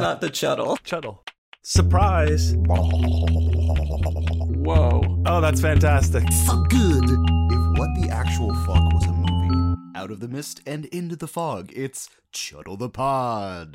not the Chuddle. Chuddle. Surprise. Whoa. Oh, that's fantastic. Fuck good. If what the actual fuck was a movie, out of the mist and into the fog, it's Chuddle the Pod.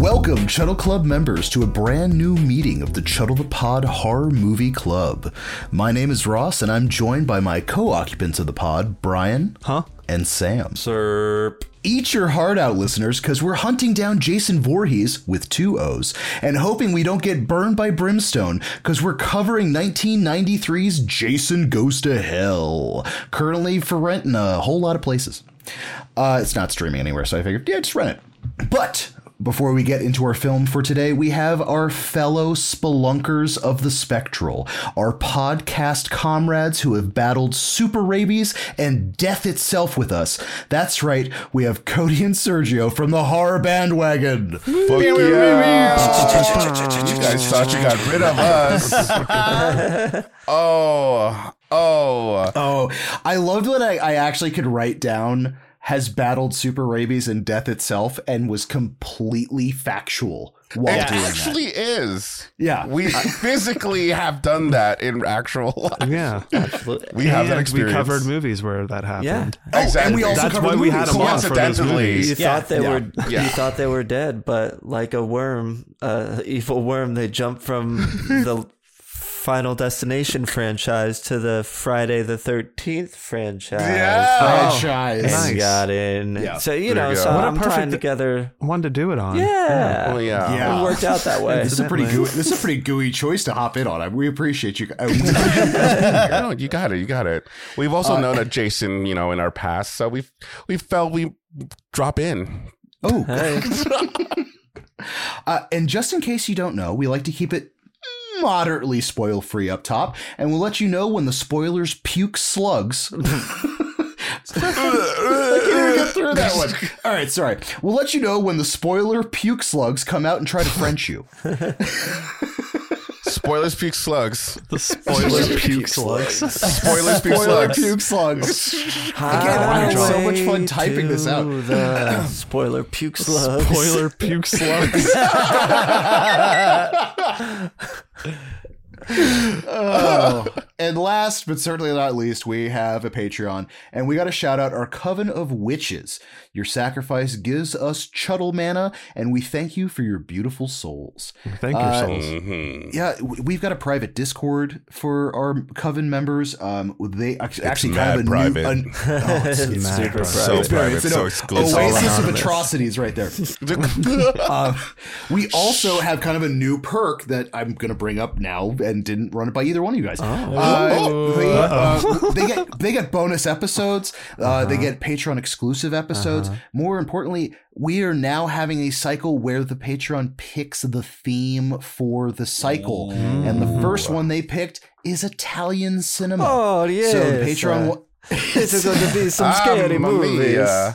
Welcome, Chuddle Club members, to a brand new meeting of the Chuddle the Pod Horror Movie Club. My name is Ross, and I'm joined by my co occupants of the pod, Brian Huh? and Sam. Serp. Eat your heart out, listeners, because we're hunting down Jason Voorhees with two O's and hoping we don't get burned by brimstone because we're covering 1993's Jason Goes to Hell, currently for rent in a whole lot of places. Uh, it's not streaming anywhere, so I figured, yeah, just rent it. But before we get into our film for today, we have our fellow spelunkers of the spectral, our podcast comrades who have battled super rabies and death itself with us. That's right, we have Cody and Sergio from the horror bandwagon. Fuck yeah. you guys thought you got rid of us. oh, oh. Oh, I loved when I, I actually could write down has battled super rabies and death itself and was completely factual while It doing that. actually is. Yeah. We physically have done that in actual life. Yeah. Absolutely. We have that experience. we covered movies where that happened. Yeah. Oh, Exactly. and we also That's covered why the we had movies. them on for those movies. You Yeah, thought they yeah, were yeah. you thought they were dead, but like a worm, uh, evil worm, they jump from the Final Destination franchise to the Friday the Thirteenth franchise. Yeah. franchise. And Nice. got in. Yeah. So you There know, you so What a I'm tying perfect- together. One to do it on. Yeah. Oh, yeah. Yeah. It worked out that way. This is a pretty gooey, this is a pretty gooey choice to hop in on. I- We appreciate you. we- No, you got it. You got it. We've also Uh, known a Jason, you know, in our past, so we've we felt we drop in. oh, Hey. uh, and just in case you don't know, we like to keep it moderately spoil free up top, and we'll let you know when the spoilers puke slugs. I can't get through that one. All right, sorry. We'll let you know when the spoiler puke slugs come out and try to French you. Spoilers, puke slugs. The spoiler puke slugs. Spoilers, puke Spoiler slugs. puke slugs. Again, I had so much fun typing this out. The spoiler puke slugs. Spoiler puke slugs. Oh. and last but certainly not least, we have a Patreon, and we got to shout out our Coven of Witches. Your sacrifice gives us Chuddle mana, and we thank you for your beautiful souls. Thank you, Uh, souls. Mhm. Yeah, we've got a private Discord for our Coven members. Um, they ac- actually kind of a mad new, private. an- oh, it's, It's super private. So private. private, it's an so o- exclusive. oasis of anonymous. atrocities right there. Um, we also have kind of a new perk that I'm going to bring up now and didn't run it by either one of you guys. Uh, they, uh, they get they get bonus episodes. Uh, They get Patreon exclusive episodes. More importantly, we are now having a cycle where the Patreon picks the theme for the cycle, and the first one they picked is Italian cinema. Oh yeah. So the Patreon. wa- It's going to be some scary Mamma movies. mia.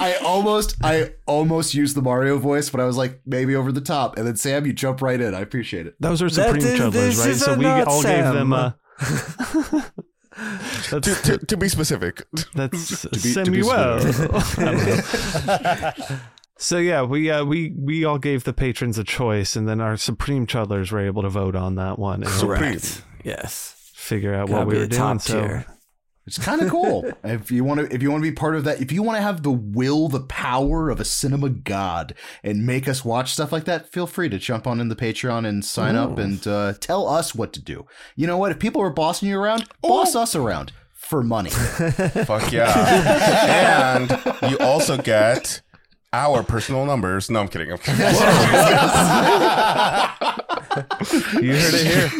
I almost I almost used the Mario voice, but I was like maybe over the top. And then Sam, you jump right in. I appreciate it. Those are Supreme is- Chuddlers, right? So we not all gave them uh, to, that's, to, to be specific. that's be- to be Samuel. so yeah, we uh, we we all gave the patrons a choice, and then our Supreme Chuddlers were able to vote on that one and Correct. Yes. figure out Gotta what we were a doing. top So tier. It's kind of cool. if you want to, if you want to be part of that, if you want to have the will, the power of a cinema god, and make us watch stuff like that, feel free to jump on in the Patreon and sign up and uh, tell us what to do. You know what? If people are bossing you around, boss us around for money. Fuck yeah. and you also get our personal numbers. No, I'm kidding. I'm kidding. you heard it here.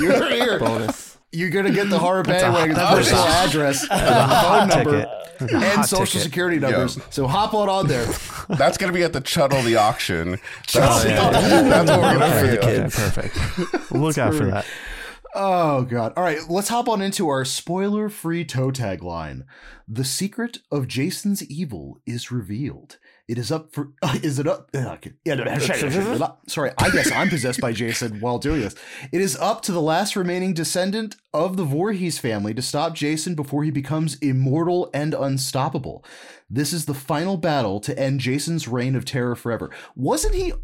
You heard it here. Bonus. You're gonna get the horror a- bandwagon's that personal a- address, and a phone number, ticket. That's a and social ticket. security numbers. So hop on on there. That's going to be at the Chuddle the auction. That's, Oh, yeah. that's what we're going For the to kid. Okay, perfect. Look out for that. Oh god. All right, let's hop on into our spoiler-free toe tag line. The secret of Jason's evil is revealed. It is up for is it up uh, yeah, Sorry, I guess I'm possessed by Jason while doing this. It is up to the last remaining descendant of the Voorhees family to stop Jason before he becomes immortal and unstoppable. This is the final battle to end Jason's reign of terror forever. Wasn't he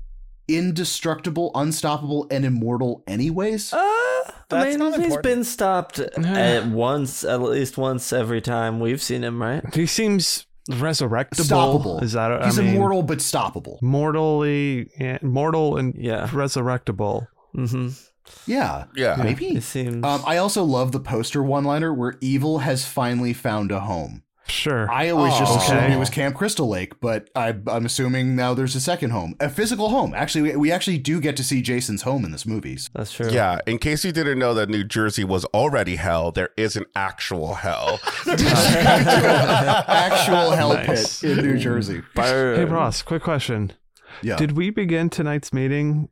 indestructible, unstoppable, and immortal anyways? Uh, I That's mean, not he's important. been stopped at once, at least once every time we've seen him, right? He seems resurrectable. Stoppable. Is that? He's I mean, immortal but stoppable. mortally, yeah, mortal and Yeah. resurrectable. Mm-hmm. Yeah. Yeah. Maybe. It seems. Um, I also love the poster one-liner where evil has finally found a home. Sure. I always just Aw. assumed it was Camp Crystal Lake, but I, I'm assuming now there's a second home, a physical home. Actually, we, we actually do get to see Jason's home in this movie. That's true. Yeah, in case you didn't know that New Jersey was already hell, there is an actual hell. Actual hell Nice. pit in New Jersey. Burn. hey Ross, quick question. Yeah. Did we begin tonight's meeting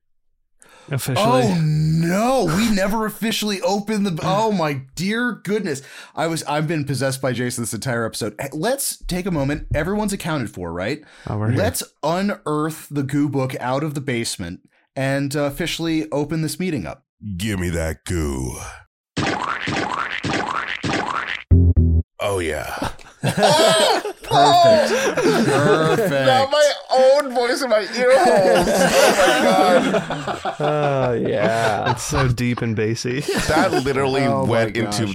officially? Oh no, we never officially opened the Oh my dear goodness. I was I've been possessed by Jason this entire episode. Let's take a moment. Everyone's accounted for, right? Oh, we're here. Let's unearth the goo book out of the basement and uh, officially open this meeting up. Give me that goo. Oh yeah. Perfect. Perfect. Now my own voice in my ear holes. Oh my god. Oh yeah. It's so deep and bassy. That literally Oh went into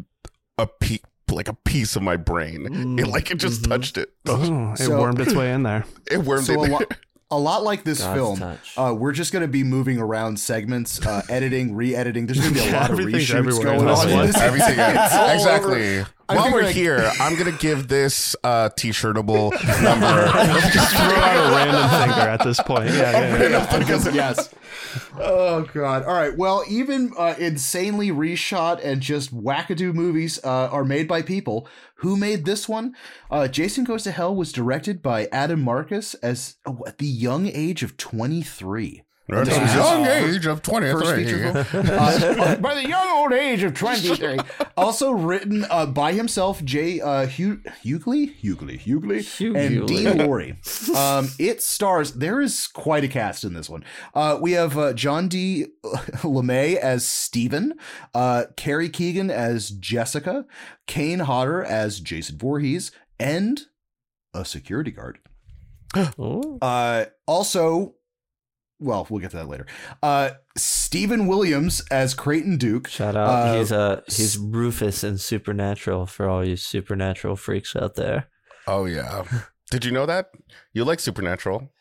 a pe- like a piece of my brain. It like it just Mm-hmm. touched it. Oh, it So- wormed its way in there. It wormed So in a there. Lot, a lot like this God's film, uh, we're just going to be moving around segments, uh, editing, re-editing. There's going to be a lot of Everything's reshoots going on. in this. Everything exactly. over. While we're I- here, I'm gonna give this uh, t-shirtable number. Just throw out a random finger at this point. Yeah, yeah, yeah. because yes. Oh god. All right. Well, even uh, insanely reshot and just wackadoo movies uh, are made by people. Who made this one? Uh, Jason Goes to Hell was directed by Adam Marcus as oh, at the young age of 23. At This a was young age of 23. Uh, by the young old age of 23. Also written uh, by himself, Jay uh, Hugh, Hughley? Hughley. Hughley. And Hughley. Dean Lorey. Um, it stars, there is quite a cast in this one. Uh, we have uh, John D. LeMay as Steven, uh, Kari Keegan as Jessica, Kane Hodder as Jason Voorhees, and a security guard. Ooh. Uh, also, well, we'll get to that later. Uh, Steven Williams as Creighton Duke. Shout out. Uh, he's uh he's Rufus in Supernatural for all you supernatural freaks out there. Oh yeah. Did you know that? You like Supernatural?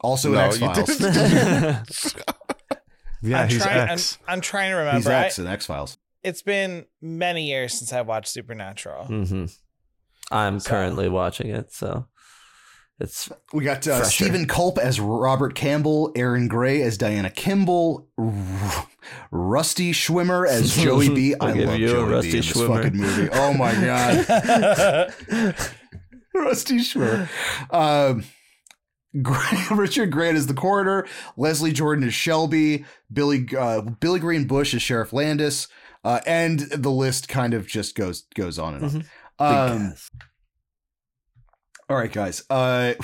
Also in No, X you Files. didn't. Yeah, I'm he's trying, I'm, X. I'm trying to remember. He's remember. I- X in X Files. it's been many years since I've watched Supernatural. hmm I'm So- currently watching it, so it's We got uh, Steven Culp as Robert Campbell, Erin Gray as Diana Kimble, R- Rusty Schwimmer as Joey B. I love Joey Rusty B in this Schwimmer. fucking movie. Oh my god, Rusty Schwimmer. Um, Richard Grant is the coroner. Leslie Jordan is Shelby. Billy uh, Billy Green Bush is Sheriff Landis. Uh, and the list kind of just goes goes on and on. Mhm. Um, all right, guys. Uh,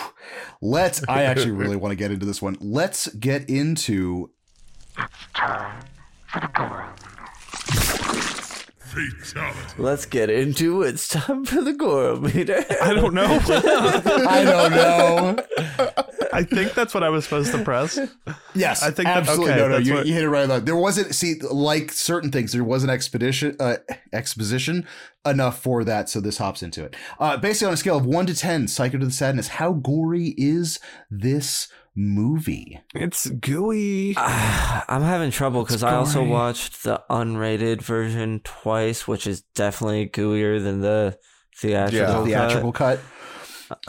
let's. I actually really want to get into this one. Let's get into. Let's get into it. it's time for the Goro meter. I don't know. I don't know. I think that's what I was supposed to press. Yes, I think that- absolutely. okay, no, no, that's you, what- you hit it right on. There wasn't. See, like certain things, there was an expedition, uh, exposition enough for that. So this hops into it. Uh, basically, on a scale of one to ten, Psycho to the Sadness, how gory is this movie? It's gooey. I'm having trouble because I also watched the unrated version twice, which is definitely gooier than the theatrical. Yeah. cut. Theatrical cut.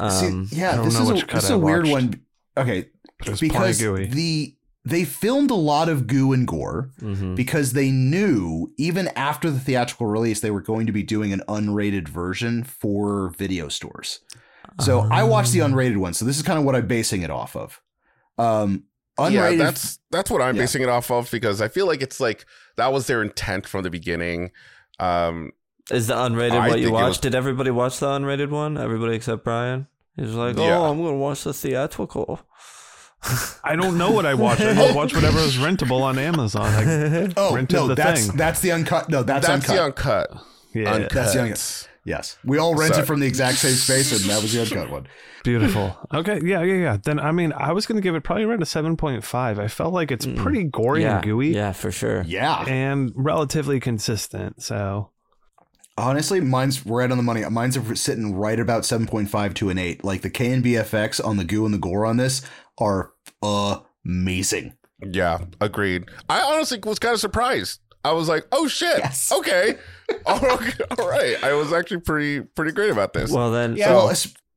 See, Um, yeah, this is a, cut this is I a weird watched. one. Okay, But it was plenty because gooey. the they filmed a lot of goo and gore mhm. because they knew even after the theatrical release they were going to be doing an unrated version for video stores. So I watched the Oh. unrated one. So this is kind of what I'm basing it off of. Um, Unrated. Yeah, that's that's what I'm Yeah. basing it off of because I feel like it's like that was their intent from the beginning. Um, Is the unrated I what you watched? was- Did everybody watch the unrated one? Everybody except Brian. He's was like, "Oh, Yeah. I'm gonna watch the theatrical." I don't know what I watch. I just watch whatever is rentable on Amazon. I, oh rented no, the that's thing. that's the uncut. No, that's, that's, uncut. the uncut. yeah, Uncut. That's the uncut. Yes, we all rented Sorry. from the exact same space, and that was the uncut one. beautiful. Okay, yeah, yeah, yeah. Then I mean, I was gonna give it probably around a seven point five. I felt like it's mm. pretty gory yeah, and gooey yeah, for sure. Yeah, and relatively consistent. So honestly, mine's right on the money. Mine's sitting right about seven point five to an eight. Like the K and B effects on the goo and the gore on this are amazing. Yeah, agreed. I honestly was kind of surprised. I was like, "Oh shit! Yes. Okay, okay, all right." I was actually pretty pretty great about this. Well, then, Yeah. Well,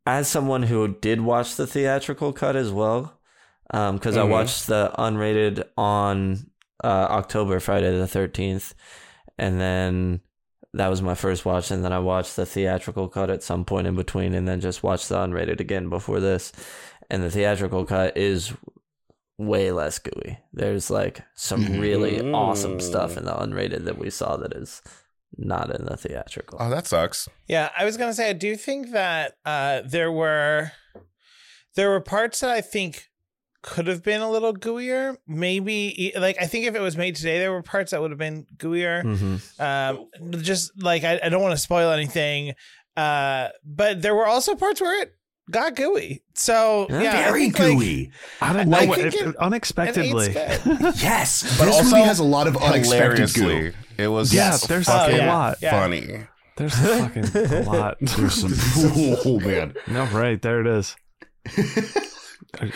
as someone who did watch the theatrical cut as well, because I Mhm. watched the unrated on uh, October Friday the thirteenth, and then that was my first watch, and then I watched the theatrical cut at some point in between, and then just watched the unrated again before this, and the theatrical cut is way less gooey. There's like some really awesome stuff in the unrated that we saw that is not in the theatrical. oh, that sucks. Yeah, I was gonna say I do think that uh, there were there were parts that I think could have been a little gooier. Maybe e- like I think if it was made today, there were parts that would have been gooier. hmm Um, just like I, I don't want to spoil anything, uh, but there were also parts where it got gooey. So Yeah. yeah, very think, like, gooey. I don't know. think it- uh, it- unexpectedly. eight's yes, But this also movie has a lot of unexpected goo. It was Yeah, there's fucking a yeah, lot. yeah. funny. There's a fucking a lot. There's some. oh man. no, right there it is. Do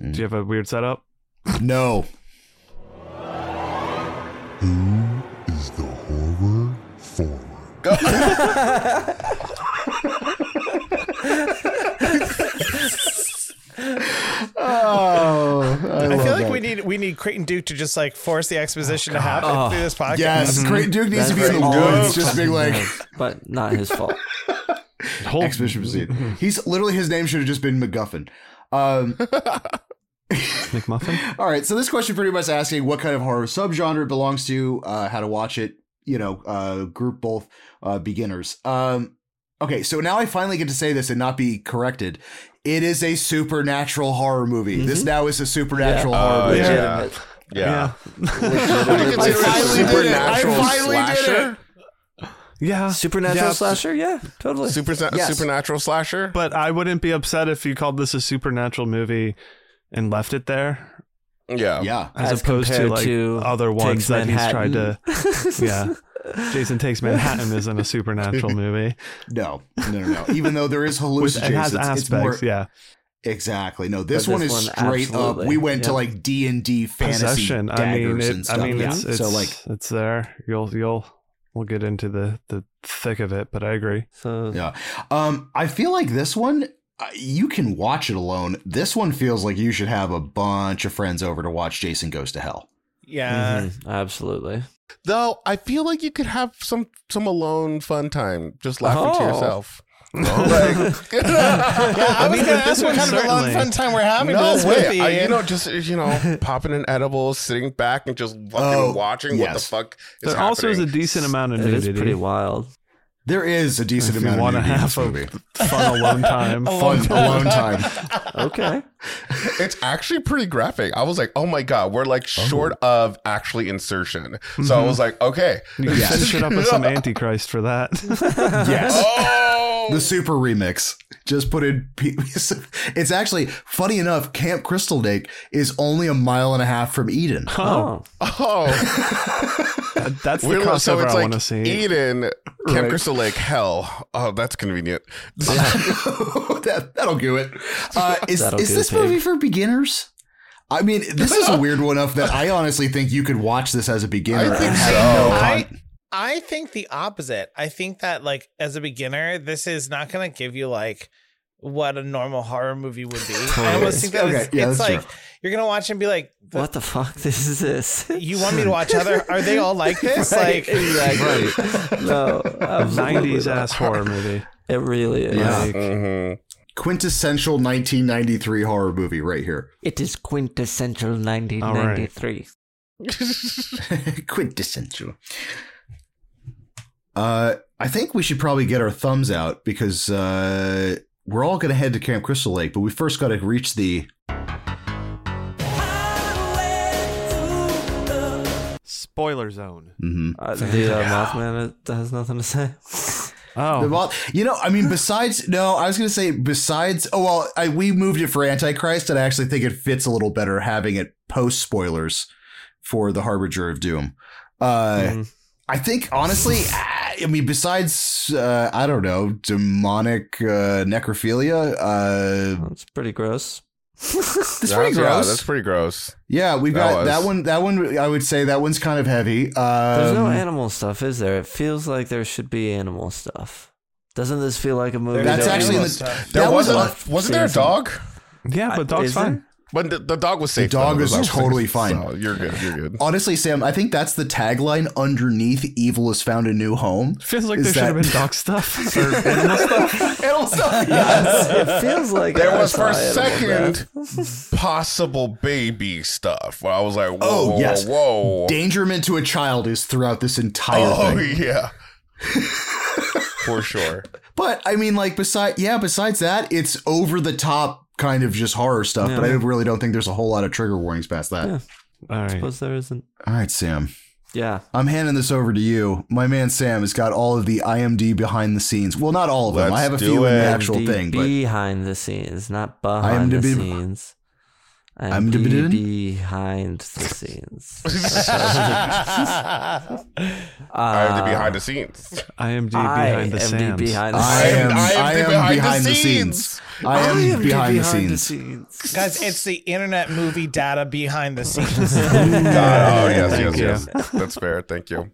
you have a weird setup? No. is the horror forward. Oh, I feel like we need we need Creighton Duke to just like force the exposition to happen Oh. through this podcast. Yes, Great Duke needs to be in the That's all woods, just being like but not his fault. Whole exposition proceed. He's literally his name should have just been MacGuffin. Um, McMuffin. all right, so this question pretty much asking what kind of horror subgenre it belongs to, uh, how to watch it. You know, uh, group both uh, beginners. Um, okay, so now I finally get to say this and not be corrected. It is a supernatural horror movie. This now is a supernatural Uh, horror movie. yeah. Legitimate. Yeah. Yeah. Would you consider it a finally did it. I supernatural finally did slasher? Yeah. Supernatural Yeah, slasher, yeah, totally. Super, Yes. supernatural slasher? But I wouldn't be upset if you called this a supernatural movie and left it there, yeah. Yeah. as, As opposed to like to other ones Takes that he's tried to. Yeah. Jason Takes Manhattan isn't a supernatural movie. No, no, no, no. Even though there is hallucinations, it has it's, aspects, it's more yeah. exactly. No, this But one is one, straight up. We went to like D and D fantasy Possession. I mean, daggers it, and I stuff. mean, yeah. it's, it's so like it's there. You'll you'll we'll get into the the thick of it, but I agree. So yeah. Um, I feel like this one. uh, You can watch it alone. This one feels like you should have a bunch of friends over to watch Jason Goes to Hell. yeah. mhm, absolutely. Though I feel like you could have some some alone fun time just laughing to Oh. yourself. Yeah, I was mean, gonna this ask what one kind of a long certainly- fun time we're having no to this way. I, you know, just you know, popping an edible, sitting back, and just fucking Oh, watching what the fuck is There also is a decent amount of It is nudity. pretty wild. There is a decent If you amount want of to nudity in have this a movie. fun alone time. Fun alone time. Okay. It's actually pretty graphic. I was like, oh my god, we're like oh. short of actually insertion. So I mm-hmm. was like, okay, You can Yes. finish it up with some Antichrist for that. Yes. oh, The super remix. Just put in. It's actually funny enough. Camp Crystal Lake is only a mile and a half from Eden. Oh, oh, That- That's the we're so crossover it's I like want to see. Eden, Camp Right. Crystal Lake, hell. Oh, that's convenient. that, that'll do it. Uh, is That'll is do this it, pig. movie for beginners? I mean, this is a weird one enough that I honestly think you could watch this as a beginner I think and have so. no I, con- I think the opposite. I think that like as a beginner, this is not gonna give you like what a normal horror movie would be. I almost think that Okay, it's, yeah, it's like true. you're gonna watch and be like, what the fuck? This is this. "You want me to watch other? Are they all like this? Right, Like, exactly. no, 90s ass horror movie. It really is. Yeah. Like, hmm quintessential 1993 horror movie right here. It is quintessential 1993. quintessential. Uh, I think we should probably get our thumbs out because uh, we're all going to head to Camp Crystal Lake, but we first got to reach the. Spoiler zone. mhm. Uh, the uh, Mothman has nothing to say. Oh, The mo- you know, I mean, besides, no, I was going to say, besides, oh, well, I, we moved it for Antichrist, and I actually think it fits a little better having it post spoilers for The Harbinger of Doom. Uh, Mhm. I think, honestly, I mean, besides, uh, I don't know, demonic uh, necrophilia, uh, That's pretty gross. it's That's- pretty Yeah, gross. that's pretty gross. Yeah, we've That got was. that one. That one, I would say that one's kind of heavy. Um, There's no animal stuff, is there? It feels like there should be animal stuff. Doesn't this feel like a movie? That's that actually in the- stuff. There That was wasn't. a- wasn't there a dog? yeah, but dog's Is there? fine. But the, the dog was safe. The dog though. was That safe. totally fine. So you're good. You're good. honestly, Sam, I think that's the tagline underneath "Evil has found a new home." Feels like Is there should have been dog stuff or animal stuff. Animal stuff, yes. it feels like There was for a saw animal death. second possible baby stuff. Where I was like, whoa, Oh, whoa, yes. whoa. Dangerment to a child is throughout this entire Oh thing. yeah, for sure. But I mean, like, beside yeah, besides that, it's over the top kind of just horror stuff. But I really don't think there's a whole lot of trigger warnings past that. Yeah. All right. Suppose there isn't. All right, Sam. Yeah. I'm handing this over to you. My man Sam has got all of the IMD behind the scenes. Well, not all of them. Let's I have a do few in the actual The thing, but behind the scenes, not behind the IMDb scenes. I'm I'm the behind the scenes. I have the uh, behind the scenes. I am the behind the scenes. I am I the am behind the behind the scenes. scenes. I am behind the scenes. scenes. Guys, it's the internet movie data behind the scenes. Oh yes, yes, yes. That's fair. Thank you.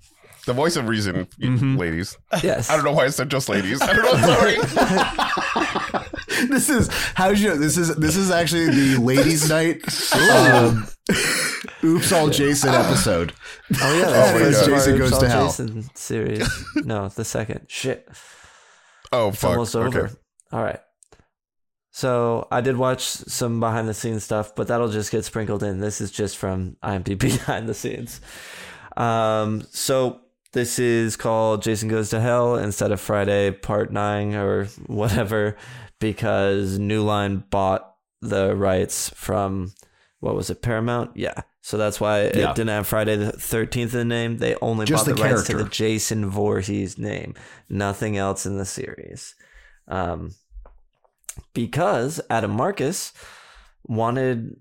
The voice of reason, ladies. Yes. I don't know why I said just ladies. I don't know. Sorry. This is how you this is this is actually the ladies' night. Um, Oops, all Jason episode. Oh yeah, Oh that's my the first Jason part Goes of to Hell. Jason series. No, the second. Shit, Oh it's fuck. almost over. Okay. All right. So I did watch some behind the scenes stuff, but that'll just get sprinkled in. This is just from IMDb behind the scenes. Um, so this is called Jason Goes to Hell instead of Friday Part Nine or whatever, because New Line bought the rights from what was it Paramount? Yeah. So that's why it Yeah. didn't have Friday the Thirteenth in the name. They only Just bought the the, rights to the. Jason Voorhees name, nothing else in the series. Um, because Adam Marcus wanted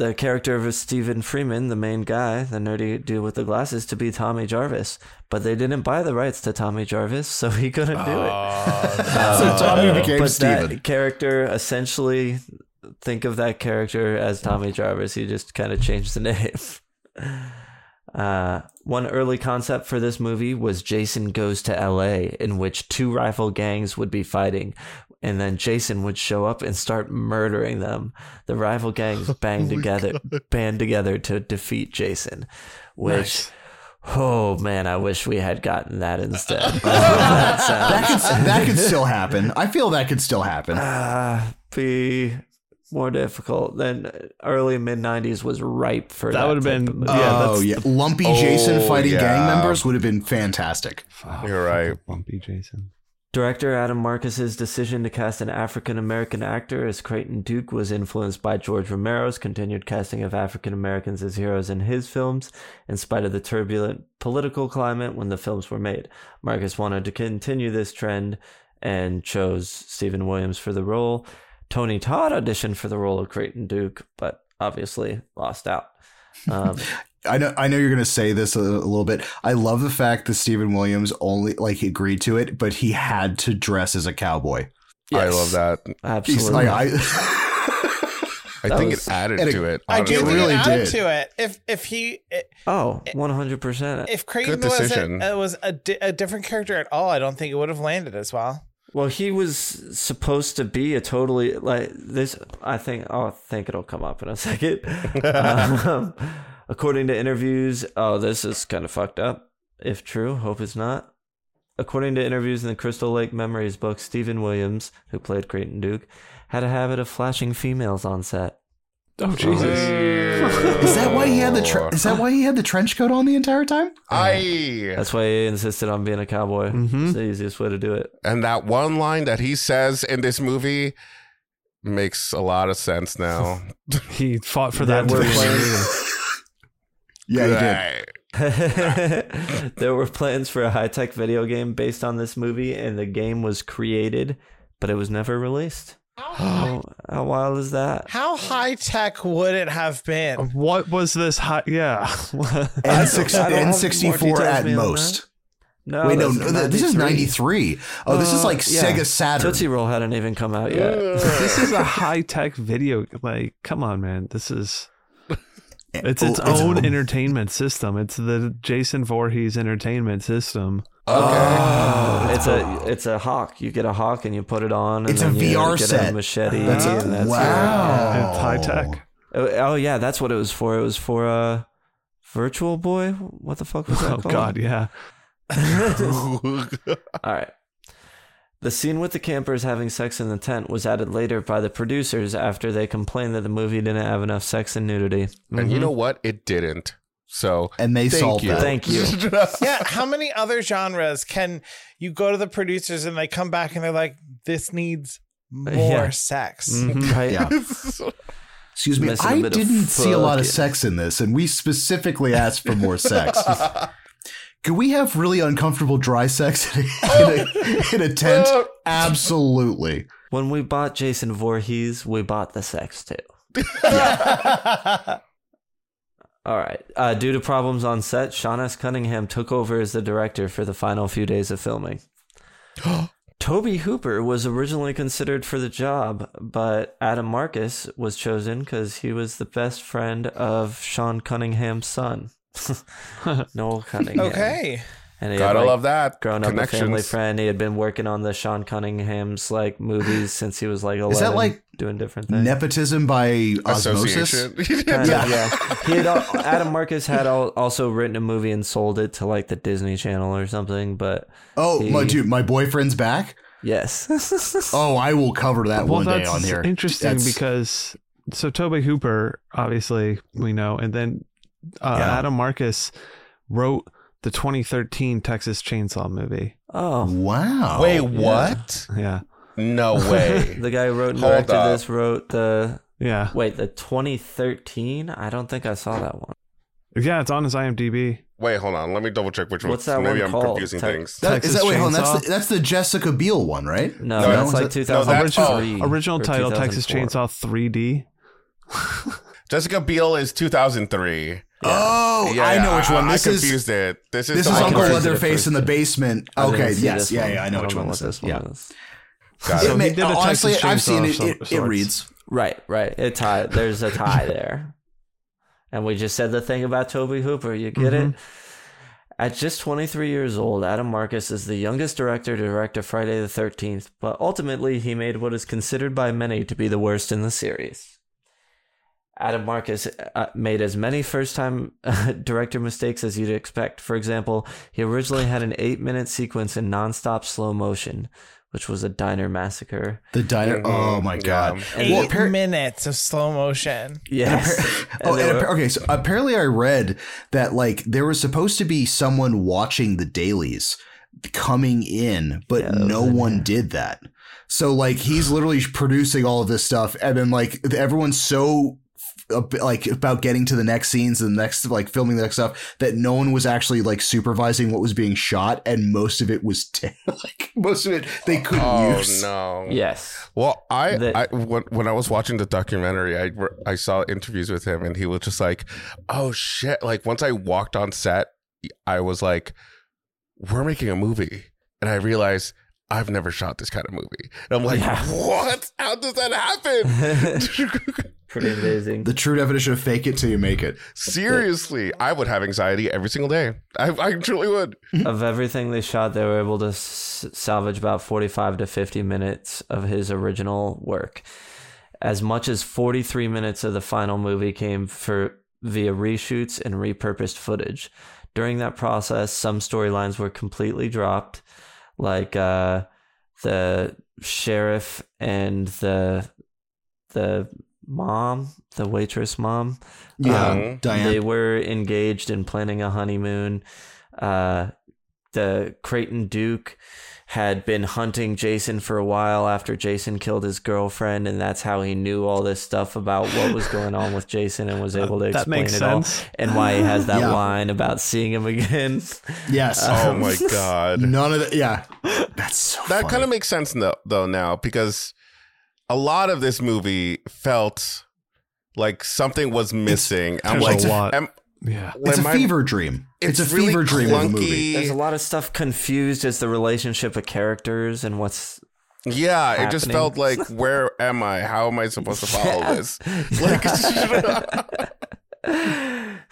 the character of Steven Freeman, the main guy, the nerdy dude with the glasses, to be Tommy Jarvis, but they didn't buy the rights to Tommy Jarvis, so he couldn't do it. So Tommy became but Steven. that character, essentially, think of that character as Tommy Jarvis. He just kind of changed the name. Uh, one early concept for this movie was Jason Goes to LA, in which two rival gangs would be fighting, and then Jason would show up and start murdering them. The rival gangs bang together, band together to defeat Jason, which. Nice. Oh man, I wish we had gotten that instead. that That could that could still happen. I feel that could still happen. uh, be more difficult than early mid '90s was ripe for that. That would've been- of movie. yeah, oh that's- yeah, lumpy Jason Oh, fighting gang members would have been fantastic. You're right. Bumpy Jason. Director Adam Marcus's decision to cast an African American actor as Creighton Duke was influenced by George Romero's continued casting of African Americans as heroes in his films, in spite of the turbulent political climate when the films were made. Marcus wanted to continue this trend and chose Steven Williams for the role. Tony Todd auditioned for the role of Creighton Duke, but obviously lost out. Um, I know I know you're gonna say this a, a little bit. I love the fact that Steven Williams only like agreed to it, but he had to dress as a cowboy. I love that. Absolutely. like I I That think was- it added it- to it. I do It really it added did. to it. If if he oh, 100%. if Creighton Good was decision. a, uh, was a, di- a different character at all, I don't think it would have landed as well. Well, he was supposed to be a totally like this. I think. Oh, I think it'll come up in a second. um, according to interviews, oh, this is kind of fucked up. If true, hope it's not. according to interviews in the Crystal Lake Memories book, Steven Williams, who played Creighton Duke, had a habit of flashing females on set. Oh Jesus! Is that why he had the tre- is that why he had the trench coat on the entire time? I That's why he insisted on being a cowboy. Mhm. It's the easiest way to do it. and that one line that he says in this movie makes a lot of sense now. He fought for That that. we're to be in the playing- movie. Yeah, he did. There were plans for a high tech video game based on this movie, and the game was created, but it was never released. How, how wild is that? How high tech would it have been? What was this? High- yeah. N six I don't have N more sixty four at most. No, Wait, no, no, this is 93. ninety three. Oh, this is Uh, like yeah. Sega Saturn. Tootsie Roll hadn't even come out yet. this is a high tech video. Like, come on, man. This is. It's its Oh, own entertainment system. It's the Jason Voorhees entertainment system. Okay. it's a it's a hawk. You get a hawk and you put it on. And It's a you VR get set. A machete. That's a- and that's wow. It's high tech. Oh, oh yeah, that's what it was for. It was for uh, Virtual Boy. What the fuck was that Oh called? God, yeah. All right. The scene with the campers having sex in the tent was added later by the producers after they complained that the movie didn't have enough sex and nudity. and you know what? It didn't. So And they thank solved you. that. Thank you. yeah, how many other genres can you go to the producers and they come back and they're like, this needs more Yeah. sex? Mhm. Right? Yeah. Excuse me. Missing a I bit of didn't see a lot of sex in this, and we specifically asked for more sex. Could we have really uncomfortable dry sex in a, in a, in a tent? Absolutely. When we bought Jason Voorhees, we bought the sex too. All right. Uh, due to problems on set, Sean S. Cunningham took over as the director for the final few days of filming. Tobe Hooper was originally considered for the job, but Adam Marcus was chosen because he was the best friend of Sean Cunningham's son, Noel Cunningham. Okay. and he Gotta had, like, love that. grown up a family friend. He had been working on the Sean Cunningham's like movies since he was like eleven. Is that like doing different things? Nepotism by osmosis? Kind of, Yeah. yeah. He had Adam Marcus had also written a movie and sold it to like the Disney Channel or something. But Oh, my dude, my boyfriend's back. yes, Oh, I will cover that well, one day on here. interesting That's- because so Tobe Hooper, obviously we know, and then uh, Yeah. Adam Marcus wrote the 2013 Texas Chainsaw movie. oh, wow. Wait, what? Yeah, No way. the guy who wrote and Hold directed this wrote the yeah, wait the 2013. I don't think I saw that one. yeah. It's on his IMDb. Wait, hold on. Let me double check which What's one. that Maybe one I'm called? confusing Te- things. That, is Texas that wait? Hold on. That's the, that's the Jessica Biel one, right? No, No, that's that- like no, 2003. that's- Original or title: Texas Chainsaw 3D. Jessica Biel is 2003. Oh, yeah, I know which one. I, This is confused it. This is this is Uncle where- confused it at Leatherface in the basement. I Okay, yes, yeah, yeah, I know which one what this is. Yeah, is. Got So it. he It may- honestly, I've seen it. It, it reads. Right, right. It tie. There's a tie there. And we just said the thing about Tobe Hooper. You get it? Mm-hmm. At just 23 years old, Adam Marcus is the youngest director to direct a Friday the 13th, but ultimately he made what is considered by many to be the worst in the series. Adam Marcus uh, made as many first time director mistakes as you'd expect. For example, he originally had an eight minute sequence in nonstop slow motion, which was a diner massacre. The diner. Oh my Yeah. god. Eight Well, appar- minutes of slow motion. Yes. oh, And there and were- appa- okay. So apparently, I read that like there was supposed to be someone watching the dailies coming in, but Yeah, no in one here. did that. So like he's literally producing all of this stuff, and then like everyone's so a bit, like about getting to the next scenes and the next like filming the next stuff that no one was actually like supervising what was being shot and most of it was t- like most of it they couldn't Oh use no. yes. Well, I, The- I when, when I was watching the documentary, I I saw interviews with him, and he was just like, "Oh shit!" Like once I walked on set, I was like, "We're making a movie," and I realized I've never shot this kind of movie. And I'm like, Yeah. "What? How does that happen?" Pretty amazing. the true definition of fake it till you make it Seriously, I would have anxiety every single day. I, I truly would. of everything they shot, they were able to s- salvage about 45 to 50 minutes of his original work. As much as 43 minutes of the final movie came for via reshoots and repurposed footage. During that process, some storylines were completely dropped. Like uh, the sheriff and the the mom, the waitress mom. Yeah, Um, Diane. They were engaged in planning a honeymoon. Uh, the Creighton Duke had been hunting Jason for a while after Jason killed his girlfriend, and that's how he knew all this stuff about what was going on with Jason and was uh, able to that explain makes it sense. all and why he has that Yeah. line about seeing him again. yes. Um, oh my god. None of that. Yeah. That's so That kind of makes sense though, though now because a lot of this movie felt like something was missing. I'm There's like, a lot. am- Yeah. It's a am I- fever dream. It's, a really fever dream of a movie. There's a lot of stuff confused as the relationship of characters and what's Yeah, it just felt like, where am I? How am I supposed to follow Yeah. this? Like,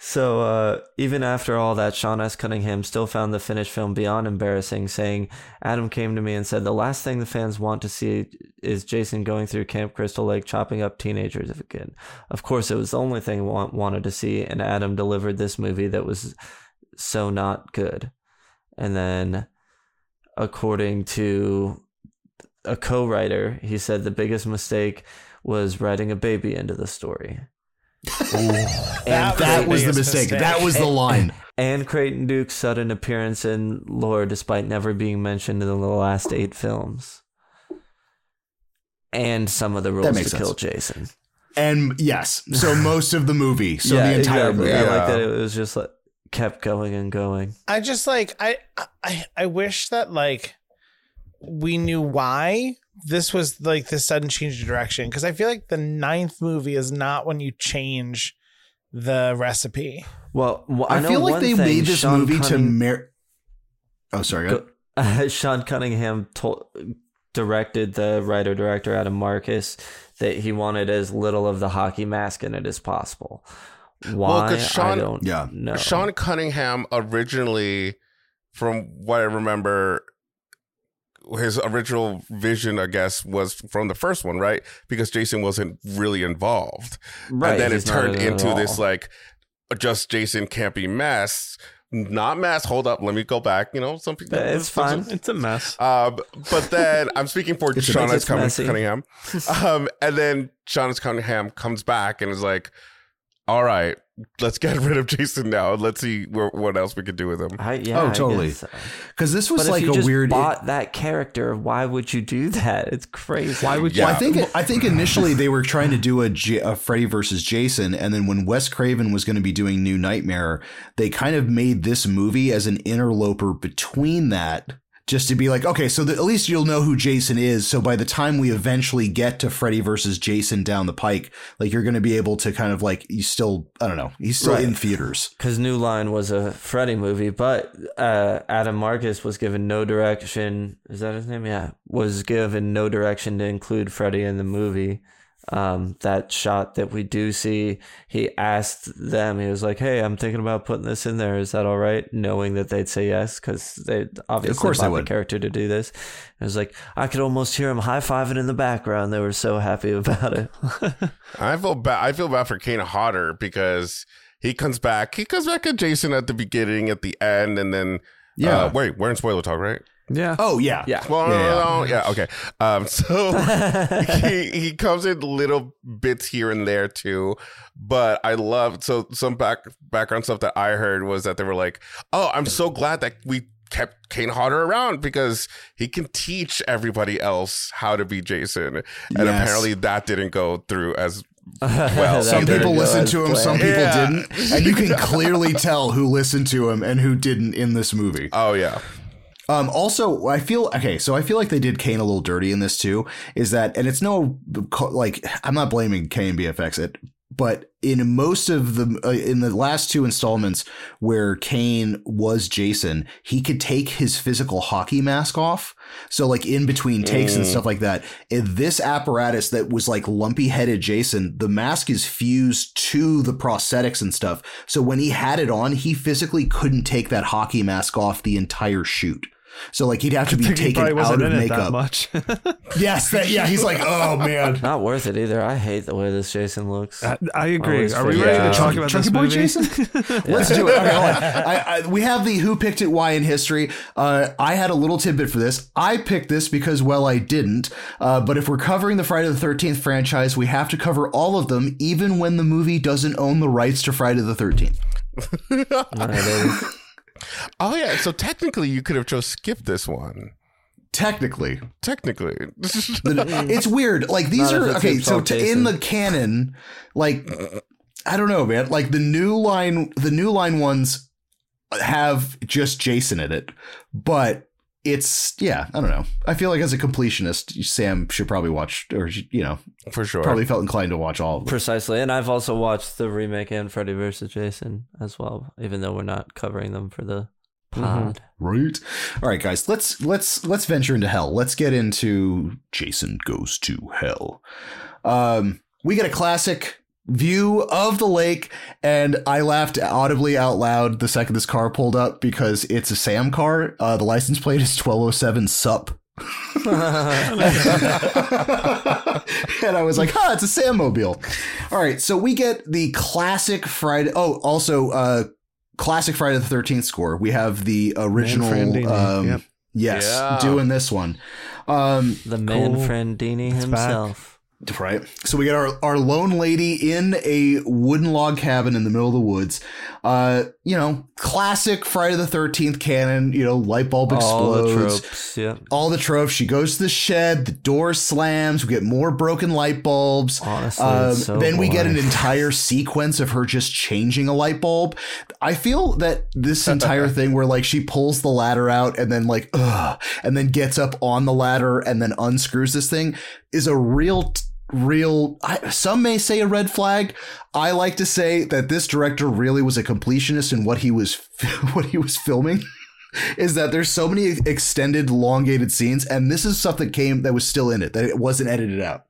so uh, even after all that, Sean S. Cunningham still found the finished film beyond embarrassing, saying, Adam came to me and said, The last thing the fans want to see is Jason going through Camp Crystal Lake chopping up teenagers again. Of course, it was the only thing I wanted to see, and Adam delivered this movie that was so not good. And then, according to a co writer, he said the biggest mistake was writing a baby into the story. That that was the mistake. mistake. That was the line. And Creighton Duke's sudden appearance in lore despite never being mentioned in the last eight films. And some of the rules to makes kill. Jason. And yes, so most of the movie, so the entire exactly. movie. I like that it was just like kept going and going. I just like I I I wish that like we knew why this was like this sudden change of direction because I feel like the ninth movie is not when you change the recipe. Well, wh- I, I, know feel like one they thing, made this Sean movie to Cunning- mer- Oh, sorry. go- Go- Sean Cunningham told, directed the writer director Adam Marcus that he wanted as little of the hockey mask in it as possible. Why? 'cause Sean- I don't Yeah. know. Sean Cunningham originally, from what I remember, his original vision, I guess, was from the first one, right? Because Jason wasn't really involved. right, and then it turned into this like just Jason can't be masked. Not masked. Hold up, let me go back. You know, some people. It's fine. It's a mess. Um, but then I'm speaking for It's a- Sean S. Cunningham. Um, and then Sean S. Cunningham comes back and is like, all right, let's get rid of Jason now. and Let's see wh- what else we could do with him. I, yeah, Oh, totally. Because uh, this was But like if you a just weird. bought that character, why would you do that? It's crazy. Why would Yeah. Well, I think I think initially they were trying to do a, J- a Freddy versus Jason, and then when Wes Craven was going to be doing New Nightmare, they kind of made this movie as an interloper between that, just to be like, okay, so that at least you'll know who Jason is. So by the time we eventually get to Freddy versus Jason down the pike, like you're going to be able to kind of like you still, I don't know, he's still Right. in theaters. Because New Line was a Freddy movie, but uh, Adam Marcus was given no direction. Is that his name? Yeah, was given no direction to include Freddy in the movie. Um, that shot that we do see, he asked them. He was like, "Hey, I'm thinking about putting this in there. Is that all right?" Knowing that they'd say yes because they obviously of course they bought the character to do this. It was like I could almost hear him high fiving in the background. They were so happy about it. I feel bad. I feel bad for Kane Hodder because he comes back. He comes back at Jason at the beginning, at the end, and then Yeah. Uh, wait, we're in spoiler talk, right? Yeah. Oh yeah, Yeah. Well, Yeah. no, no, yeah, okay. Um, so he he comes in little bits here and there too, but I love so some back background stuff that I heard was that they were like, "Oh, I'm so glad that we kept Kane Hodder around because he can teach everybody else how to be Jason," and Yes. apparently that didn't go through as well. Some people listened to him, some people Yeah. didn't, and you can clearly tell who listened to him and who didn't in this movie. Oh yeah, Um, also, I feel okay. So I feel like they did Kane a little dirty in this too. Is that, and it's no like I'm not blaming KNB EFX it, but in most of the uh, in the last two installments where Kane was Jason, he could take his physical hockey mask off. So like in between takes and Mm. stuff like that. In this apparatus that was like lumpy headed Jason, the mask is fused to the prosthetics and stuff. So when he had it on, he physically couldn't take that hockey mask off the entire shoot. So like he'd have to be think he probably taken out wasn't of in it that makeup. much. Yes, that, yeah. He's like, oh man. Not worth it either. I hate the way this Jason looks. I, I agree. Always Are we ready out. to talk about Chunky this Boy movie? Jason? Let's do it. Okay, hold on. I, I, we have the who picked it, why in history. Uh, I had a little tidbit for this. I picked this because, well, I didn't. Uh, but if we're covering the Friday the 13th franchise, we have to cover all of them, even when the movie doesn't own the rights to Friday the 13th. No, it is. Oh yeah, so technically you could have just skipped this one. Technically, Technically, it's weird. Like these Not are okay. So fault, to, in the canon, like I don't know, man. Like the new line, the new line ones have just Jason in it, but it's yeah. I don't know. I feel like as a completionist, Sam should probably watch, or you know, for sure. probably felt inclined to watch all of them. Precisely. And I've also watched the remake and Freddy vs. Jason as well, even though we're not covering them for the pod. Right. All right, guys. Let's let's let's venture into hell. Let's get into Jason Goes to Hell. Um, we get a classic view of the lake, and I laughed audibly out loud the second this car pulled up because it's a Sam car. Uh, the license plate is twelve oh seven Sup. and I was like, "Huh, it's a Sam mobile." All right, so we get the classic Friday. Oh, also, uh, classic Friday the Thirteenth score. We have the original. Manfredini, Um, yep. Yes, Yeah. doing this one. Um, The man Cool. Friendini It's back. himself. Right. So we get our, our lone lady in a wooden log cabin in the middle of the woods. Uh, you know, classic Friday the 13th canon, you know, light bulb All the explodes. tropes. Yeah. All the tropes. She goes to the shed, the door slams, we get more broken light bulbs. Honestly, Um, so then we get an entire sequence of her just changing a light bulb. I feel that this entire thing where like she pulls the ladder out and then like ugh, and then gets up on the ladder and then unscrews this thing is a real real I, some may say a red flag. I like to say that this director really was a completionist in what he was what he was filming. Is that there's so many extended, elongated scenes, and this is stuff that came that was still in it that it wasn't edited out.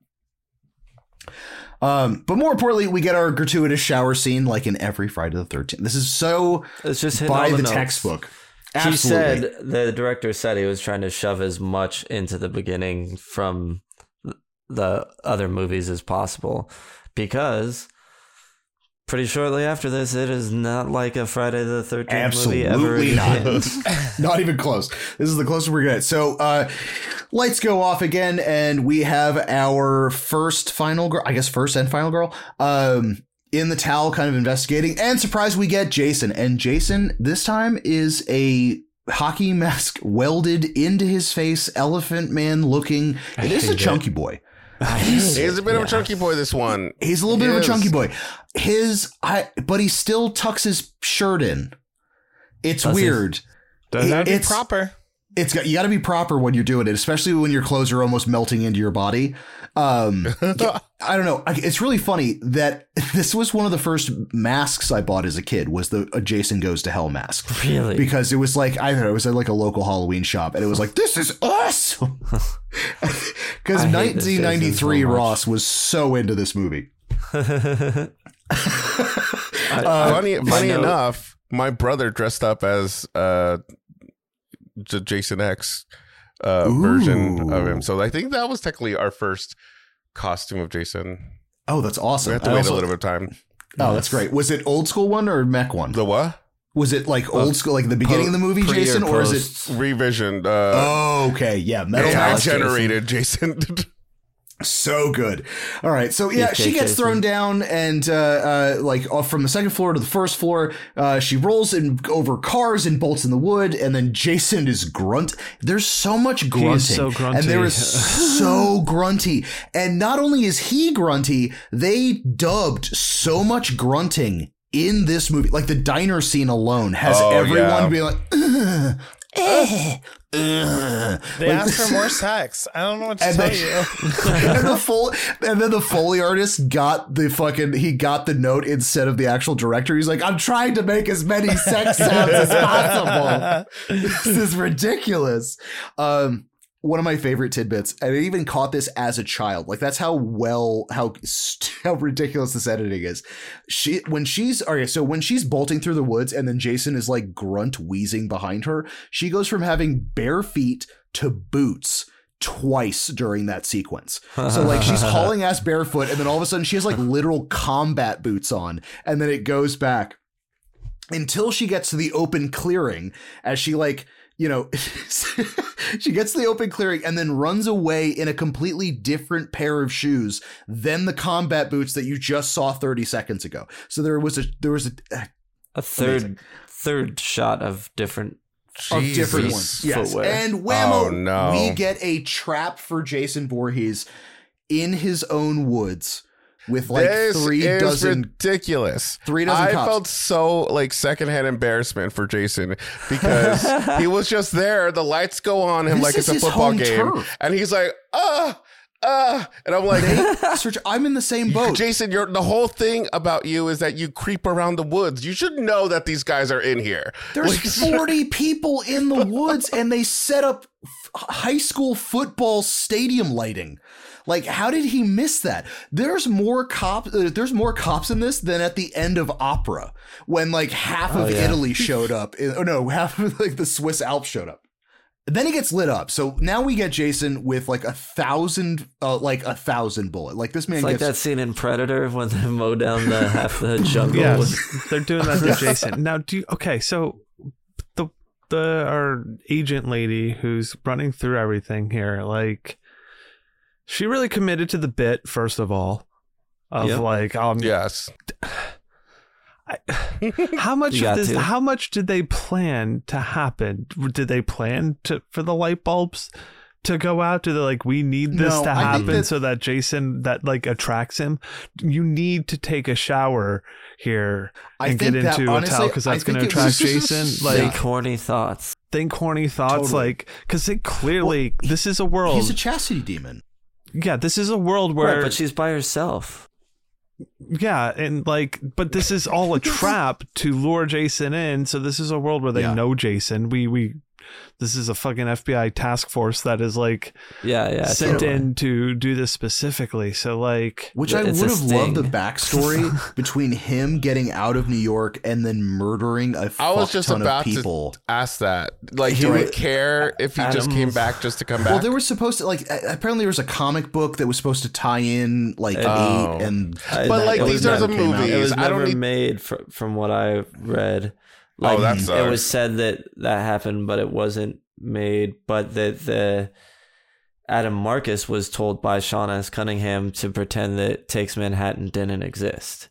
Um, but more importantly, we get our gratuitous shower scene like in every Friday the 13th. This is so It's just hitting by the, the, notes. textbook. He Absolutely. said the director said he was trying to shove as much into the beginning from the other movies as possible because pretty shortly after this it is not like a Friday the 13th movie ever Absolutely not. Not even close. This is the closest we're gonna get. So, uh, lights go off again, and we have our first final girl. I guess first and final girl. Um, in the towel, kind of investigating, and surprise, we get Jason. And Jason this time is a hockey mask welded into his face, elephant man looking. It is a hate it. chunky boy. He's a bit of a chunky boy. This one. He's a little bit He of a chunky boy. His, I, but he still tucks his shirt in. It's Does he? weird. Does It- that- it's Proper. It's got you got to be proper when you're doing it, especially when your clothes are almost melting into your body. Um, I don't know. It's really funny that this was one of the first masks I bought as a kid. Was the a Jason Goes to Hell mask really? because it was like I don't know. It was at like a local Halloween shop, and it was like this is awesome. Because I hate this Jason 1993 so. Ross was so into this movie. I- funny, funny enough, my brother dressed up as uh, J- Jason X uh, version of him. So I think that was technically our first costume of Jason. Oh, that's awesome. We have to I wait also- a little bit of time. Oh, that's great. Was it old school one or mech one? The what? Was it like old school, like the beginning of the movie, Pre or Jason, or is it? Revisioned. Uh, Oh, okay, yeah, metal Jason. generated Jason. So good. All right, so yeah, she gets thrown down and uh, uh, like off from the second floor to the first floor. Uh, she rolls in over cars and bolts in the wood, and then Jason is grunt. There's so much grunting, so grunty. and there is so grunty. And not only is he grunty, they dubbed so much grunting in this movie. Like the diner scene alone has Oh, everyone yeah. being like. "Ugh, eh, ugh." They Like- asked for more sex. I don't know what to And tell they- you. and the full and then the foley artist got the fucking he got the note instead of the actual director. He's like, I'm trying to make as many sex sounds as possible. this is ridiculous. Um one of my favorite tidbits, and I even caught this as a child. Like that's how well how how ridiculous this editing is. She when she's okay, so when she's bolting through the woods, and then Jason is like grunt wheezing behind her, she goes from having bare feet to boots twice during that sequence. So like she's hauling ass barefoot, and then all of a sudden she has like literal combat boots on, and then it goes back until she gets to the open clearing as she like you know she gets the open clearing and then runs away in a completely different pair of shoes than the combat boots that you just saw 30 seconds ago so there was a there was a A third Amazing. third shot of different of different Jesus. ones yes footwear. and whammo Oh, no. we get a trap for jason Voorhees in his own woods with like this three is dozen ridiculous. three dozen I cops. felt so like secondhand embarrassment for Jason because he was just there. The lights go on him This like it's a football game, turf. and he's like, ah, ah, and I'm like. Search, i'm in the same boat Jason, you're, the whole thing about you is that you creep around the woods. You should know that these guys are in here. There's Like- 40 people in the woods and they set up f- high school football stadium lighting. Like how did he miss that? There's more cops uh, there's more cops in this than at the end of opera when like half of yeah. Italy showed up. in- Oh no, half of like the Swiss Alps showed up. Then he gets lit up. So now we get Jason with like a thousand, uh, like a thousand bullet. Like this man It's like gets that scene in Predator when they mow down the half the jungle. Yes, with- they're doing that to Jason. Now, do you, okay? So the the our agent lady who's running through everything here, like, she really committed to the bit. First of all, of Yep. like, um, yes. how much You of this? to. How much did they plan to happen? Did they plan to for the light bulbs? To go out, do they like we need this No, to happen that- so that Jason that like attracts him? You need to take a shower here I and think get that, into honestly, a towel because that's going to think it was- attract Jason. Like Like, corny thoughts. think horny thoughts, Totally. like because it clearly this is a world. he's a chastity demon. Yeah, this is a world where Right, but she's by herself. yeah, and like, but this is all a trap to lure Jason in. So this is a world where they Yeah. know Jason. We we. This is a fucking FBI task force that is like Yeah, yeah. sent totally. in to do this specifically. So like, Which I would have loved the backstory between him getting out of New York and then murdering a fuck I was just ton about of people. to ask that. Like, He do we care if he just came back just to come back? Well, there was supposed to like apparently there was a comic book that was supposed to tie in like Oh. eight and I- But, that- like, these are the never- movies. It was I don't never need- made fr- from what I read. Oh, that it was said that that happened, but it wasn't made. But that the Adam Marcus was told by Sean S. Cunningham to pretend that Takes Manhattan didn't exist.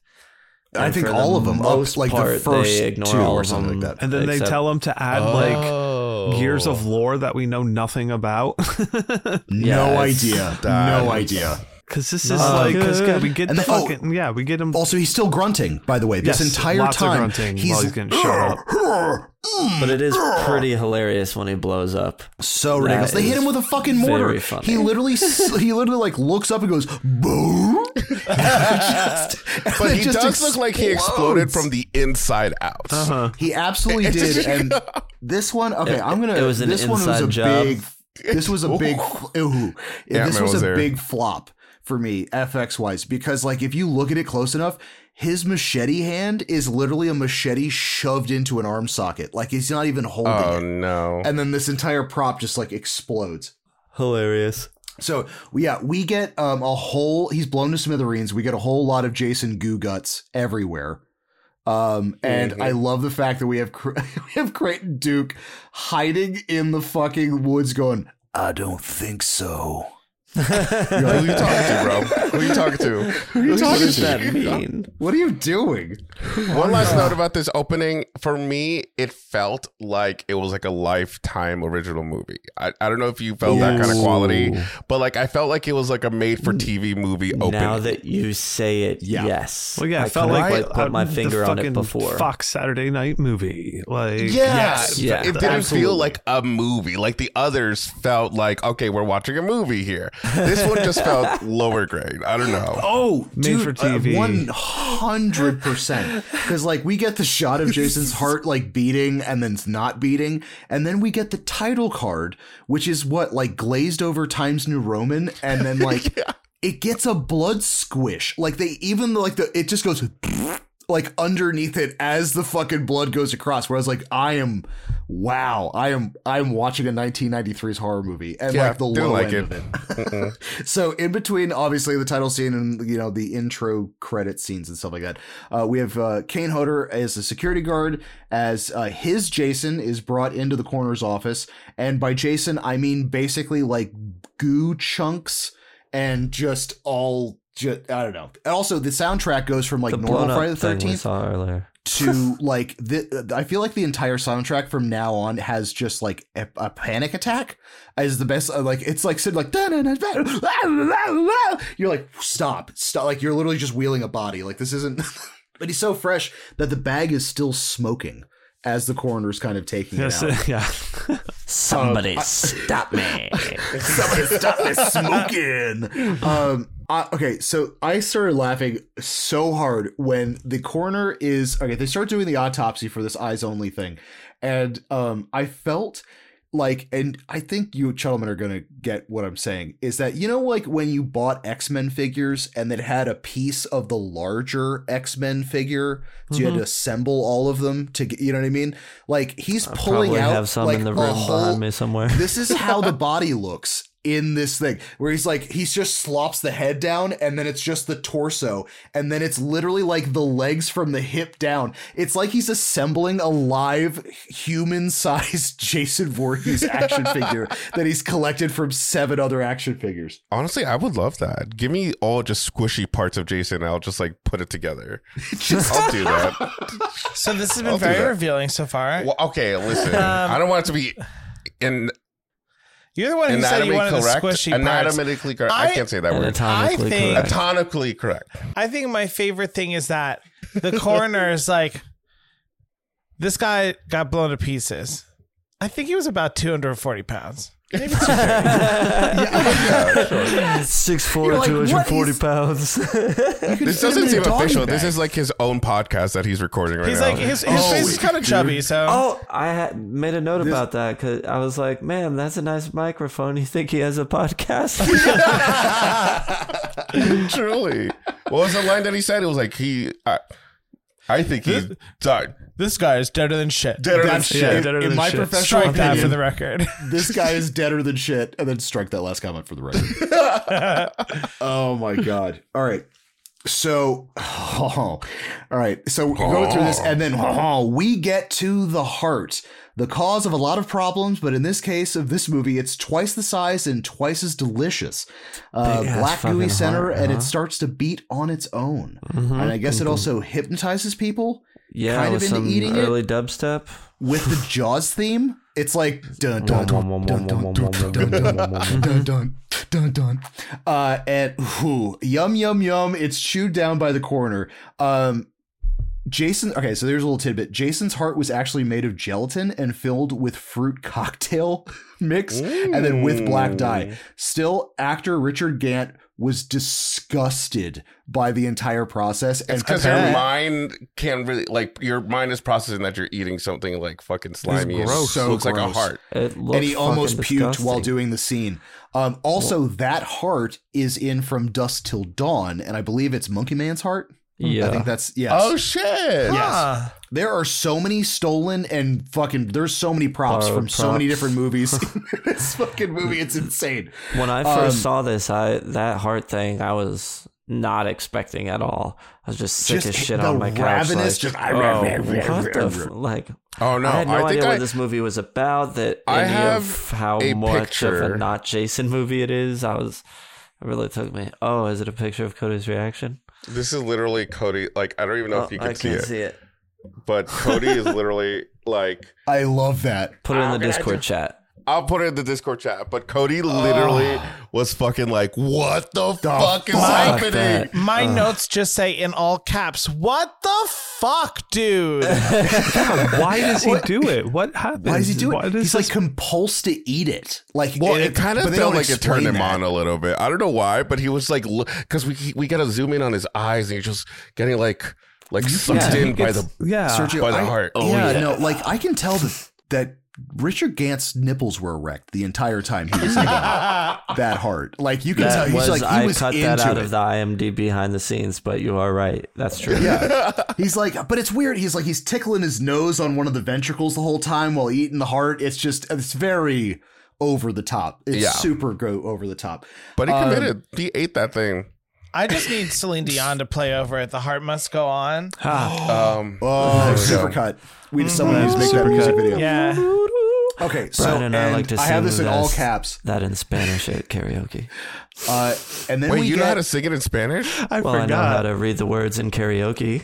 I think all the of them, up, most like the first they ignore two all or of something them, like that. and then they tell him to add Oh. like years of oh. lore that we know nothing about. no Yeah, it's- idea, that no idea. Because this is Not like, good. we get And the then- oh, fucking yeah, we get him. Also, he's still grunting. By the way, this Yes, entire lots of grunting he's, while he's getting shot up. But it is pretty hilarious when he blows up. so That ridiculous. They hit is him with a fucking mortar. very funny. He literally, s- he literally like looks up and goes boom. Just- but he does look like he exploded from the inside out. Uh-huh. He absolutely It- it- did, and this one. Okay, It- I'm gonna. it was an this one was a job. big. This was a big. Ooh, this Ant-Man was was a there. big flop for me, FX wise, because like if you look at it close enough, his machete hand is literally a machete shoved into an arm socket. Like he's not even holding Oh it, no. and then this entire prop just like explodes. Hilarious. So yeah, we get um, a whole. He's blown to smithereens. We get a whole lot of Jason goo guts everywhere. Um, and Mhm. I love the fact that we have Cr- we have Creighton Duke hiding in the fucking woods, going, "I don't think so." Who are you talking to, bro? Who are you talking to? Who are you What does to? that mean? What are you doing? One last note about this opening. For me, it felt like it was like a lifetime original movie. I, I don't know if you felt that kind of quality, but like I felt like it was like a made for TV movie opening. Now that you say it, Yeah. yes. Well, yeah, I I felt couldn't like quite put my finger on it fucking before. Fox Saturday Night movie. Like, yeah, Yeah, it didn't absolutely. feel like a movie. Like the others felt like, okay, we're watching a movie here. This one just felt lower grade. I don't know. Oh, Made dude, for TV. Uh, one hundred percent. Because like we get the shot of Jason's heart like beating and then it's not beating, and then we get the title card, which is what like glazed over Times New Roman, and then like it gets a blood squish. Like they even like the it just goes like underneath it as the fucking blood goes across. Where I was like, I am, wow, I am, I am watching a 1993's horror movie, and Yeah, like the low like end it. of it. So in between, obviously the title scene and you know the intro credit scenes and stuff like that, uh, we have uh, Kane Hodder as a security guard as uh, his Jason is brought into the coroner's office, and by Jason I mean basically like goo chunks and just all. Just, I don't know. And also, the soundtrack goes from like the normal blown Friday the Thirteenth to like the, I feel like the entire soundtrack from now on has just like a, a panic attack as the best. uh, Like it's like said like you're like stop stop like you're literally just wheeling a body like this isn't. but he's so fresh that the bag is still smoking as the coroner's kind of taking Yes, it out. yeah. Somebody stop me. Somebody stop me smoking. Um. I, okay, so I started laughing so hard when the coroner is okay. They start doing the autopsy for this eyes only thing, and um, I felt like, and I think you gentlemen are gonna get what I'm saying. Is that you know like when you bought X Men figures and it had a piece of the larger X Men figure, so you had to assemble all of them to get. You know what I mean? Like he's I pulling out have some like in the room whole, behind me somewhere. this is how the body looks in this thing where he's like he's just slops the head down and then it's just the torso and then it's literally like the legs from the hip down it's like he's assembling a live human sized jason Voorhees action figure that he's collected from seven other action figures Honestly, I would love that. Give me all just squishy parts of Jason. And I'll just like put it together. I'll do that. So this has been I'll very revealing so far. Well, okay, listen. Um, I don't want it to be in You're the one who said you anatomically wanted correct. the squishy parts. Anatomically correct. I, I- can't say that word. Anatomically I think- correct. Anatomically correct. I think my favorite thing is that the coroner is like, this guy got blown to pieces. I think he was about 240 pounds. Maybe 230. Six four, You're like, two hundred forty is- pounds. This doesn't seem official. This is like his own podcast that he's recording right He's now. like, his, his Oh, face is kind of chubby, so. oh, I had made a note about that because I was like, "Man, that's a nice microphone. You think he has a podcast?" Truly. What was the line that he said? It was like he. I, I think he's died. This guy is deader than shit. Deader than That's shit. Yeah, in, deader in than my shit. professional Strike that opinion, for the record. this guy is deader than shit and then strike that last comment for the record oh my god all right so all right so we go through this and then we get to the heart the cause of a lot of problems but in this case of this movie it's twice the size and twice as delicious uh, black gooey center heart, and huh? Mm-hmm. it starts to beat on its own and i guess it also hypnotizes people yeah, Kind of into some eating it? early dubstep. with the jaws theme it's like dun dun dun dun dun dun dun dun dun dun uh and ooh, yum yum yum it's chewed down by the coroner um Jason okay so there's a little tidbit Jason's heart was actually made of gelatin and filled with fruit cocktail mix and then with black dye still actor Richard Gant was disgusted by the entire process and Because your mind can't really like your mind is processing that you're eating something like fucking slimy. and gross. So looks like a heart. It looked and he almost fucking puked while doing the scene. Um, also, that heart is in From Dusk Till Dawn, and I believe it's Monkey Man's heart. Yeah, I think that's yes. Oh shit! Yes. Huh. There are so many stolen and fucking. There's so many props Borrowed from so many different movies. in this fucking movie, it's insane. When I first Um, saw this, I that heart thing, I was not expecting at all. I was just sick Just as shit on my couch. ravenous, like, just- oh, what the f-? like? Oh no! I had no I think idea I, what this movie was about. That I any have of how a much of a not Jason movie it is. I was. It really took me. Oh, is it a picture of Cody's reaction? This is literally Cody. Like I don't even know Oh, if you I can see can't it, see it. but Cody is literally like I love that. Put it in the Discord chat. I'll put it in the Discord chat. But Cody literally was fucking like, "What the, fuck is fuck happening?" that. My notes just say in all caps, "What the fuck, dude?" Why does he do it? What happens? Why does he do Why it? He's this- like compulsed to eat it. Like, Well, and it kind of felt like it turned explain him on a little bit. I don't know why, but he was like, because we we got to zoom in on his eyes, and he's just getting like like sucked Yeah, in he by the yeah. Sergio, by the I- heart. Oh, oh, yeah, Oh, yeah. no, like I can tell that that Richard Gant's nipples were erect the entire time he was eating that hard. Like you can tell That he's was, like he I was cut into that out it. of the IMDb behind the scenes, but you are right. That's true. Yeah. He's like, but it's weird. He's like, he's tickling his nose on one of the ventricles the whole time while eating the heart. It's just, it's very over the top. It's Yeah. super go over the top. But he Um, committed. he ate that thing. I just need Celine Dion to play over it. The heart must go on. Um, Oh, There we super go. cut. We just someone needs to make that Supercut. music video. Yeah. Okay, so Brian and I and like to I have sing this in all caps. That in Spanish at karaoke. Uh, and then wait, we you get, know how to sing it in Spanish? I Well, I know how to read the words in karaoke.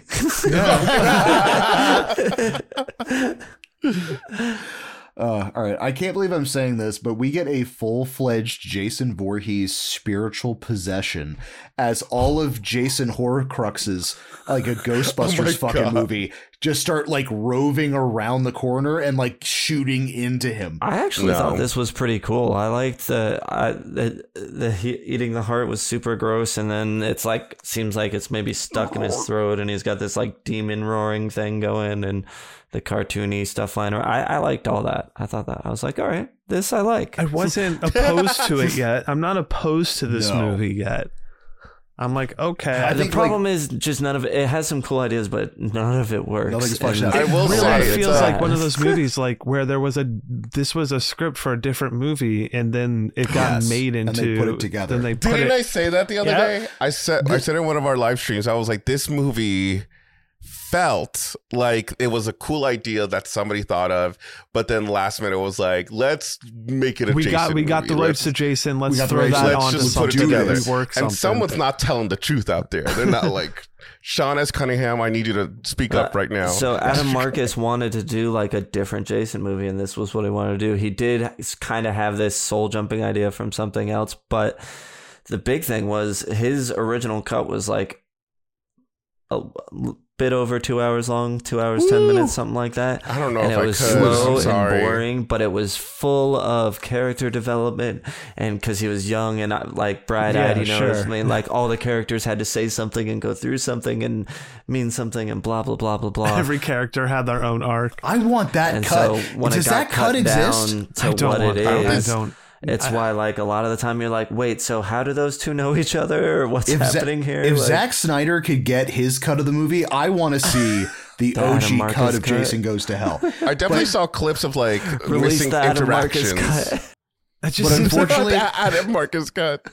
Uh, all right, I can't believe I'm saying this, but we get a full fledged Jason Voorhees spiritual possession as all of Jason Horcruxes, like a Ghostbusters Oh fucking God. movie, just start like roving around the corner and like shooting into him. I actually No. thought this was pretty cool. I liked the I, the the he, eating the heart was super gross, and then it's like seems like it's maybe stuck in his throat, and he's got this like demon roaring thing going, and the cartoony stuff flying around. I, I liked all that. I thought that I was like, all right, this I like. I wasn't opposed to it yet. I'm not opposed to this No. movie yet. I'm like, okay. I the think, problem is just none of it. It has some cool ideas, but none of it works. Nothing's fleshed And out. I will really say, it's feels like one of uh, those movies like where there was a this was a script for a different movie and then it got Yes, made and into they put it together. Then they put Didn't it I say that the other Yeah. day? I said I said in one of our live streams. I was like, this movie felt like it was a cool idea that somebody thought of, but then last minute was like, let's make it a we Jason got we got the rights to Jason. Let's throw rights, that let's onto just put it something together. work and something. someone's not telling the truth out there. They're not like Sean S. Cunningham. I need you to speak uh, up right now. So Adam Marcus wanted to do like a different Jason movie, and this was what he wanted to do. He did kind of have this soul jumping idea from something else, but the big thing was his original cut was like a bit over two hours long, two hours ten minutes, something like that. I don't know and if it I was could. slow and boring, but it was full of character development. And because he was young and uh, like bright eyed, Yeah, you know, sure. what I mean, like all the characters had to say something and go through something and mean something and blah blah blah blah blah. Every character had their own arc. I want that and cut. so when Does it got that cut, cut exist? down to I don't what want it I is, don't. It's why like a lot of the time you're like, wait, so how do those two know each other? Or what's If, Za- happening here? if Like- Zack Snyder could get his cut of the movie, I want to see the The Adam OG Marcus cut of cut. Jason Goes to Hell. I definitely saw clips of like release missing the Adam Marcus interactions. cut. That just But seems like- unfortunately, Adam Marcus cut.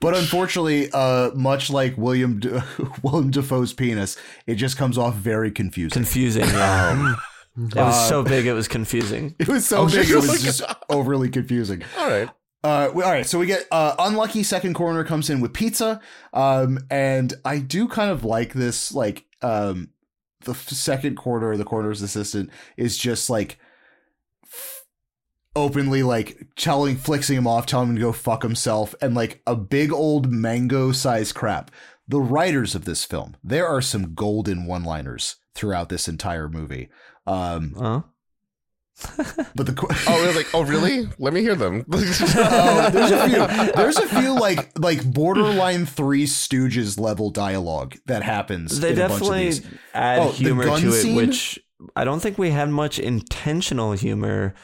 but unfortunately, uh, much like William De- William Dafoe's penis, it just comes off very confusing. confusing. Yeah. It was so big, it was confusing. it was so Oh, big, it shit. was just overly confusing. All right. Uh, we- all right, so we get uh, unlucky second corner comes in with pizza, um, and I do kind of like this. Like um, the f- second corner, the corner's assistant is just like f- openly like telling, flixing him off, telling him to go fuck himself, and like a big old mango sized crap. The writers of this film, there are some golden one liners throughout this entire movie. Um, Huh? but the qu- Oh, it was like, oh, really? Let me hear them. There's a few. There's a few like like borderline Three Stooges level dialogue that happens. They in a bunch of definitely these. add Oh, humor gun to it, scene? which I don't think we had much intentional humor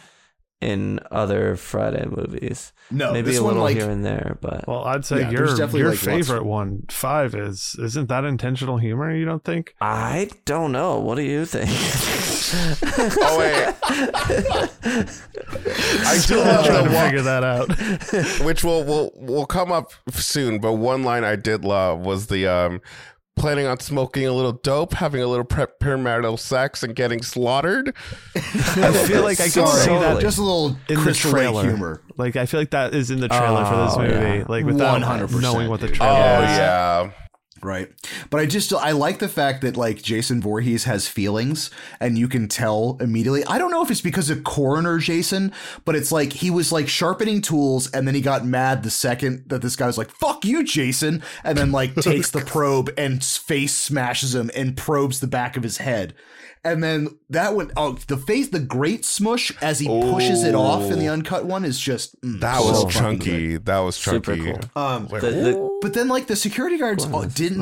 in other Friday movies. No, Maybe this a one little like here and there, but Well, I'd say Yeah, your definitely, your like, lots- favorite one, five, is isn't that intentional humor? You don't think? I don't know. What do you think? oh, wait. I still I'm trying to one, figure that out. which will will will come up soon. But one line I did love was the um, planning on smoking a little dope, having a little pre- premarital sex, and getting slaughtered. I feel like I could Sorry, see that just a little in the Crystal Lake trailer. humor. Like I feel like that is in the trailer for this Oh, movie. yeah. Like without 100%, knowing what the dude. Oh trailer is. yeah. Right. But I just I like the fact that like Jason Voorhees has feelings and you can tell immediately. I don't know if it's because of coroner Jason, but it's like he was like sharpening tools and then he got mad the second that this guy was like, "Fuck you, Jason." And then like takes the probe and face smashes him and probes the back of his head. And then that one, oh, the face, the great smush as he pushes it off in the uncut one is just mm, That was fucking chunky. That was Super chunky. cool. Um, The- the- but then, like the security guards Cool, uh, didn't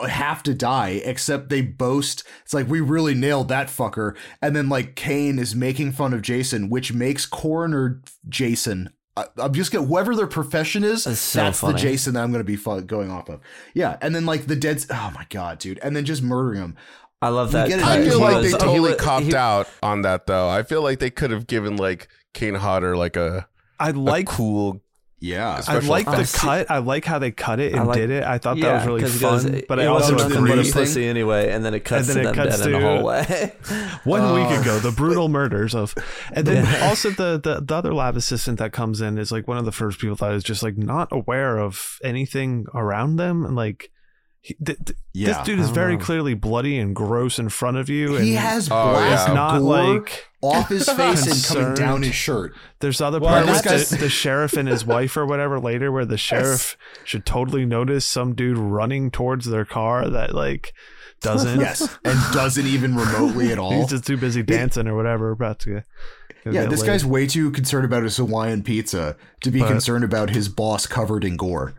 nice. have to die, except they boast. It's like we really nailed that fucker. And then, like Kane is making fun of Jason, which makes coroner Jason. I, I'm just gonna whoever their profession is. That's so that's the. Jason that I'm gonna be going off of. Yeah, and then like the dead. Oh my god, dude! And then just murdering him. I love that. get it. I He feel like they was- he totally was- copped he- out on that though. I feel like they could have given like Kane Hodder like a I like cool. Yeah, I special like the effects. cut. I like how they cut it and like- did it. I thought that was really 'cause it fun. goes- but it I wasn't also the nothing but a breeze thing. pussy anyway, and then it cuts then to it them cuts dead in the hallway. one week Oh. ago the brutal murders of and then Yeah. also the, the the other lab assistant that comes in is like one of the first people that is just like not aware of anything around them and like he, th- th- Yeah. this dude is very know. clearly bloody and gross in front of you and he has Oh, black yeah. not gore like off his face and coming down his shirt. there's other Well, part with the, the sheriff and his wife or whatever later where the sheriff should totally notice some dude running towards their car that like doesn't Yes, and doesn't even remotely at all. he's just too busy dancing or whatever about to go Yeah, this laid. guy's way too concerned about his Hawaiian pizza to be But- concerned about his boss covered in gore.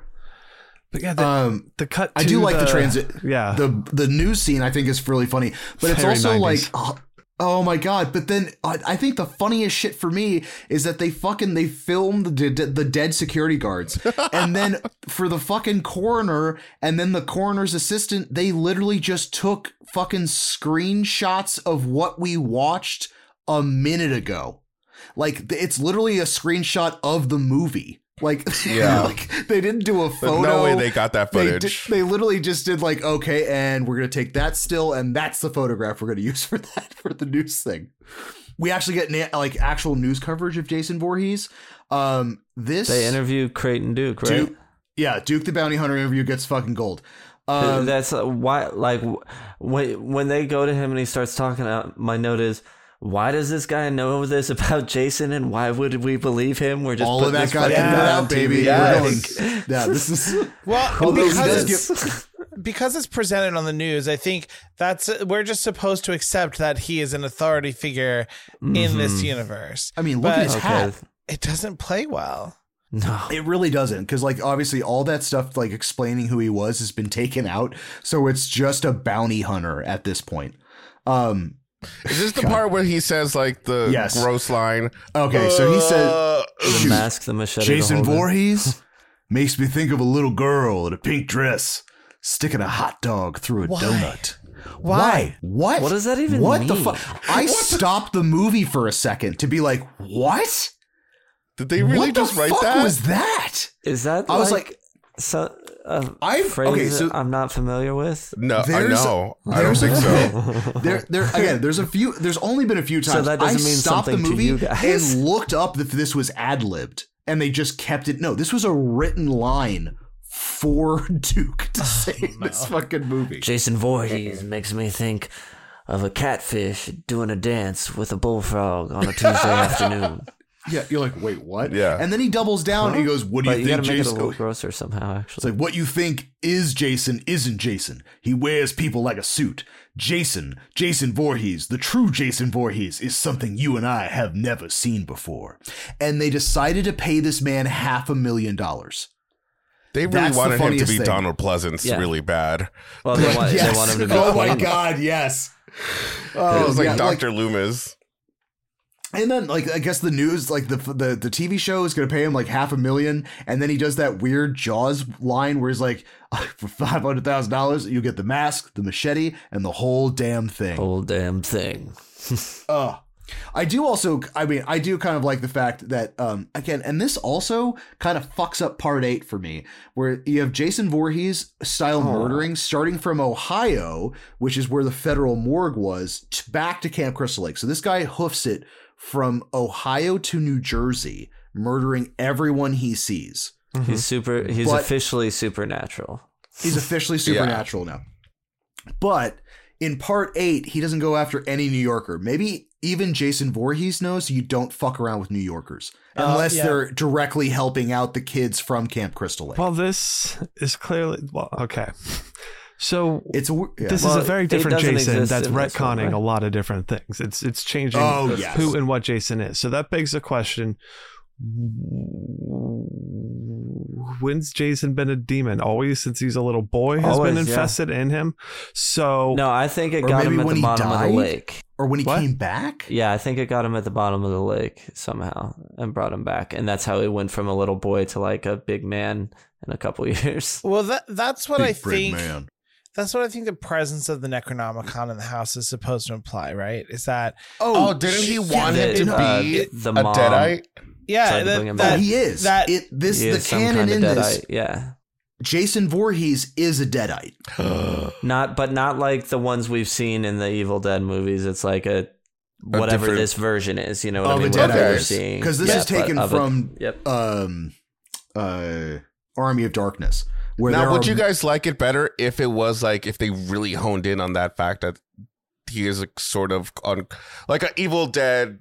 But yeah the, Um, the cut I do like the transit. yeah The the news scene I think is really funny, but it's Very also 90s. like. oh, Oh my god! But then uh, I think the funniest shit for me is that they fucking they filmed the the dead security guards, and then for the fucking coroner and then the coroner's assistant, they literally just took fucking screenshots of what we watched a minute ago. Like it's literally a screenshot of the movie. Like Yeah. like they didn't do a There's photo. no way they got that They, footage. they literally just did like okay, and we're gonna take that still, and that's the photograph we're gonna use for that for the news thing. We actually get na- like actual news coverage of Jason Voorhees. Um, this they interview Creighton Duke, right? Duke, yeah, Duke the Bounty Hunter interview gets fucking gold. Um, That's uh, why, like, w- when when they go to him and he starts talking out, my note is, why does this guy know this about Jason, and why would we believe him? We're just all of that this got fucking edited guy on out, baby. TV. We're going- yeah, this is Well, because it's, because it's presented on the news, I think that's we're just supposed to accept that he is an authority figure in this universe. I mean, look But- at his okay, hat. It doesn't play well. no, It really doesn't, because like obviously all that stuff like explaining who he was has been taken out, so it's just a bounty hunter at this point. Um, Is this the part where he says like the Yes. gross line? okay, so he said Uh, the mask, the machete, Jason whole. Voorhees makes me think of a little girl in a pink dress sticking a hot dog through a donut. Why? What? What does that even mean? What the mean? fuck? I stopped the movie for a second to be like, what? Did they really what just the write fuck that? was that? Is that? I was like, like- so, a I've- phrase okay, that so- I'm not familiar with. no, I know. I don't there's think so. There, there again. There's a few. There's only been a few times. So that doesn't I mean stopped the something to movie you guys? and looked up if this was ad libbed, and they just kept it. No, this was a written line for Duke to oh, say in this fucking movie. Jason Voorhees makes me think of a catfish doing a dance with a bullfrog on a Tuesday afternoon. Yeah, you're like, wait, what? Yeah. and then he doubles down. and He goes, "What do But you you think, gotta make it a Jason?" little grosser somehow, Actually, It's actually. like what you think is Jason isn't Jason. He wears people like a suit. Jason, Jason Voorhees, the true Jason Voorhees is something you and I have never seen before. And they decided to pay this man half a million dollars. They really That's the wanted him to funniest be thing. Donald Pleasence Yeah. really bad. Well, they want, they want him to be. oh my Clayton. god, yes. Oh, it Oh, was like yeah, Doctor Loomis. And then, like, I guess the news, like the the the TV show is going to pay him like half a million, and then he does that weird Jaws line where he's like, "For five hundred thousand dollars, you get the mask, the machete, and the whole damn thing." Whole damn thing. Uh, I do also, I mean, I do kind of like the fact that, um, again, and this also kind of fucks up part eight for me, where you have Jason Voorhees style murdering starting from Ohio, which is where the federal morgue was, back to Camp Crystal Lake. So this guy hoofs it from Ohio to New Jersey, murdering everyone he sees. He's super. He's But- officially supernatural. He's officially supernatural now. But in part eight, he doesn't go after any New Yorker. Maybe even Jason Voorhees knows you don't fuck around with New Yorkers Uh, unless yeah. they're directly helping out the kids from Camp Crystal Lake. Well, this is clearly well. Okay, so it's yeah. this Well, is a very different Jason that's in one, retconning right? a lot of different things. It's it's changing Oh, yes. who and what Jason is. So that begs the question: When's Jason been a demon? Always since he's a little boy has Always, been yeah. infested in him. So No, I think it got him at when the he bottom of died? the lake. or when he What? came back. Yeah, I think it got him at the bottom of the lake somehow and brought him back. And that's how he went from a little boy to like a big man in a couple years. Well, that that's what I Big Fred think. man. That's what I think the presence of the Necronomicon in the house is supposed to imply, right? Is that Oh, oh didn't he shit, want yeah, it to no. be uh, the a mom deadite? yeah, that, bring him Oh, that- he is. that- it, this He the is canon kind of in this. Yeah. Jason Voorhees is a deadite. Not but not like the ones we've seen in the Evil Dead movies. It's like a whatever different- this version is, you know what Of I a mean? Deadite. Whatever you're Okay. seeing. 'Cause this Yeah, is taken but of a- from- Yep. Um, uh, Army of Darkness. Where Now, would are- you guys like it better if it was like if they really honed in on that fact that he is a sort of on like an Evil Dead,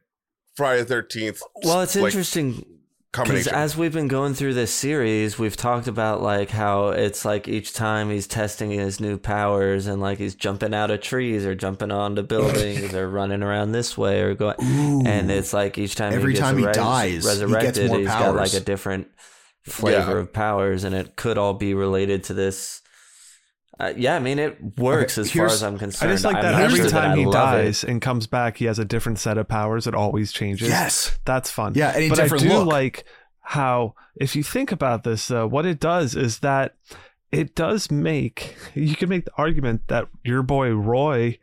Friday Thirteenth? Well, it's like, interesting because as we've been going through this series, we've talked about like how it's like each time he's testing his new powers and like he's jumping out of trees or jumping onto buildings or running around this way or going. Ooh. And it's like each time Every he gets time he res- dies, he gets resurrected, more has got like a different flavor Yeah. of powers, and it could all be related to this. Uh, yeah, I mean, it works Okay, as far as I'm concerned. I just like I'm that every sure time I he love dies and comes back, he has a different set of powers. It always changes. yes, That's fun. Yeah, and a but I different do look. like how, if you think about this, uh, what it does is that it does make you can make the argument that your boy Roy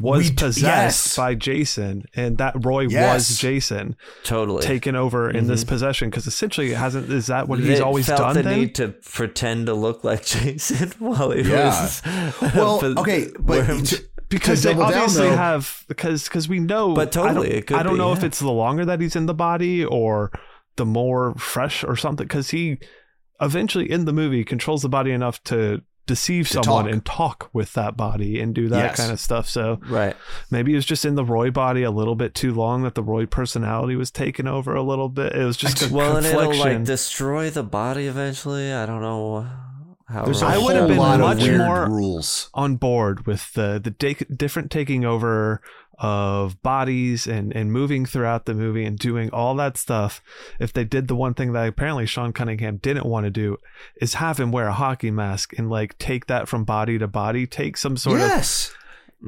was We possessed yes. by Jason, and that Roy Yes. was Jason totally taken over in this Mhm. possession. Because essentially, it hasn't is that what he's They always felt done? the Then need to pretend to look like Jason while he Yeah. was. well, but- okay, but where- to- because they double down, obviously have because because we know But totally, I don't, it could I don't be, know if it's the longer that he's in the body or the more fresh or something because he eventually in the movie controls the body enough to deceive To someone talk. and talk with that body and do that Yes. kind of stuff so right. maybe it was just in the roy body a little bit too long that the roy personality was taken over a little bit it was just a Well, and it'll like destroy the body eventually. I don't know how. there's a I would have been much more- rules. on board with the the da- different taking over of bodies and and moving throughout the movie and doing all that stuff if they did the one thing that apparently Sean Cunningham didn't want to do is have him wear a hockey mask and like take that from body to body take some sort of yes.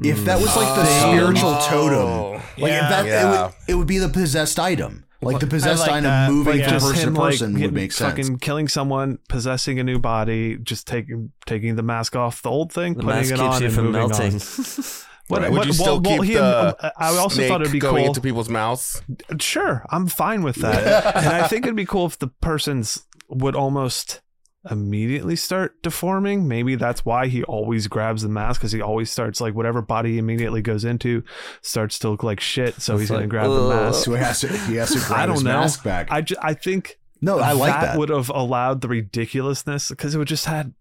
If that was like the mm. Oh. spiritual totem, Oh. like Yeah. if that, it, Yeah. would, it would be the possessed item. Like the possessed like item that, moving but from just person him to like person him would make sense. fucking killing someone possessing a new body just taking taking the mask off the old thing The putting mask it keeps on you and from moving on. melting. What, Right. what, Would you still well, well, keep he- the um, I also snake thought it'd be going cool into people's mouths? Sure, I'm fine with that. and I think it'd be cool if the person's would almost immediately start deforming. Maybe that's why he always grabs the mask because he always starts like whatever body he immediately goes into starts to look like shit. So It's he's gonna like, grab the mask. so he has to he has to grab I don't his know. mask back. I ju- I think no, I like that. would have allowed the ridiculousness because it would just had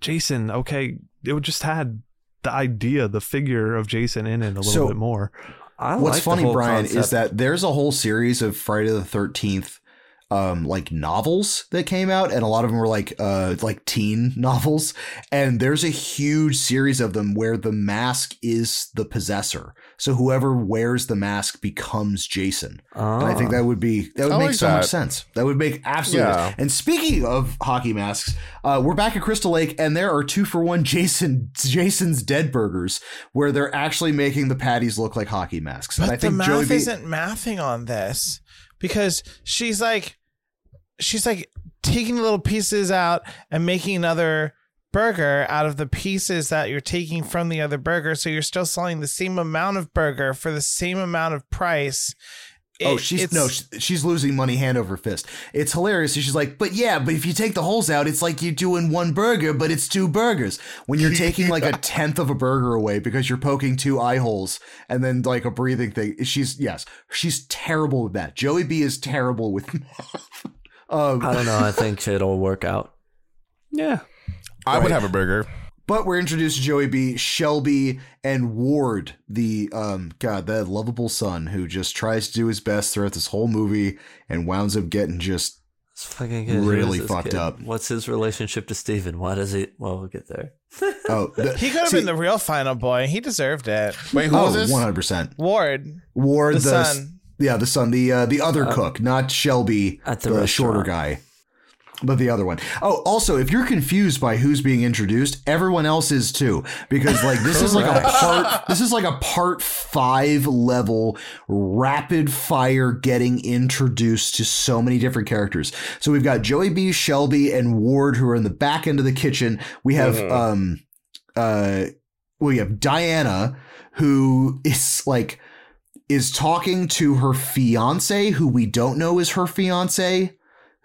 Jason. Okay, it would just had the idea, the figure of Jason in it a little So- bit more. I What's like funny, whole Brian, is that there's a whole series of Friday the Thirteenth, um, like novels that came out, and a lot of them were like, uh, like teen novels. And there's a huge series of them where the mask is the possessor. So whoever wears the mask becomes Jason. And I think Ah. that would be that would I make like so much sense. That would make absolute. Yeah. And speaking of hockey masks, uh, we're back at Crystal Lake, and there are two for one Jason Jason's Dead Burgers, where they're actually making the patties look like hockey masks. But and I think the Joey math B- isn't mathing on this because she's like, she's like taking little pieces out and making another burger out of the pieces that you're taking from the other burger. So you're still selling the same amount of burger for the same amount of price. Oh, she's no, she's losing money hand over fist. It's hilarious. She's like, but yeah, but if you take the holes out, it's like you're doing one burger, but it's two burgers. When you're taking like a tenth of a burger away because you're poking two eye holes and then like a breathing thing. She's yes, she's terrible with that. Joey B is terrible with math. um, I don't know. I think it'll work out. Yeah, I would have a burger. But we're introduced to Joey B, Shelby, and Ward, the um God, that lovable son who just tries to do his best throughout this whole movie and winds up getting just fucking Really fucked kid? up. What's his relationship to Steven? Why does he? Well, we'll get there. oh the, He could have see- been the real final boy. He deserved it. Wait, who oh was this? 100%. Ward, Ward the, the, son. yeah the son the uh, the other cook, not Shelby, At the the, shorter guy. But the other one. Oh, also, if you're confused by who's being introduced, everyone else is too. Because like this is like a part this is like a part five level rapid fire getting introduced to so many different characters. So we've got Joey B, Shelby, and Ward who are in the back end of the kitchen. We have Mhm. um uh we have Diana, who is like is talking to her fiance, who we don't know is her fiance,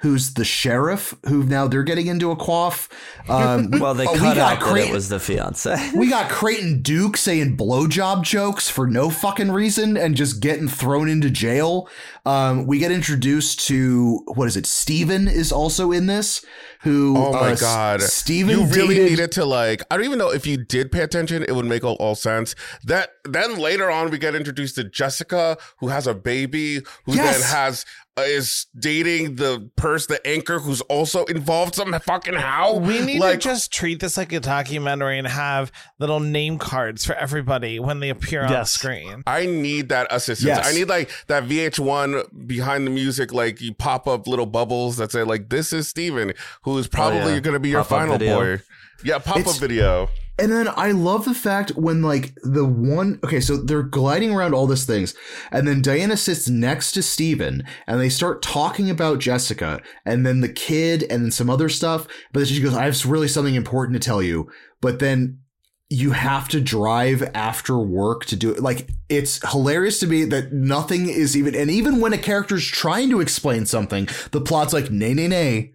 who's the sheriff, who now they're getting into a quaff. Um, Well, they oh, we cut got out that Creighton- it was the fiance. we got Creighton Duke saying blowjob jokes for no fucking reason and just getting thrown into jail. Um, we get introduced to what is it? Steven is also in this. Who? Oh my uh, god, Steven You really dated- needed to like. I don't even know if you did pay attention. It would make all, all sense. That then later on we get introduced to Jessica, who has a baby, who Yes. then has is dating the person, the anchor, who's also involved some fucking how. We need like, to just treat this like a documentary and have little name cards for everybody when they appear on the Yes. screen. I need that assistance. Yes. I need like that VH1 behind the music, like you pop up little bubbles that say like this is Steven, who is probably oh, yeah. going to be your Pop-up final video. boy. Yeah, pop up video. And then I love the fact when like the one okay, so they're gliding around all these things, and then Diana sits next to Steven and they start talking about Jessica and then the kid and then some other stuff. But then she goes, I have really something important to tell you. But then you have to drive after work to do it. Like it's hilarious to me that nothing is even and even when a character's trying to explain something, the plot's like, nay, nay, nay.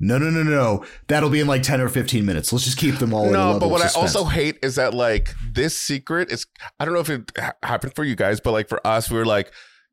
No, no, no, no. That'll be in like 10 or 15 minutes. Let's just keep them all No, but what I also hate is that like this secret is I don't know if it ha- happened for you guys, but like for us, we were like,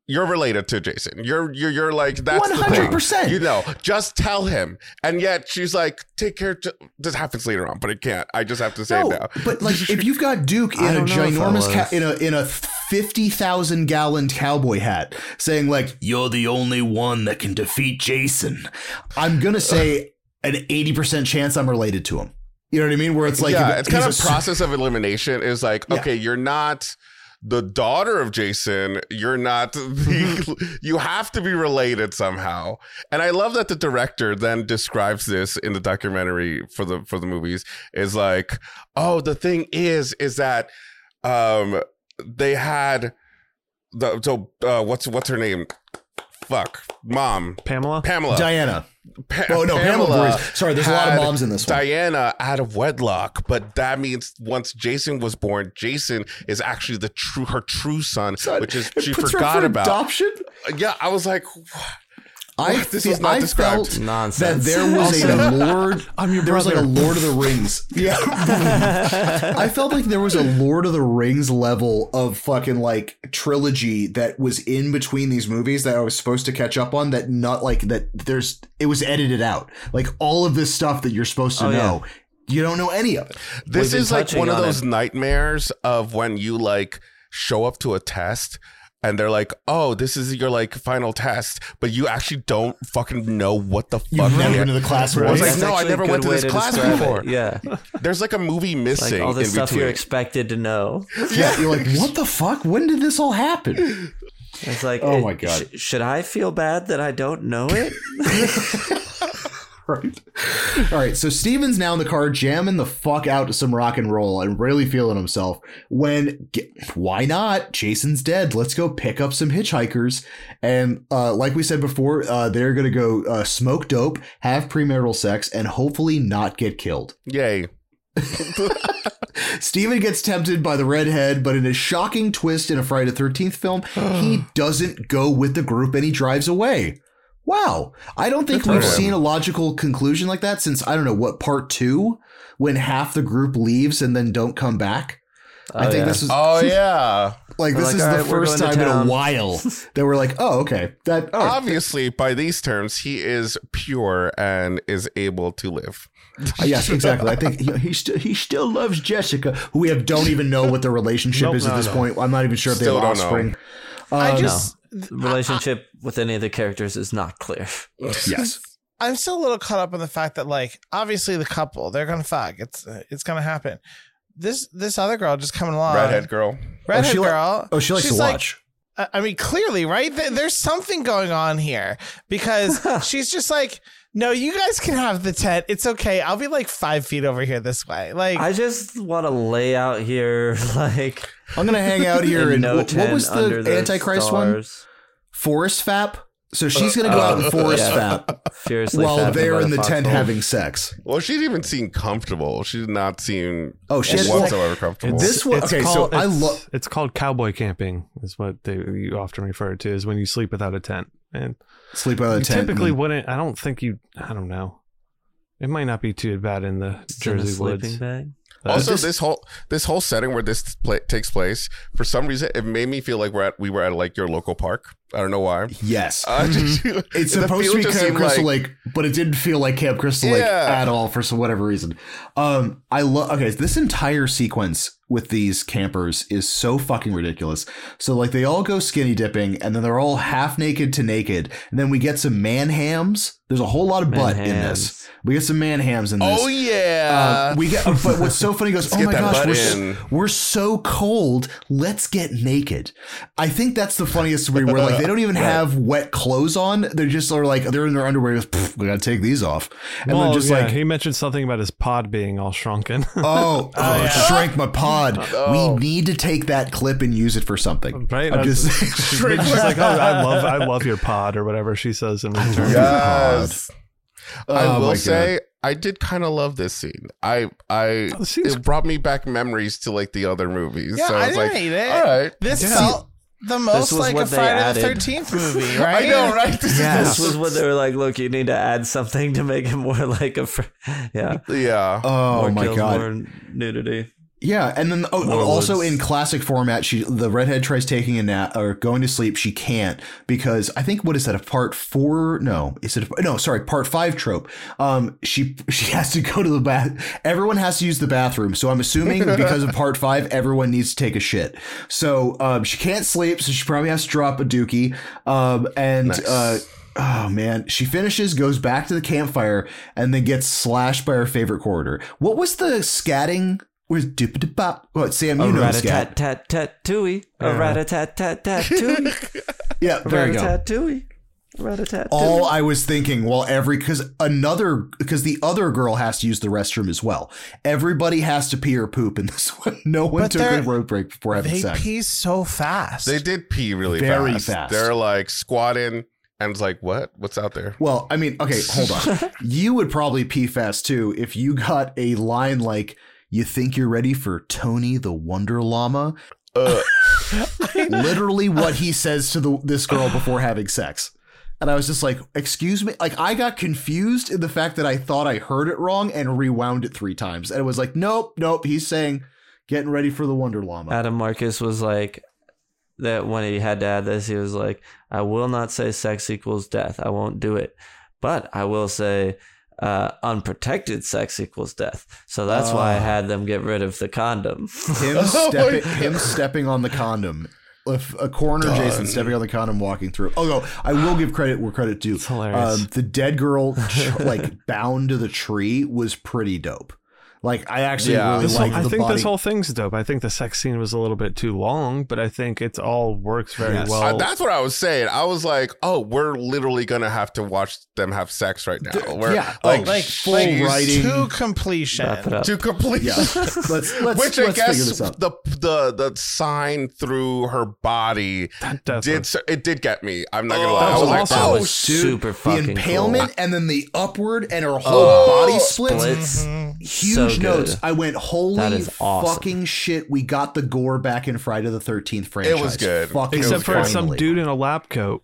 you're related to Jason. You're you're you're like that's 100%. You know, just tell him. And yet she's like, take care. To, this happens later on, but it can't. I just have to say No, it now. but like if you've got Duke in a don't know ginormous ca- in a in a fifty thousand gallon cowboy hat, saying like "You're the only one that can defeat Jason," I'm gonna say an eighty percent chance I'm related to him. You know what I mean? Where it's like yeah, it's kind of a a- process of elimination. Is like, Yeah. okay, you're not the daughter of Jason. You're not. The, you have to be related somehow. And I love that the director then describes this in the documentary for the for the movies. Is like, oh, the thing is, is that um they had the so uh, what's what's her name? Fuck, mom, Pamela. Pamela. Diana. Pa- Oh no, Pamela. Voorhees. Sorry, there's a lot of moms in this one. Diana out of wedlock, but that means once Jason was born, Jason is actually the true her true son, which is she forgot for about. adoption. Uh, yeah, I was like, I What? This fe- was not I described. felt Nonsense. that there was a Lord. I'm your there was like a brother. Lord of the Rings. Yeah, I felt like there was a Lord of the Rings level of fucking like trilogy that was in between these movies that I was supposed to catch up on. That not like that. There's it was edited out. Like all of this stuff that you're supposed to Oh, yeah. know, you don't know any of it. this been is like touching one of on those it. nightmares of when you like show up to a test. And they're like, "Oh, this is your like final test," but you actually don't fucking know what the fuck. You've fuck. never the- been to the class. I was like, That's no, I never went to way this class describe it. before. Yeah, There's like a movie like missing all the in stuff between. you're expected to know. yeah, you're like, what the fuck? When did this all happen? It's like, Oh it- my God. sh- should I feel bad that I don't know it? right. All right. So Steven's now in the car, jamming the fuck out to some rock and roll and really feeling himself. When, why not? Jason's dead. Let's go pick up some hitchhikers. And uh, like we said before, uh, they're going to go uh, smoke dope, have premarital sex, and hopefully not get killed. Yay! Steven gets tempted by the redhead, but in a shocking twist in a Friday the 13th film, he doesn't go with the group and he drives away. Wow. I don't think Good for we've him. seen a logical conclusion like that since, I don't know, what, part two? When half the group leaves and then don't come back? I think yeah. this is Oh yeah. like We're this like, is the right, first time in a while that we're like, oh, okay, that all right. Obviously, by these terms, he is pure and is able to live. Uh, yes, exactly. I think he, he still he still loves Jessica, who we have don't even know what their relationship Nope, is at no, this no. point. I'm not even sure if Still they have don't offspring. I Um, just The relationship with any of the characters is not clear. yes. I'm still a little caught up in the fact that like obviously the couple they're gonna fuck. It's uh, it's gonna happen. This this other girl just coming along, Redhead girl. redhead Oh, she li- girl. Oh, she likes she's to like- watch. I I mean, clearly, right? There's something going on here because she's just like, no, you guys can have the tent. It's okay. I'll be like five feet over here this way. Like, I just want to lay out here, like I'm gonna hang out here in and no what, what tent was under the Antichrist one? Forest Fap. So she's gonna go uh, out and uh, Forest yeah. Fap Furiously while fapping they're in the tent foxhole. having sex. Well, she didn't even seem comfortable. She did not seem Oh, she had- whatsoever comfortable. This one- It's okay, so called- I it's- love. It's called cowboy camping, is what they you often refer to is when you sleep without a tent. And Sleep out of the tent. typically and- wouldn't. I don't think you. I don't know. It might not be too bad in the It's Jersey sleeping woods. bag. but- also, this- this, whole this whole setting where this pla takes place, for some reason, it made me feel like we're at we were at like your local park. I don't know why. yes. Uh, just- It's supposed to be Camp Crystal like- Lake, but it didn't feel like Camp Crystal Lake Yeah. at all for some whatever reason. Um, I love. Okay, this entire sequence with these campers is so fucking ridiculous. So like they all go skinny dipping, and then they're all half naked to naked, and then we get some man hams. There's a whole lot of butt in this. We get some man hams in this. Oh yeah. Um, we get, but what's so funny he goes, oh my gosh, we're, s- in." we're so cold. Let's get naked. I think that's the funniest to me. Where like they don't even have wet clothes on. They're just sort of like they're in their underwear. Goes, "Pff, we gotta take these off, and well, then just yeah, like, he mentioned something about his pod being all shrunken. oh, oh, oh yeah. shrank my pod. Oh. We need to take that clip and use it for something. right? I'm just She's like, oh, I love, I love your pod, or whatever she says in return. yes. I Oh, will my say I did kind of love this scene. I I Oh, it brought me back memories to like the other movies. yeah, so I I was didn't like, hate it. all right. This Yeah. felt the most was like a what they Friday the added. Thirteenth movie, right? I know, right? This Yeah. This was what they were like. Look, you need to add something to make it more like a, fr- yeah. yeah. oh more my kills, god. more nudity. Yeah, and then oh, also in classic format, she the redhead tries taking a nap or going to sleep. She can't because I think what is that a part four? No, is it a, no? Sorry, part five trope. Um, she she has to go to the bath. Everyone has to use the bathroom. So I'm assuming because of part five, everyone needs to take a shit. So um, she can't sleep, so she probably has to drop a dookie. Um, and Nice. uh. Oh man, she finishes, goes back to the campfire, and then gets slashed by her favorite corridor. What was the scatting? Was dip dip bop? What Sam? You a know rat a scat. tat tat tat tooey. A Yeah. rat a tat tat tat tooey. Yeah, A there rat you a go. tat tooey. Rat a tat All tooey. I was thinking, while every because another because the other girl has to use the restroom as well. Everybody has to pee or poop in this one. No one But took a they're- road break before having They sex. pee so fast. They did pee really Very fast. fast. They're like squatting and it's like, what? What's out there? Well, I mean, okay, hold on. you would probably pee fast too if you got a line like, "You think you're ready for Tony the Wonder Llama?" Uh, Literally, what he says to the this girl before having sex. And I was just like, "Excuse me." Like I got confused in the fact that I thought I heard it wrong and rewound it three times, and it was like, "Nope, nope." He's saying, "Getting ready for the Wonder Llama." Adam Marcus was like that when he had to add this. He was like, "I will not say sex equals death. I won't do it, but I will say." Uh, unprotected sex equals death, so that's why I Oh. had them get rid of the condom. him Oh stepping him stepping on the condom. If a coroner Done. Jason stepping on the condom walking through. Oh no, I will give credit where credit due. It's hilarious. Um, the dead girl like bound to the tree was pretty dope. Like I actually Yeah. really This whole, liked I think body. this whole thing's dope. I think the sex scene was a little bit too long, but I think it all works very Yes. well. Uh, that's what I was saying. I was like, oh, we're literally gonna have to watch them have sex right now. We're, yeah, like, oh, like full like writing. to completion. Wrap it up. to complete. yeah, let's let's Which let's I guess this out. the the the sign through her body That did it did get me. I'm not Oh, gonna lie. I that was was like, awesome. That oh, was super the fucking impalement cool. and then the upward and her whole Oh, body splits. splits. Mhm. Huge So good. notes. I went, holy That is awesome. fucking shit. We got the gore back in Friday the 13th franchise. It was good. Fucking Except was for good. some dude in a lab coat.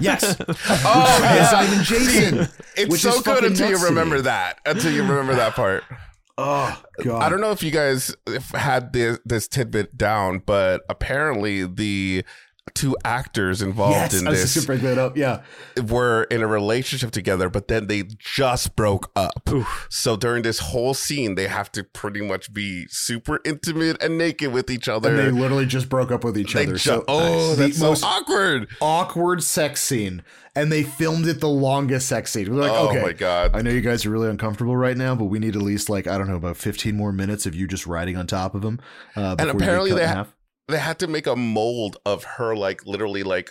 Yes. Oh, Yes, yeah. Simon Jason. It's which so is good until you nuts to me. remember that. Until you remember that part. Oh god. I don't know if you guys had this, this tidbit down, but apparently the two actors involved Yes, in I was this bring that up. Yeah. were in a relationship together, but then they just broke up. So during this whole scene, they have to pretty much be super intimate and naked with each other. And they literally just broke up with each They other. ju- so oh, the that's so most awkward. awkward sex scene. And they filmed it the longest sex scene. We're like, oh okay. my god! I know you guys are really uncomfortable right now, but we need at least like I don't know about 15 more minutes of you just riding on top of him. Uh, get apparently they in ha- half. They had to make a mold of her, like literally, like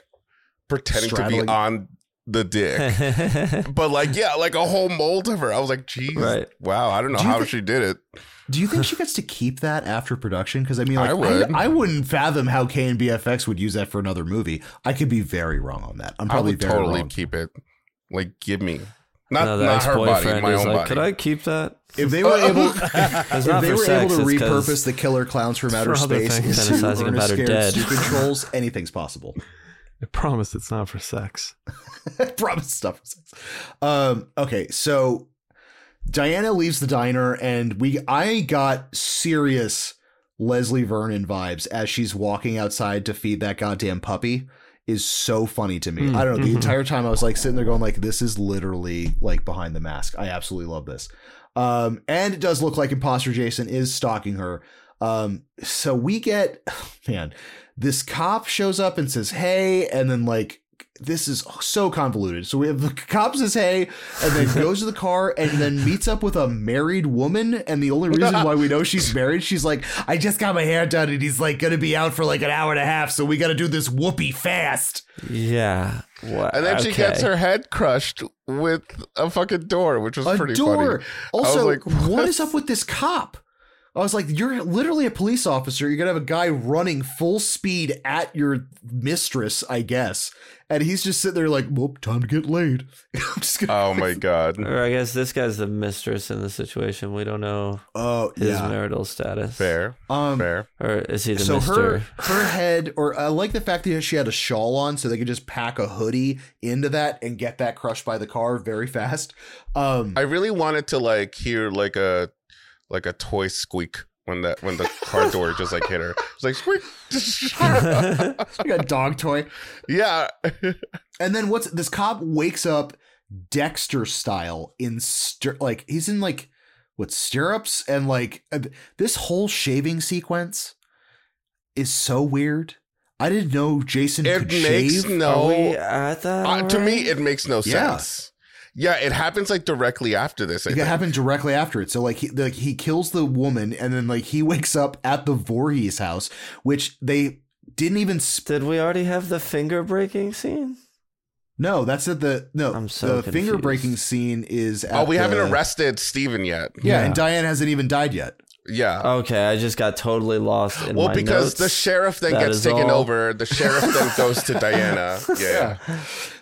pretending to be on the dick. But like, yeah, like a whole mold of her. I was like, geez, Right. wow. I don't know Do how thi- she did it. Do you think she gets to keep that after production? Because I mean, like, I would. I, wouldn't fathom how KNB EFX would use that for another movie. I could be very wrong on that. I'm I probably totally wrong. keep it. Like, give me not no, the not her body, my own like, body. could I keep that? If they were able, It's if they were sex, able to repurpose the killer clowns from outer space things. into Fantasizing Ernest about her dead. Stu controls, anything's possible. I promise it's not for sex. Promise stuff. Um, okay, so Diana leaves the diner, and we I got serious Leslie Vernon vibes as she's walking outside to feed that goddamn puppy. Is so funny to me. Mm, I don't know. The mhm. entire time I was like sitting there going like, "This is literally like behind the mask." I absolutely love this. Um, and it does look like imposter Jason is stalking her. Um, so we get, man, this cop shows up and says, "Hey," and then like this is so convoluted. So we have the cop says, "Hey," and then goes to the car and then meets up with a married woman. And the only reason why we know she's married, she's like, "I just got my hair done, and he's like gonna be out for like an hour and a half, so we got to do this whoopee fast." Yeah. What? and then she gets her head crushed with a fucking door, which was a pretty door. funny. Also, like, what what? is up with this cop? I was like, you're literally a police officer. You're gonna have a guy running full speed at your mistress, I guess, and he's just sitting there like, "Well, time to get laid." I'm just gonna. Oh my god! Or I guess this guy's the mistress in the situation. We don't know Oh his yeah. marital status. Fair, Um. fair. Or is he the So mister? her her head, or I like the fact that she had a shawl on, so they could just pack a hoodie into that and get that crushed by the car very fast. Um, I really wanted to like hear like a like a toy squeak when that when the car door just like hit her. It's like squeak. like a dog toy. yeah. And then what's this cop wakes up Dexter style in stir like he's in like what stirrups and like uh, this whole shaving sequence is so weird. I didn't know Jason It could makes shave. no. Are we at that? uh, to me, it makes no Yeah. sense. Yeah, it happens like directly after this. I It think. happened directly after it. So like he like he kills the woman and then like he wakes up at the Voorhees house, which they didn't even sp- Did we already have the finger breaking scene? no, that's at the no I'm so the finger breaking scene is oh, at Oh, we haven't arrested Steven yet. Yeah, Yeah. and Diane hasn't even died yet. Yeah. Okay, I just got totally lost in well, my because notes. the sheriff then That gets taken all. over. The sheriff then goes to Diana. Yeah.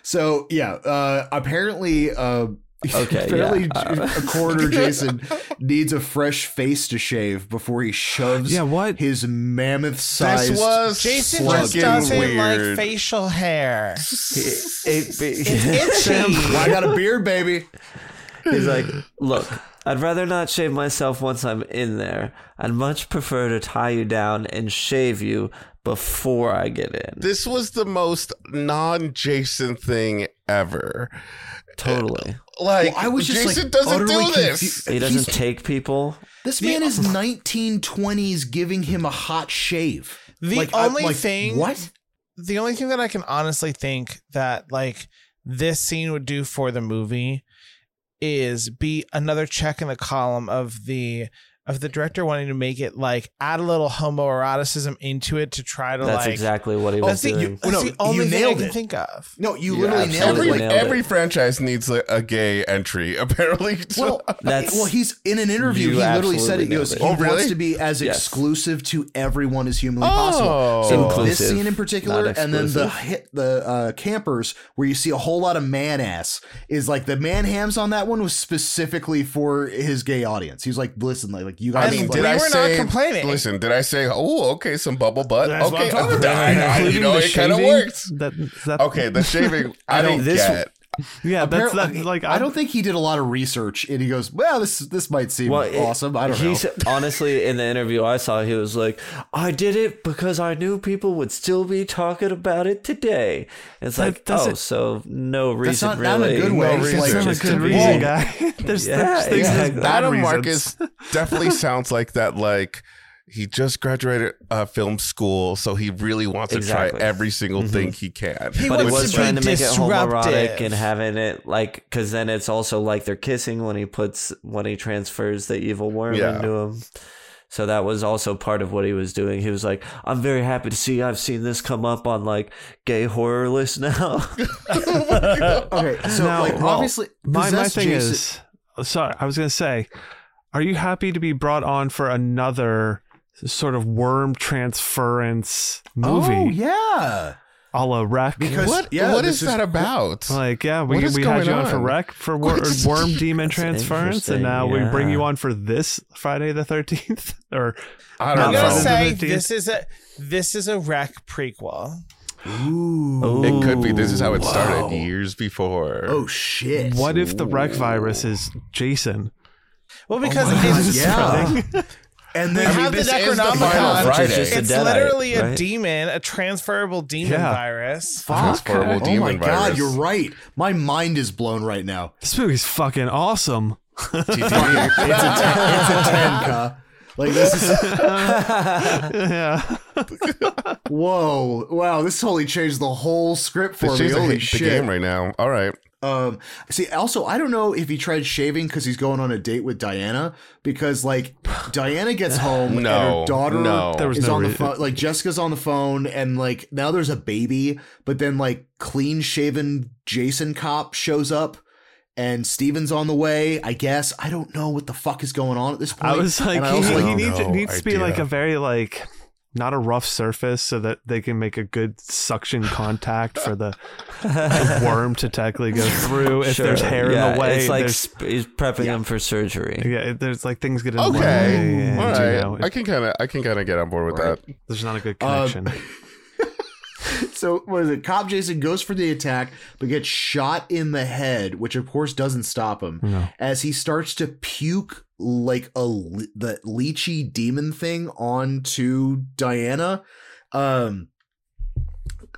So yeah, uh, apparently, uh, Okay, apparently, yeah. Uh, a coroner Jason needs a fresh face to shave before he shoves Yeah, what? his mammoth-sized. This was Jason just doesn't weird. like facial hair. It- it- It's itchy. Well, I got a beard, baby. He's like, look, I'd rather not shave myself once I'm in there. I'd much prefer to tie you down and shave you before I get in. This was the most non-Jason thing ever. Totally. Uh, like Well, I was just Jason like doesn't utterly do this. confused. He doesn't He's- take people. This man is 1920s giving him a hot shave. The Like, I- only like, thing What? the only thing that I can honestly think that like this scene would do for the movie is be another check in the column of the of the director wanting to make it like add a little homoeroticism into it to try to That's like exactly what he was see, you- doing. that's No, the only you thing nailed I can it. think of. No, you Yeah, literally nailed it. Every Like, nailed every it. franchise needs a, a gay entry, apparently. Well, That's- well, he's in an interview. He literally said it. He goes, nailed he. Oh, really? wants to be as Yes. exclusive to everyone as humanly Oh. possible. So this scene in particular, and then the hit the uh, campers where you see a whole lot of man ass is like the man hams on that one was specifically for his gay audience. He's like, listen, like, like you I mean, did we I were not say? complaining. Listen, did I say? Oh, okay, some bubble butt. That's what I'm okay, talking I- about. I- I- you know, the it kind of shaving? works. That, is that, Okay, the shaving. I don't This- get. Yeah, that's Apparently- that. Like I don't think he did a lot of research, and he goes, "Well, this this might seem Well, it- awesome. I don't know." He's honestly in the interview I saw, he was like, "I did it because I knew people would still be talking about it today." It's That like, doesn't- oh, so no reason not- not a really. good way. No reason, like- That's not just a good reason, guy. there's, Yeah, there's things yeah. there's Adam reasons. Marcus definitely sounds like that. Like he just graduated uh, film school, so he really wants to try every single thing he can. He But he wants was to trying be to make it homoerotic disruptive. and having it like, because then it's also like they're kissing when he puts when he transfers the evil worm Yeah. into him. So that was also part of what he was doing. He was like, "I'm very happy to see I've seen this come up on like gay horror list now." okay, so Now, like well, obviously, my, my thing Jason- is sorry i was going to say are you happy to be brought on for another sort of worm transference movie Oh yeah, a la REC because What? yeah, what this is that about? like yeah we, What is we had you on, for REC for wor- worm demon transference and interesting, now we bring you on for this friday the 13th or I I'm don't Not gonna know. say this is a this is a REC prequel. Ooh. It could be. This is how it Whoa. started years before. Oh shit! what if the REC virus is jason Well, oh because my God, it's, yeah. And we then have the this is the Necronomicon. final Which is Friday. just a It's Deadite, literally a right? demon, a transferable demon Yeah. virus. Transferable Oh demon my god, virus. you're right. My mind is blown right now. this movie's fucking awesome It's a ten. It's a ten, Ka. Like this is yeah whoa, wow! This totally changed the whole script for This me. changed the, Holy the shit! game right now. All right. Um, see, also, I don't know if he tried shaving because he's going on a date with Diana because, like, Diana gets home and No, her daughter no. There was is no on the phone. Like, Jessica's on the phone, and like now there's a baby, but then like clean shaven Jason cop shows up. And Steven's on the way, I guess. I don't know what the fuck is going on at this point. I was like, And I he, also, he needs, no needs to be like a very like not a rough surface so that they can make a good suction contact for the, the worm to technically go through. If Sure. there's hair yeah, in the way, it's like sp- he's prepping him for surgery. yeah, there's like things get in the Okay. way. and, All you know, I can kind of I can kind of get on board with Right. that. there's not a good Um, connection. So what is it? Cop Jason goes for the attack, but gets shot in the head, which of course doesn't stop him. No. As he starts to puke like a the leechy demon thing onto Diana. Um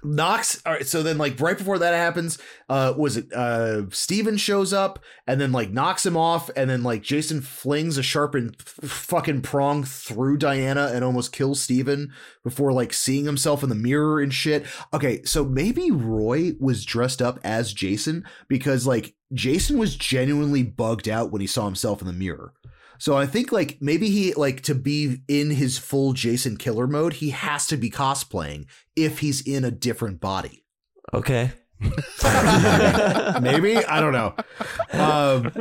knocks all right so then like right before that happens uh was it uh steven shows up and then like knocks him off and then like jason flings a sharpened f- fucking prong through diana and almost kills steven before like seeing himself in the mirror and shit okay so maybe roy was dressed up as jason because like jason was genuinely bugged out when he saw himself in the mirror so I think like maybe he like to be in his full Jason killer mode, he has to be cosplaying if he's in a different body. Okay. Maybe I don't know. Um,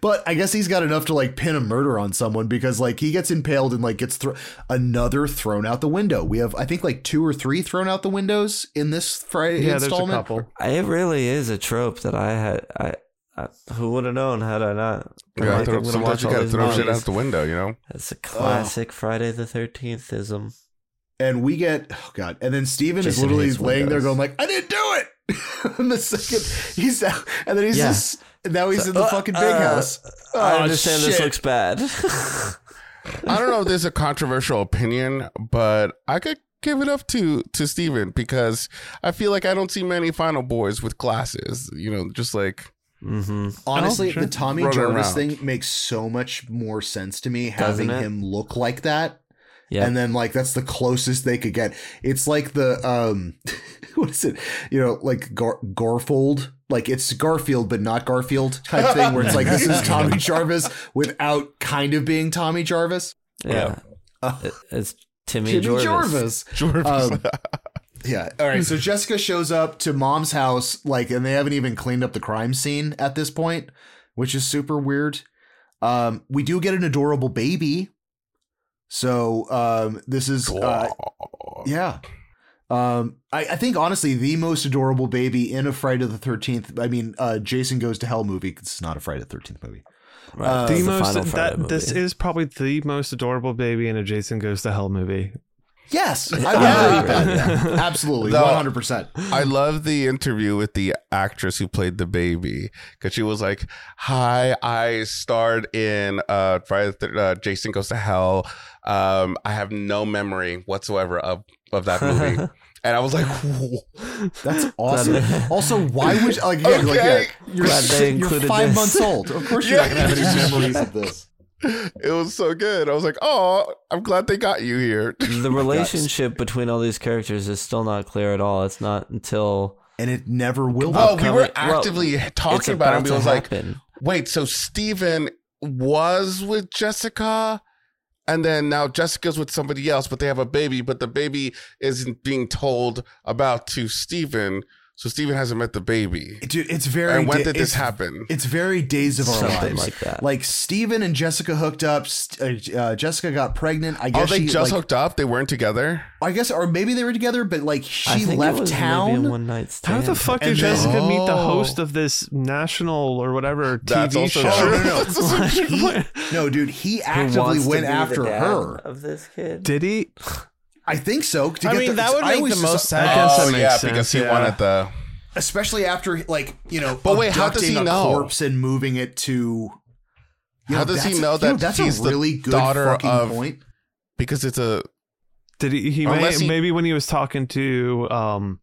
but I guess he's got enough to like pin a murder on someone because like he gets impaled and like gets thro- another thrown out the window. We have I think like two or three thrown out the windows in this Friday yeah, there's a installment. couple. It really is a trope that I had. I, I who would have known had I not? You like, throw, I'm sometimes watch you gotta these throw shit out the window, you know? It's a classic Friday the Thirteenth ism. and we get oh god and then steven is literally hates laying there going like i didn't do it and the second he's out and then he's Yeah. just now he's in the Uh, fucking big uh, house I Oh, understand this looks bad. I don't know if there's a controversial opinion, but I could give it up to to Steven because I feel like I don't see many final boys with glasses. You know, just like mm-hmm. honestly Oh, sure. the tommy Running jarvis around. thing makes so much more sense to me Doesn't having it? him look like that Yeah. and then like that's the closest they could get it's like the um what is it you know like Gar- garfold like it's garfield but not garfield type thing where it's like this is tommy jarvis without kind of being tommy jarvis yeah. Uh, it's Timmy, Jimmy Jarvis. Jarvis. Um, yeah. All right. So Jessica shows up to mom's house, like, and they haven't even cleaned up the crime scene at this point, which is super weird. Um, we do get an adorable baby. So um, this is, uh, yeah. Um, I, I think honestly the most adorable baby in a Friday the Thirteenth. I mean, uh, Jason Goes to Hell movie. 'cause It's not a Friday the Thirteenth movie. Right. Uh, the most final Friday that this is probably the most adorable baby in a Jason Goes to Hell movie. Yes, I would Yeah. agree that. Yeah. Absolutely, one hundred percent. I love the interview with the actress who played the baby because she was like, "Hi, I starred in uh, Friday the Thir- uh, Jason Goes to Hell. Um, I have no memory whatsoever of of that movie." and I was like, "Whoa." That's awesome. also, why would like, again, like yeah, you're Glad they you're five this. months old. Of course, you're not gonna have any memories of this. "It was so good." I was like, "Oh, I'm glad they got you here." the relationship between all these characters is still not clear at all. It's not until And it never will. Well, be. we were Upcoming- well, actively talking about it. and about We was to like, happen. wait, so Steven was with Jessica and then now Jessica's with somebody else, but they have a baby, but the baby isn't being told about to Steven. So Steven hasn't met the baby. Dude, it's very. And when da- did this it's- happen? It's very days of our Something lives. like that. Like Steven and Jessica hooked up. Uh, uh, Jessica got pregnant. I Oh, guess they she just like, hooked up? They weren't together? I guess, or maybe they were together, but like I she think it left was maybe a town. one night How the fuck did And then- Jessica meet the Oh. host of this national or whatever TV That's also show? true. no, no. That's also true. No, dude, he Who actively wants went after her. of this kid. Did he? I think so. to I get mean, the- that would make the most I sense. guess oh, yeah, sense, because he yeah. wanted the. especially after like you know, But wait, how does he know? corpse and moving it to. you How know, does he that's- know you that that's he's a the really good daughter fucking of- point? Because it's a. Did he? he, may, he- maybe when he was talking to um,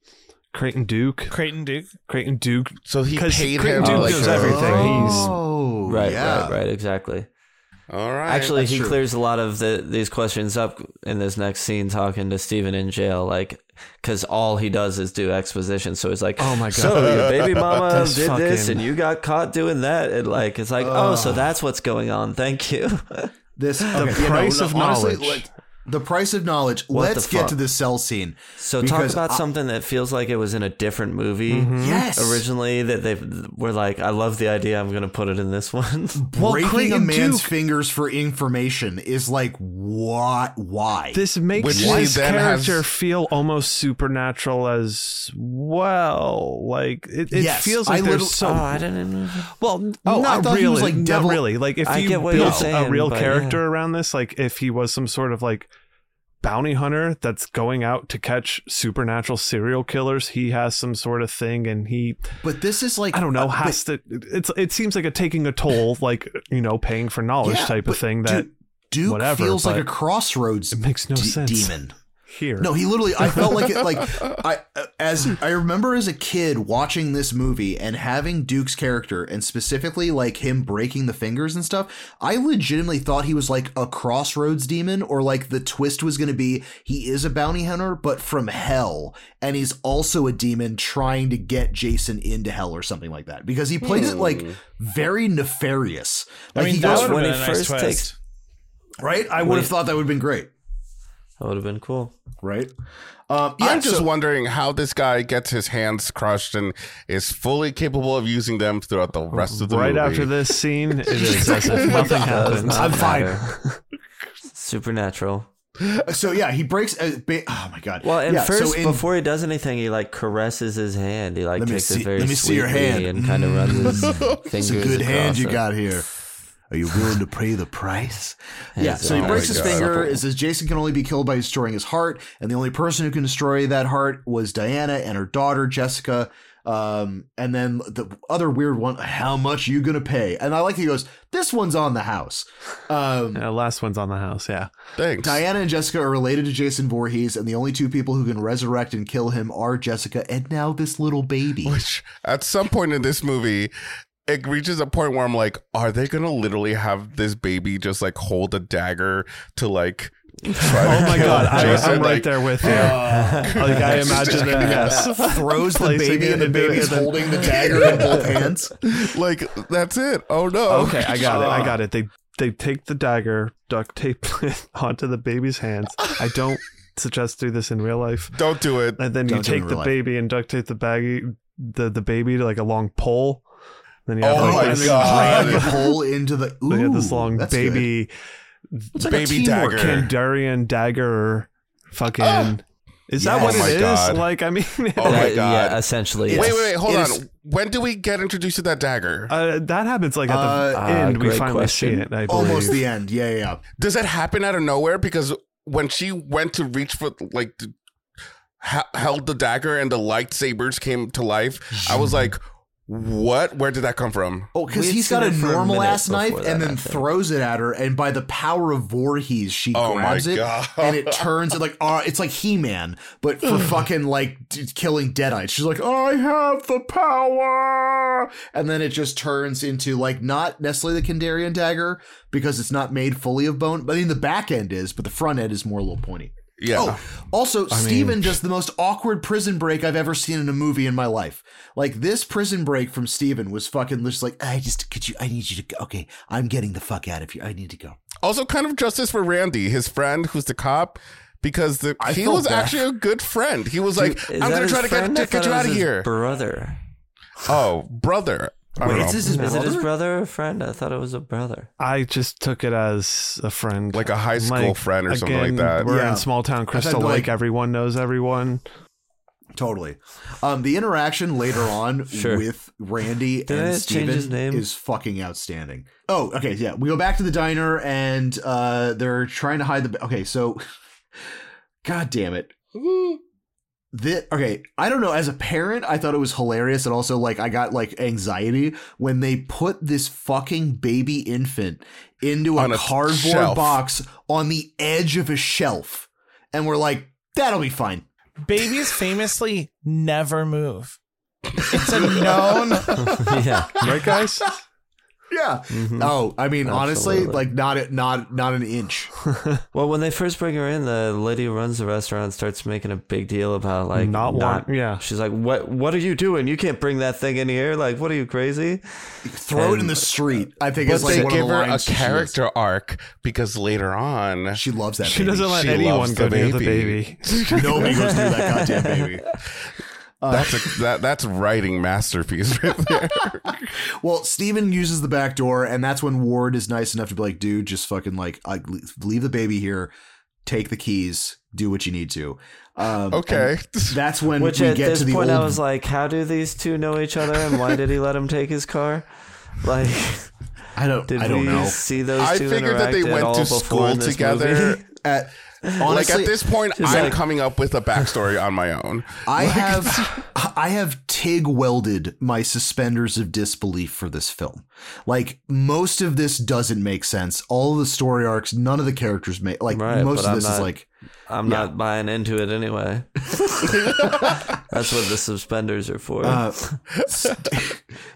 Creighton Duke, Creighton Duke. Creighton Duke. So he 'Cause paid Creighton him. Duke like, knows a- everything. He's- Oh, Right, yeah. right, right, exactly. All right. Actually, he true. clears a lot of the, these questions up in this next scene, talking to Steven in jail, like because all he does is do exposition. So he's like, Oh my god! "So your baby mama That's did this, and you got caught doing that," and like it's like, "Oh, so that's what's going on." Thank you. This okay, yeah, no, price of honestly, knowledge. like, the price of knowledge. What Let's get to the cell scene. so talk Because about I- something that feels like it was in a different movie. Mm-hmm. Yes, Originally, that they were like, I love the idea. I'm gonna put it in this one. Well, breaking a man's Duke- fingers for information is like what? Why? This makes Which his character has- feel almost supernatural as well. Like it, it Yes, feels I like little- there's so oh, I didn't. well, Oh, not thought really, he was, like, not really. Like if I you get what you're built a real but character yeah. around this, like if he was some sort of like bounty hunter that's going out to catch supernatural serial killers, he has some sort of thing, and he but this is like I don't know uh, has to. It's it seems like a taking a toll, like you know, paying for knowledge Yeah, type of thing that Duke, Duke whatever, feels like a crossroads. it makes no de- sense. Demon. Here. No, he literally. I felt like it. Like I, as I remember as a kid watching this movie and having Duke's character, and specifically like him breaking the fingers and stuff. I legitimately thought he was like a crossroads demon, or like the twist was going to be he is a bounty hunter, but from hell, and he's also a demon trying to get Jason into hell or something like that. Because he played it hmm. like very nefarious. I Like mean, he that goes would have when been he a nice first twist. takes- right. I would have thought that would have been great. That would have been cool. Right. Um, yeah, I'm just so- wondering how this guy gets his hands crushed and is fully capable of using them throughout the rest of the movie. right movie. after this scene, it is as if nothing Does happened. not I'm fine. Supernatural. So yeah, he breaks. Uh, ba- oh my god. Well, and yeah, first, so in- before he does anything, he like caresses his hand. He like Let takes see- it very let me see your sweetly hand. and kind of runs his fingers. it's a good hand you got here. Are you willing to pay the price? yeah. So he breaks Oh his God. finger. It says Jason can only be killed by destroying his heart, and the only person who can destroy that heart was Diana and her daughter Jessica. Um, and then the other weird one. How much you gonna pay? And I like he goes. This one's on the house. Um, Yeah, last one's on the house. Yeah. Thanks. Diana and Jessica are related to Jason Voorhees, and the only two people who can resurrect and kill him are Jessica and now this little baby. Which at some point in this movie, it reaches a point where I'm like, are they gonna literally have this baby just like hold a dagger to like try Oh to my god, I, I'm right Like, there with uh, you. like I imagine them. Yes. throws the baby, and the into- baby's then- holding the dagger in both hands. Like that's it. Oh no. Okay, I got it. I got it. They they take the dagger, duct tape it onto the baby's hands. I don't suggest do this in real life. Don't do it. And then Don't you do it in take the life. baby and duct tape the baggy the the baby to like a long pole. Then you have Oh like my this, God. Ram hole into the. Ooh, They have this long that's baby It's like baby teamwork. dagger. Kandarian dagger. Fucking. Ah! is that what Yes. it Oh my is? God. Like I mean, Oh my God. Yeah, essentially. It's- Wait, wait, wait. Hold it on. is- when do we get introduced to that dagger? uh, that happens like at the Uh, end. we great finally question. see it. I believe. Almost the end. Yeah, yeah, yeah. Does that happen out of nowhere? Because when she went to reach for like ha- held the dagger and the lightsabers came to life, I was like, "What? Where did that come from?" Oh, because he's got a seen it for a normal ass knife and then I think. throws it at her, and by the power of Voorhees, she Oh grabs it God. and it turns it like uh, it's like He Man, but for fucking like d- killing deadites. She's like, I have the power, and then it just turns into like not necessarily the Kandarian dagger because it's not made fully of bone. I mean, the back end is, but the front end is more a little pointy. Yeah. Oh, also, Steven does the most awkward prison break I've ever seen in a movie in my life. Like this prison break from Steven was fucking just like, I just could you I need you to go. Okay, I'm getting the fuck out of here. I need to go. Also, kind of justice for Randy, his friend who's the cop, because the, I he felt was bad. actually a good friend. He was like, "I'm gonna try to get, friend? I get, get you out of here." Brother. oh, brother. I Wait, is this his Is it his brother? brother or friend? I thought it was a brother. I just took it as a friend, Like a high school friend or something like again, that. We're Yeah. in small town Crystal like- Lake. Everyone knows everyone. Totally. Um, the interaction later on Sure. with Randy Did I and just change Steven his name? is fucking outstanding. Oh, okay, yeah. We go back to the diner and uh, they're trying to hide the. Okay, so, god damn it. That okay, I don't know. As a parent, I thought it was hilarious, and also like I got like anxiety when they put this fucking baby infant into a, a cardboard shelf. box on the edge of a shelf, and we're like, that'll be fine. Babies famously never move. It's a known. yeah. Right, guys? Yeah. Mhm. Oh, I mean, honestly, like not a, not not an inch. Well, when they first bring her in, the lady who runs the restaurant starts making a big deal about like Not one- yeah. She's like, "What? What are you doing? You can't bring that thing in here. Like, what are you crazy?" Throw it in the street. I think But it's like they one give of the her a lines she says. character arc because later on, She loves that. She baby. doesn't let She anyone loves go the near the baby. baby. Nobody goes near that goddamn baby. that's a, that that's writing masterpiece right there. Well, Steven uses the back door, and that's when Ward is nice enough to be like, "Dude, just fucking like, I, leave the baby here, take the keys, do what you need to." Um, Okay. That's when Which we at get this to the point, old. I was like, "How do these two know each other? And why did he let him take his car?" Like, I don't. did I don't we know. see those I two figured that they went to school together. movie? At, like at this point, I'm like- coming up with a backstory on my own. I have I have TIG welded my suspenders of disbelief for this film. Like most of this doesn't make sense. All of the story arcs, none of the characters make like Right, most of I'm this is like I'm Yeah. not buying into it anyway. That's what the suspenders are for. uh, St-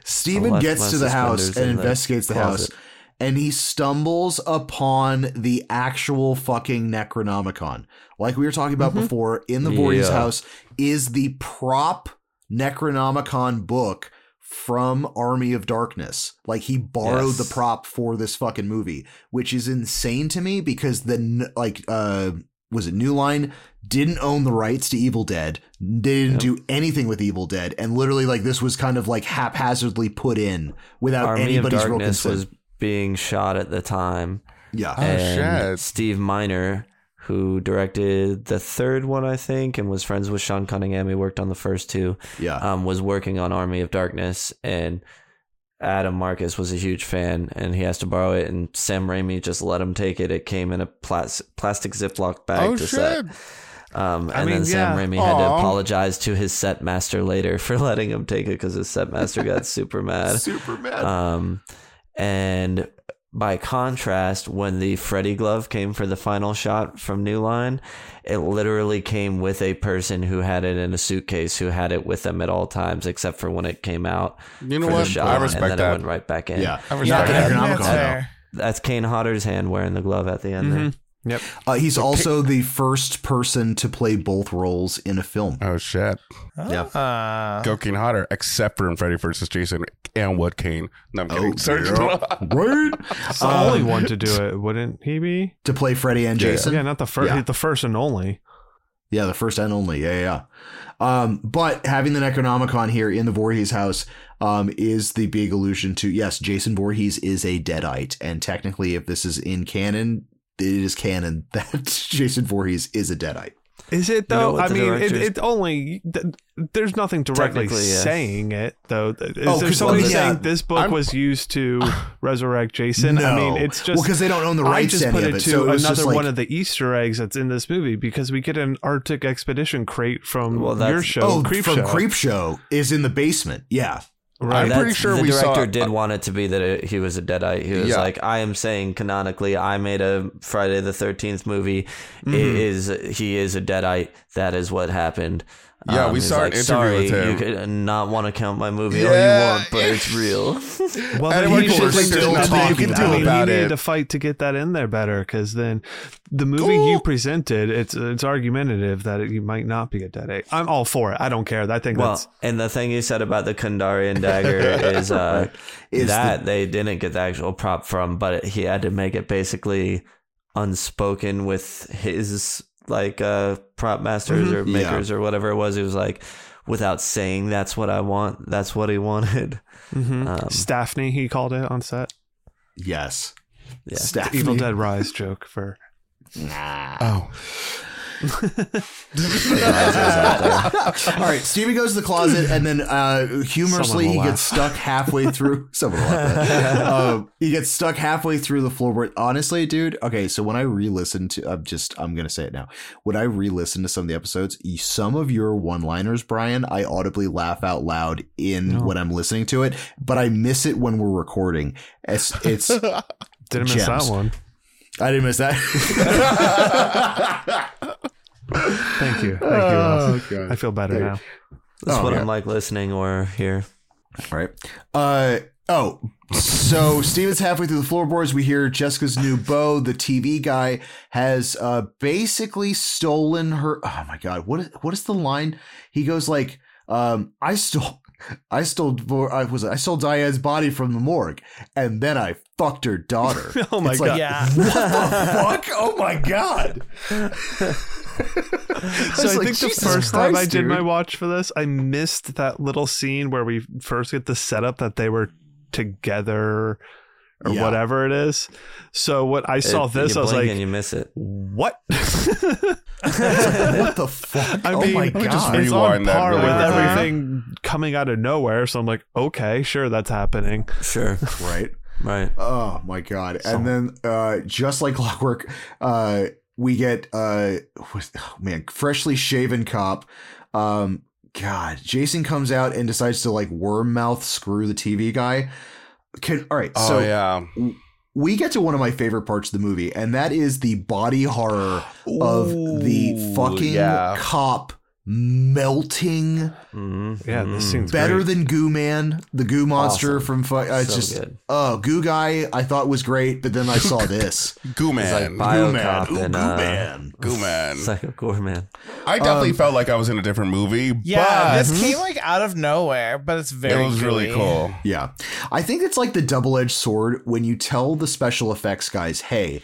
Steven gets to the house and in the investigates the house closet. And he stumbles upon the actual fucking Necronomicon. Like we were talking about before, in the Voorhees Mm-hmm. Yeah. house is the prop Necronomicon book from Army of Darkness. Like he borrowed Yes. the prop for this fucking movie, which is insane to me because the like uh was it New Line didn't own the rights to Evil Dead. They didn't do anything with Evil Dead, and literally like this was kind of like haphazardly put in without Army of anybody's real Darkness consent. was being shot at the time. yeah, Oh, and shit. Steve Miner, who directed the third one, I think, and was friends with Sean Cunningham, he worked on the first two, yeah. um, was working on Army of Darkness, and Adam Marcus was a huge fan, and he has to borrow it, and Sam Raimi just let him take it. It came in a plas- plastic Ziploc bag Oh to shit. set. Um, and mean, then Sam yeah. Raimi had to apologize to his set master later for letting him take it because his set master got super mad. Super mad. Um, and by contrast, when the Freddy glove came for the final shot from New Line, it literally came with a person who had it in a suitcase who had it with them at all times, except for when it came out You know for the what? shot, I and respect then it went right back in. yeah, I Not respect the that. Necronomicon, That's though. That's Kane Hodder's hand wearing the glove at the end. there. Mm-hmm. Yep. Uh, he's also the first person to play both roles in a film. Oh shit. Yeah. Uh, Go Kane Hodder, except for in Freddy vs. Jason and Wood Kane. No, I'm kidding. Oh, Sorry. yeah. right? It's the only one to do it, wouldn't he be? To play Freddy and Yeah. Jason. Yeah, not the first. Yeah. The first and only. Yeah, the first and only. Yeah, yeah. yeah. Um, but having the Necronomicon here in the Voorhees house um, is the big allusion to yes, Jason Voorhees is a Deadite, and technically, if this is in canon, it is canon that Jason Voorhees is a Deadite. Is it You know though? I mean, it, it only th- there's nothing directly Technically, yes. saying it though. Is Oh, there 'cause, somebody well, yeah, saying this book I'm- was used to resurrect Jason? no, I mean, it's just well because they don't own the I rights just to put any it of it. to So it another just like, one of the Easter eggs that's in this movie because we get an Arctic expedition crate from Well, your show, oh, Creep from Show. Creep Show is in the basement. Yeah, Right. I'm That's- pretty sure the we saw- director did want it to be that it, he was a deadite. He was Yeah. like, "I am saying canonically, I made a Friday the Thirteenth movie. Mm-hmm. It is he is a deadite. That is what happened." Um, Yeah, we he's saw an interview Sorry, with him." You could not want to count my movie all Yeah. you want, but it's real. Well, And people he are should still then they talking can about I mean, about he needed it. to fight to get that in there better because then the movie you presented, it's it's argumentative that it, you might not be a Deadite. I'm all for it. I don't care. I think Well, that's and the thing you said about the Kandarian dagger is, uh, Is that they didn't get the actual prop from, but he had to make it basically unspoken with his like uh, prop masters or Yeah. makers or whatever it was. He was like, without saying that's what I want, that's what he wanted. Mhm. Um, Staffney. He called it on set. yes. Yeah. Evil Dead Rise joke for Nah. Oh, All right, Stevie goes to the closet and then uh, humorously he gets stuck halfway through. Someone will laugh. Um, he gets stuck halfway through the floorboard. Honestly, dude. Okay, so when I re-listen to, I'm just, I'm gonna say it now. When I re-listen to some of the episodes, some of your one-liners, Brian, I audibly laugh out loud in when I'm listening to it, but I miss it when we're recording. It's, it's didn't miss that one. I didn't miss that. Thank you. Thank you. Oh, God. I feel better now. That's Oh, what yeah. I'm like listening or here. Right. Uh oh. So Steven's halfway through the floorboards. We hear Jessica's new beau, the TV guy, has uh basically stolen her. Oh my god, what is what is the line? He goes like, um, I stole I stole I was I stole Diane's body from the morgue, and then I fucked her daughter. Oh my It's like, God. Yeah. What the fuck? Oh my god. So I think the first time I did my watch for this, I missed that little scene where we first get the setup that they were together or Yeah. whatever it is. So what I saw It- this, I was like, and you miss it. "What?" what the fuck? I oh mean, my god. just it's on Rewind that par really with quickly. everything coming out of nowhere. So I'm like, okay, sure, that's happening. Sure. right. right. Oh my god! And then, uh, just like clockwork, uh, we get uh, what's- oh man, freshly shaven cop. Um, God, Jason comes out and decides to like worm mouth screw the TV guy. Can all right, oh so yeah. we get to one of my favorite parts of the movie, and that is the body horror of the fucking yeah. cop melting Mhm. Yeah, this Mhm. scene's better great. than Goo Man, the Goo monster Awesome. from. Fu- uh, it's So just good. oh, Goo Guy. I thought was great, but then I saw this. Goo It's like man. Bio Goo Man. Cop Ooh, and Goo uh, Man. Goo man. Psycho Gore Man. I definitely Um, felt like I was in a different movie. Yeah, but this came like out of nowhere, but it's very it was really cool. Yeah. I think it's like the double edged sword when you tell the special effects guys, hey,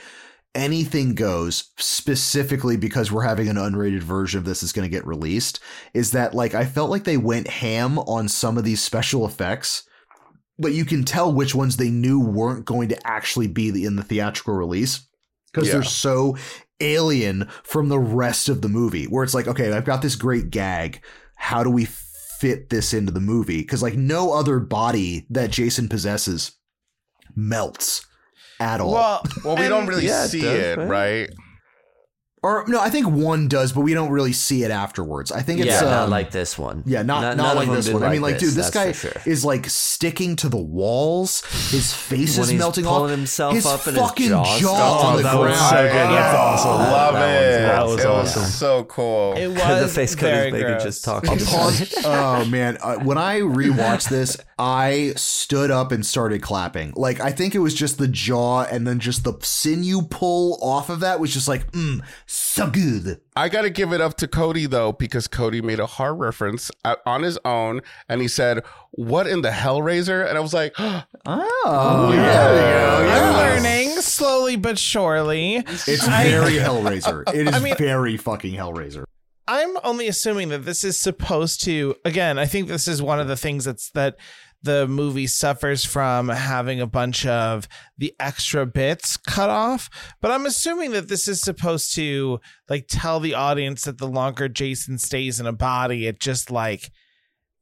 anything goes specifically because we're having an unrated version of this is going to get released. Is that like, I felt like they went ham on some of these special effects, but you can tell which ones they knew weren't going to actually be in the theatrical release because Yeah. they're so alien from the rest of the movie where it's like okay i've got this great gag how do we fit this into the movie because like no other body that jason possesses melts at all Well, Well, we and- don't really Yeah, see does, it, right? right? Or no i think one does but we don't really see it afterwards i think it's yeah, not um, like this one. yeah, not None- not, like this did one. I mean, like, dude, this guy sure. is like sticking to the walls. His face When is he's melting pulling off. himself his up and his fucking jaw stuck. on Oh, the that ground. was so good. That's Oh, awesome. Love That it. was- that was it awesome. was so cool. It was the face cut very is big gross. just talking. Upon, oh man, uh, when I rewatched this, I stood up and started clapping. Like I think it was just the jaw, and then just the sinew pull off of that was just like, mm, so good. I got to give it up to Cody though, because Cody made a horror reference out on his own, and he said, "What in the Hellraiser?" And I was like, oh, oh, yeah. there we. I'm learning slowly but surely. It's I- very Hellraiser. It is I mean- very fucking Hellraiser. I'm only assuming that this is supposed to again, I think this is one of the things that's that the movie suffers from having a bunch of the extra bits cut off. But I'm assuming that this is supposed to like tell the audience that the longer Jason stays in a body, it just like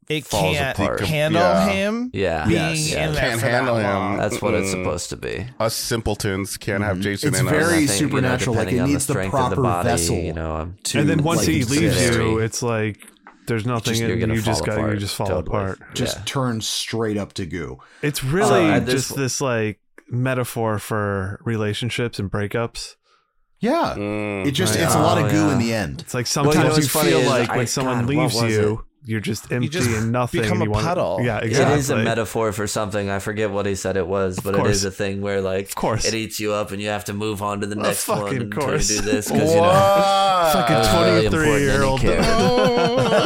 it Falls can't apart. handle Yeah. him Yeah. being Yes. Yeah. there Can't for that handle him. long. That's what it's supposed to be. Us simpletons can't have Jason It's in very us. I think, supernatural, like, depending it on needs the strength of proper vessel. You know, um, to, and then once like, he leaves you, it's like there's nothing. just- in you're gonna you just fall got you apart, just fall totally. apart. just Yeah. turn straight up to goo. It's really at this just this like metaphor for relationships and breakups. Yeah. Mm. It just Right. it's a lot of Oh, goo yeah. in the end. It's like Well, you know sometimes you, feel is like I- when someone God, leaves was you, you're just empty just and nothing. become and a you wanna- puddle. Yeah, exactly. It is a metaphor for something. I forget what he said it was, but it is a thing where like Of course. it eats you up and you have to move on to the Of next one fucking until course. you do this because you know What? Fucking it was really 23 important year and old. he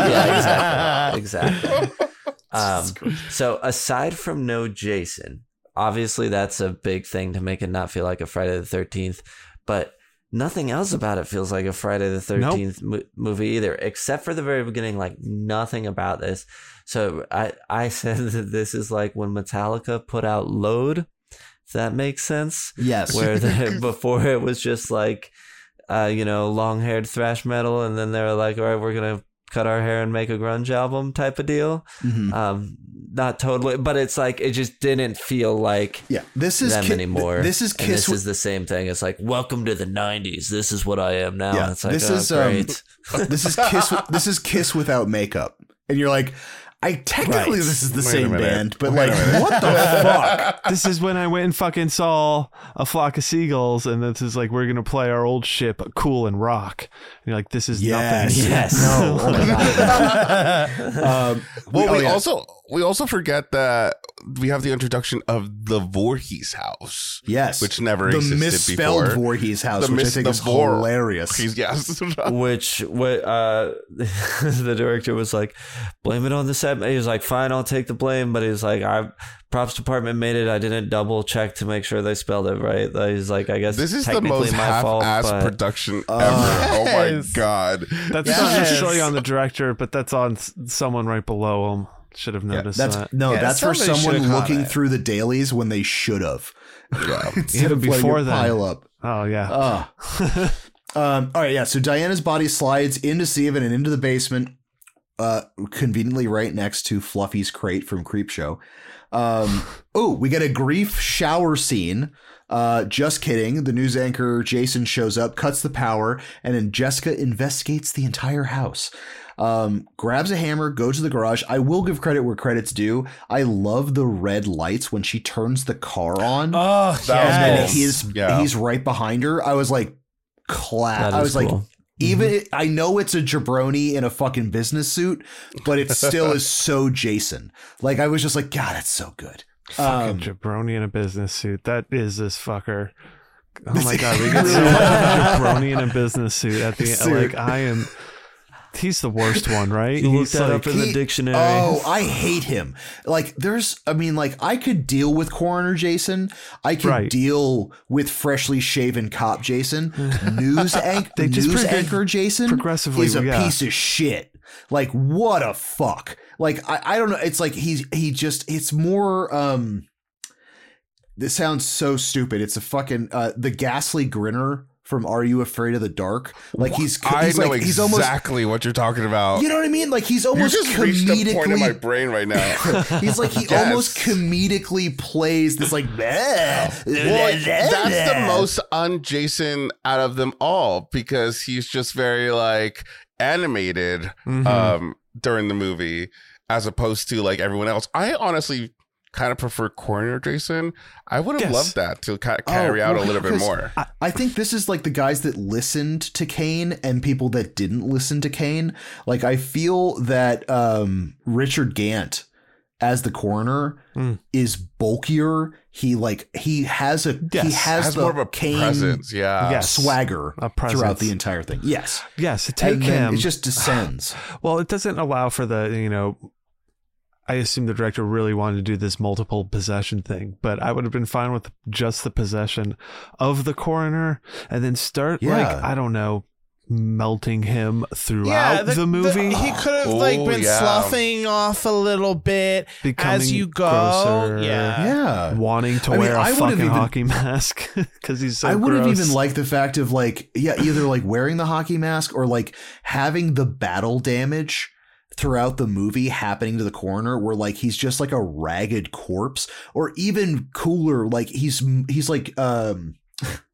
yeah, exactly. Exactly. Um, so aside from no Jason, obviously that's a big thing to make it not feel like a Friday the Thirteenth, but nothing else about it feels like a Friday the Thirteenth mo- movie either, except for the very beginning. Like nothing about this. So I I said that this is like when Metallica put out Load. If that makes sense Yes. where the, before it was just like uh, you know long haired thrash metal and then they were like all right we're gonna cut our hair and make a grunge album type of deal Mhm. um not totally but it's like it just didn't feel like Yeah. This is them Ki- anymore This is And Kiss. this is the same thing it's like welcome to the 90s this is what i am now Yeah, it's like this oh, is, um, this is Kiss. this is Kiss without makeup, and you're like, I technically Right. this is the Wait same band, but Wait like, what the fuck? this is when I went and fucking saw a flock of seagulls, and this is like we're gonna play our old ship, cool and rock. And you're like, this is Yes. nothing. Yes. No. Oh um, Well, oh, we yeah. also we also forget that we have the introduction of the Voorhees house. yes, which never the existed misspelled before. Voorhees house, The which mis- I think is Vor- hilarious. Yes. which what uh the director was like blame it on the set he was like fine i'll take the blame but he's like i props department made it i didn't double check to make sure they spelled it right he's like i guess this is the most my fault half-ass but production Oh. ever. Oh my god! That's Yes. not necessarily on the director, but that's on someone right below him. Should have Yeah, noticed that's that. no, Yeah, that's for someone looking through the dailies when they should have. Yeah. Instead Even before it then. pile up. Oh yeah. Ah. um, all right, yeah. So Diana's body slides into Steven and into the basement, uh, conveniently right next to Fluffy's crate from Creepshow. Um, oh, we get a grief shower scene. Uh, just kidding. The news anchor Jason shows up, cuts the power, and then Jessica investigates the entire house. Um, grabs a hammer, goes to the garage. I will give credit where credit's due. I love the red lights when she turns the car on Oh, That was and yes. he's Yeah. he's right behind her. I was like, clap. I is was like, cool. even I know it's a jabroni in a fucking business suit, but it still is so Jason. Like I was just like, God, it's so good. Fucking Um, jabroni in a business suit. That is this fucker. Oh my god, we get so much jabroni in a business suit at the end. Like I am. He's the worst one, right? you look He's that like, up in the dictionary Oh, I hate him. Like, there's, I mean, like, I could deal with coroner Jason. I could Right. deal with freshly shaven cop Jason. News, anch- They just news anchor Jason progressively, is a yeah. piece of shit. Like, what a fuck. Like, I, I don't know. It's like he's he just. It's more. um This sounds so stupid. It's a fucking uh the ghastly grinner from Are You Afraid of the Dark? Like he's I he's know like he's almost. exactly what you're talking about. You know what I mean? Like he's You almost just reached a comedically. point in my brain right now. He's like he Yes. almost comedically plays this like Well, that's the most un-Jason out of them all because he's just very like animated Mhm. um during the movie as opposed to like everyone else. I honestly kind of prefer Coroner Jason. I would have Yes. loved that to kind of carry out well, a little bit more. I, I think this is like the guys that listened to Kane and people that didn't listen to Kane. Like I feel that um Richard Gant as the coroner Mm. is bulkier. He like he has a he has, Has the more of a Kane presence, yeah. Yes. swagger A presence. throughout the entire thing. Yes. Yes, take and then him. it just descends. Well, it doesn't allow for the, you know, I assume the director really wanted to do this multiple possession thing, but I would have been fine with just the possession of the coroner and then start like, I don't know, melting him throughout the, movie, he could have like Oh, been yeah. sloughing off a little bit becoming as you go. grosser, Yeah. Yeah. wanting to I mean, wear a I fucking even- hockey mask because he's so I would have even liked the fact of like, yeah, either like wearing the hockey mask or like having the battle damage throughout the movie happening to the coroner where like he's just like a ragged corpse or even cooler like he's he's like um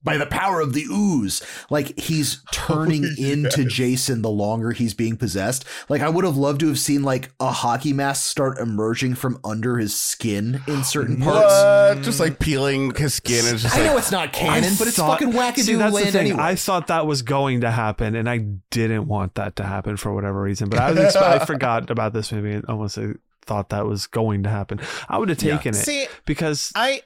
by the power of the ooze like he's oh, turning Oh, into. Jason the longer he's being possessed like I would have loved to have seen like a hockey mask start emerging from under his skin in certain parts What? Just like peeling his skin and just I like know it's not canon, I but it's thought- fucking See, wackadoo that's the land thing. anyway. I thought that was going to happen, and I didn't want that to happen for whatever reason. But I was exp- I forgot about this movie and almost thought that was going to happen. I would have Yeah. taken it See, because I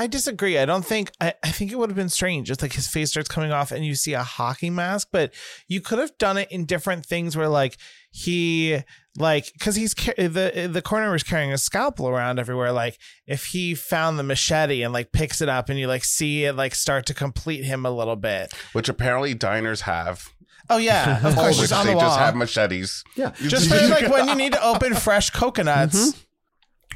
I disagree. I don't think I, I think it would have been strange. Just like his face starts coming off and you see a hockey mask, but you could have done it in different things where like he like because he's the the coroner was carrying a scalpel around everywhere. Like if he found the machete and like picks it up and you like see it like start to complete him a little bit. which apparently diners have. Oh yeah, of course, which it's on they the wall. just have machetes. yeah, Just for like when you need to open fresh coconuts. Mm-hmm.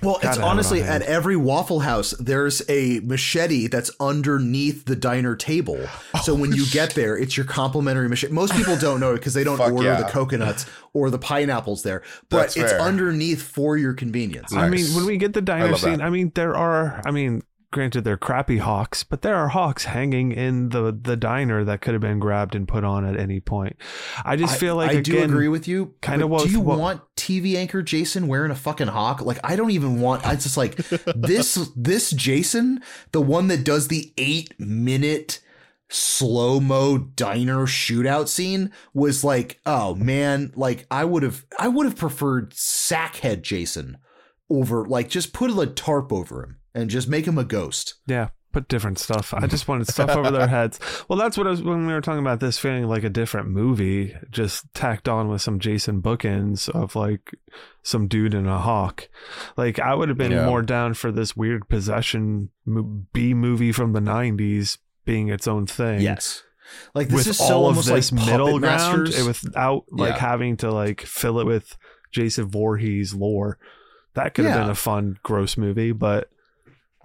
Well, it's Gotta it honestly at every Waffle House there's a machete that's underneath the diner table. So when oh, you get there, it's your complimentary machete. Most people don't know it because they don't Fuck order yeah. the coconuts or the pineapples there, but That's it's fair. underneath for your convenience. I mean, when we get the diner love scene, that. I mean, there are. I mean, granted, they're crappy hawks, but there are hawks hanging in the the diner that could have been grabbed and put on at any point. I just feel like I do again, agree with you. kinda what- do you what- want TV anchor Jason wearing a fucking hawk? Like I don't even want. I just like this. This Jason, the one that does the eight minute slow mo diner shootout scene, was like, oh man, like I would have, I would have preferred sackhead Jason over like just put a tarp over him and just make him a ghost. Yeah, put different stuff. I just wanted stuff over their heads. Well, that's what I was when we were talking about this feeling like a different movie, just tacked on with some Jason bookends of like some dude in a hawk. Like I would have been Yeah. more down for this weird possession B movie from the '90s being its own thing. Yes. Like this with is so all of almost this like middle ground masters. and without like Yeah. having to like fill it with Jason Voorhees lore. That could have Yeah. been a fun, gross movie, but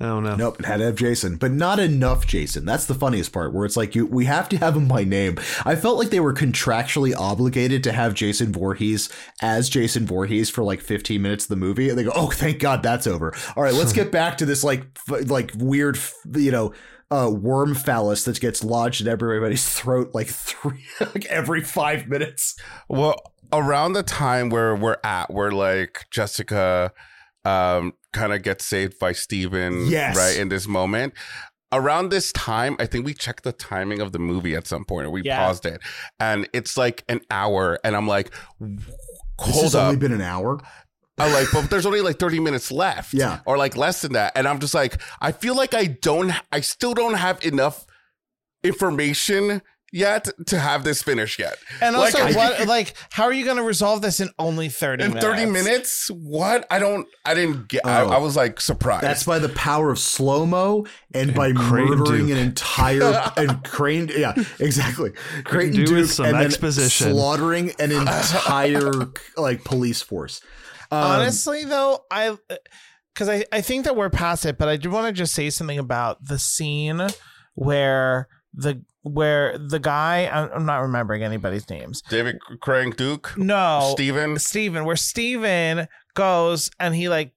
I don't know. Nope, it had to have Jason, but not enough Jason. That's the funniest part, where it's like you we have to have him by name. I felt like they were contractually obligated to have Jason Voorhees as Jason Voorhees for like 15 minutes of the movie, and they go, "Oh, thank God that's over." All right, let's get back to this like f- like weird, f- you know. Uh, worm phallus that gets lodged in everybody's throat like three like every five minutes. Well, around the time where we're at, where like Jessica um kind of gets saved by Steven Yes. right in this moment. Around this time, I think we checked the timing of the movie at some point or we Yeah. paused it. And it's like an hour and I'm like This hold has up. only been an hour. I'm like, but there's only like 30 minutes left. Yeah. Or like less than that. And I'm just like, I feel like I don't, I still don't have enough information yet to have this finished yet. And also, I- what like how are you going to resolve this in only thirty In minutes? 30 minutes? What? I don't, I didn't get, I, Oh. I was like surprised. That's by the power of slow mo and, by Creighton murdering Duke. an entire and Crane. Yeah, exactly. Creighton Duke Duke, some and then exposition. slaughtering an entire like police force. Um, Honestly, though, I because I I think that we're past it, but I do want to just say something about the scene where the where the guy I'm I'm not remembering anybody's names. David Crank Duke, No, Steven. Steven, where Steven goes and he like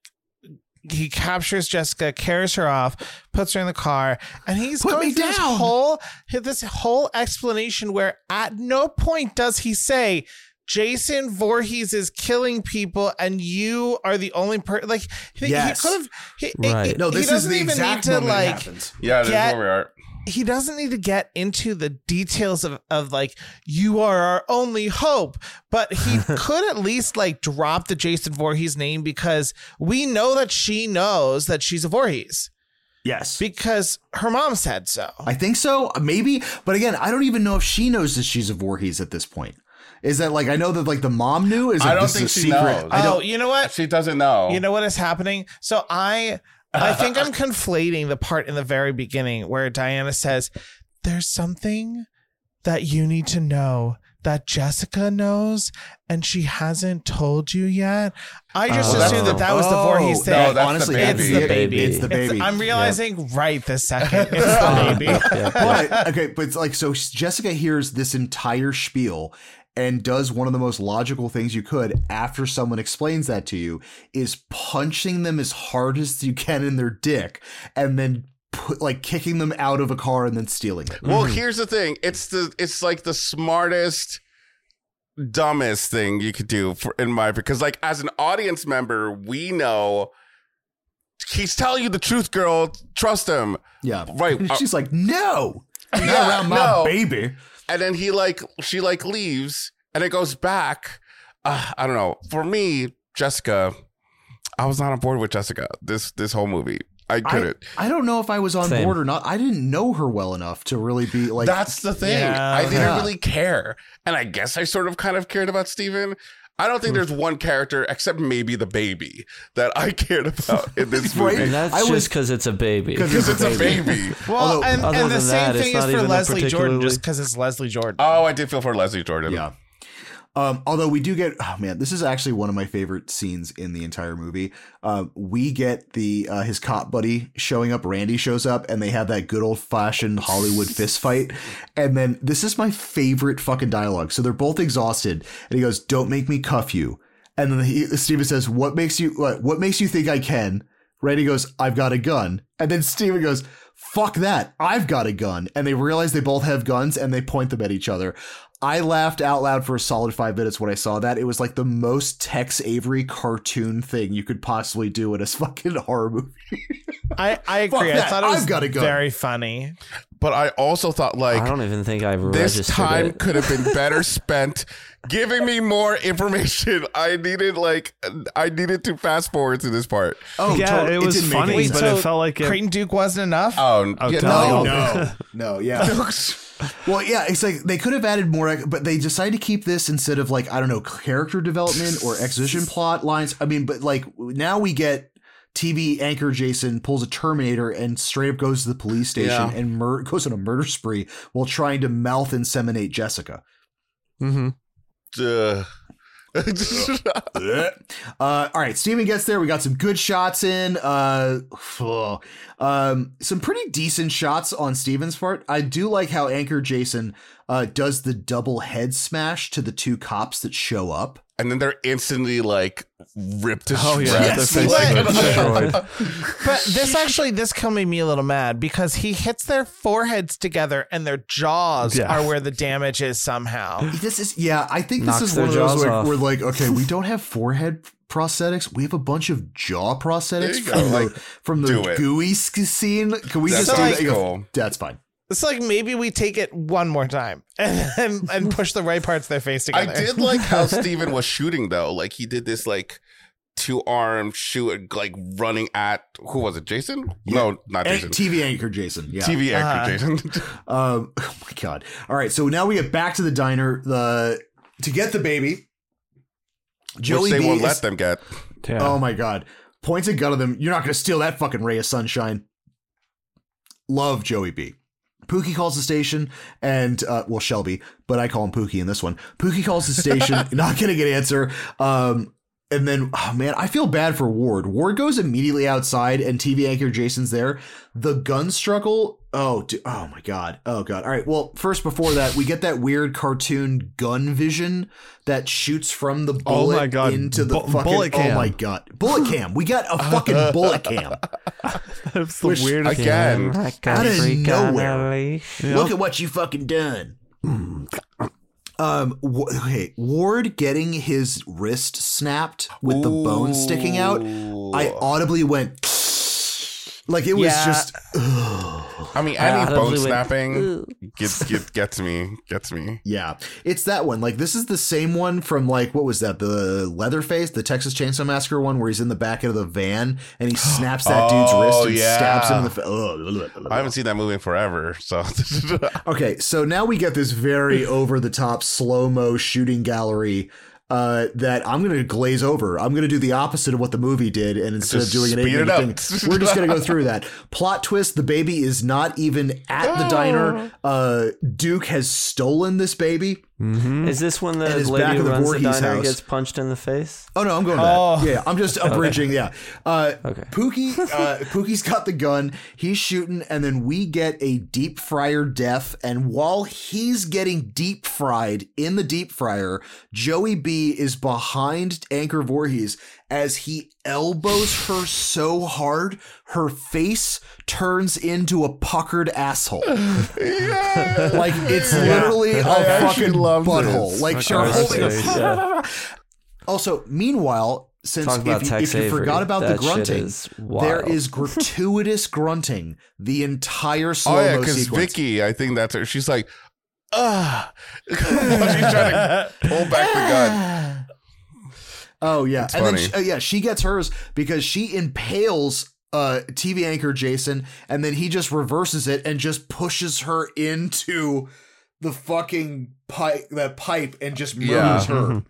he captures Jessica, carries her off, puts her in the car, and he's Put going me through this whole this whole explanation where at no point does he say Jason Voorhees is killing people and you are the only person like he, Yes. he could have he, Right. he- no, this is doesn't the even exact need to moment like happens. Yeah, this Get- is where we are. he doesn't need to get into the details of, of like you are our only hope but he could at least like drop the jason Voorhees name because we know that she knows that she's a Voorhees Yes, because her mom said so I think so. Maybe, but again, I don't even know if she knows that she's a Voorhees at this point. Is that like I know that like the mom knew? Is I don't this think is a she secret? knows. Oh, I oh don't. you know what She doesn't know. you know what is happening so i i think i'm conflating the part in the very beginning where diana says there's something that you need to know that Jessica knows and she hasn't told you yet. I just Oh. assumed that that was the Voorhees Oh, thing. no, that's the honestly, baby. It's the baby. It's the baby. I'm realizing right this second. It's the baby. but okay, but it's like so Jessica hears this entire spiel and does one of the most logical things you could after someone explains that to you is punching them as hard as you can in their dick and then put like kicking them out of a car and then stealing it. Well, here's the thing. It's the it's like the smartest dumbest thing you could do for in my because like as an audience member, we know he's telling you the truth, girl. Trust him. Yeah. Right. uh, She's like, "No. Not Yeah, around my no. baby." And then he like she like leaves and it goes back uh, i don't know for me jessica i was not on board with jessica this this whole movie i I, couldn't I don't know if I was on Same. board or not. I didn't know her well enough to really be like that's the thing Yeah. i didn't Yeah. really care and i guess i sort of kind of cared about steven i don't Hmm. think there's one character except maybe the baby that i cared about in this Right. movie And that's I just was- because it's a baby. 'Cause because it's a baby Well, Although- and, Other and the than same that, it's thing not is for even a Leslie Jordan particularly- just because it's Leslie Jordan. oh i did feel for leslie jordan Yeah. Um, although we do get, oh man, this is actually one of my favorite scenes in the entire movie. Um, we get the uh, his cop buddy showing up. Randy shows up, and they have that good old fashioned Hollywood fist fight. And then this is my favorite fucking dialogue. So they're both exhausted, and he goes, "Don't make me cuff you." And then he, Steven says, "What makes you what, what makes you think I can?" Randy goes, "I've got a gun." And then Steven goes, "Fuck that! I've got a gun." And they realize they both have guns, and they point them at each other. I laughed out loud for a solid five minutes when I saw that. It was like the most Tex Avery cartoon thing you could possibly do in a fucking horror movie. I, I Fuck agree. I that. thought it was I've got a gun. very funny. but i also thought like I don't even think I this registered This time it. could have been better spent giving me more information. I needed like I needed to fast forward to this part. Oh, yeah, totally. it was didn't make funny, any but sense. it felt like it. Creighton Duke wasn't enough. Oh, Oh, yeah, no, no. no, no, yeah. Well, yeah, it's like they could have added more, but they decided to keep this instead of like I don't know character development or exposition plot lines. I mean, but like now we get TV anchor Jason pulls a Terminator and straight up goes to the police station Yeah. and mur- goes on a murder spree while trying to mouth inseminate Jessica. hmm Duh. uh, all right, Steven gets there. We got some good shots in. Uh, um, some pretty decent shots on Steven's part. I do like how Anchor Jason uh, does the double head smash to the two cops that show up. and then they're instantly like ripped to Oh yeah, Yes. their faces What? are destroyed. But this actually, this kill made me a little mad because he hits their foreheads together and their jaws Yeah. are where the damage is somehow. This is yeah. I think this Knocks is their one of those where we're like, okay, we don't have forehead prosthetics. We have a bunch of jaw prosthetics from like, the from the gooey scene. Can we That's just do that? Go, cool. That's fine. It's like maybe we take it one more time and and, and push the right parts of their face together. I did like how Steven was shooting though. Like he did this like two arm shoot like running at who was it, Jason? No, not Jason. TV anchor Jason. Yeah. TV anchor Uh-huh. Jason. Um, oh my god! All right, so now we get back to the diner. The to get the baby. Joey which they B won't is- let them get. Yeah. Oh my god! Points a gun at them. You're not going to steal that fucking ray of sunshine. Love Joey B. Pookie calls the station, and uh, well, Shelby, but I call him Pookie in this one. Pookie calls the station, not getting an answer. Um, and then, oh man, I feel bad for Ward. Ward goes immediately outside, and TV anchor Jason's there. The gun struggle. Oh, oh my god. Oh god. All right. Well, first before that, we get that weird cartoon gun vision that shoots from the Oh bullet my God. into the Bu- fucking. bullet Oh my god. Bullet cam. We got a fucking bullet cam. That's the Which- weirdest. Again. Out of nowhere. Look at what you fucking done. Um. w- Okay. Ward getting his wrist snapped with the bone sticking out. I audibly went. Like it was Yeah. just. I mean, I any audibly bone snapping "Ugh." gets get, gets me, gets me. Yeah, it's that one. Like this is the same one from like what was that? The Leatherface, the Texas Chainsaw Massacre one, where he's in the back of the van and he snaps that dude's Oh, wrist and yeah. stabs him in the. Fa- Ugh. I haven't seen that movie in forever, so Okay, so now we get this very over the top slow mo shooting gallery uh, that I'm going to glaze over. I'm going to do the opposite of what the movie did, and instead Just of doing an eight-minute thing, we're just going to go through that. Plot twist: the baby is not even at the diner. Uh, Duke has stolen this baby. Mm-hmm. Is this when the And lady back who the runs the Voorhees diner house. gets punched in the face? Oh no, I'm going Oh. back. Yeah, I'm just abridging. Yeah, uh, Okay. Pookie, uh, Pookie's got the gun. He's shooting, and then we get a deep fryer death. And while he's getting deep fried in the deep fryer, Joey B is behind Anchor Voorhees as he elbows her so hard, her face turns into a puckered asshole. like it's literally a I fucking love butthole. this. Like Like she's holding a yeah. also, meanwhile, since Talk if you, if you Avery. forgot about the grunting, is there wild. is gratuitous grunting the entire slow Oh mo yeah, because. Vicky, I think that's her. She's like, ah, she's trying to pull back the gun. Oh yeah, It's and then she, uh, yeah, she gets hers because she impales uh TV anchor Jason, and then he just reverses it and just pushes her into the fucking pipe, that pipe, and just murders Yeah. her.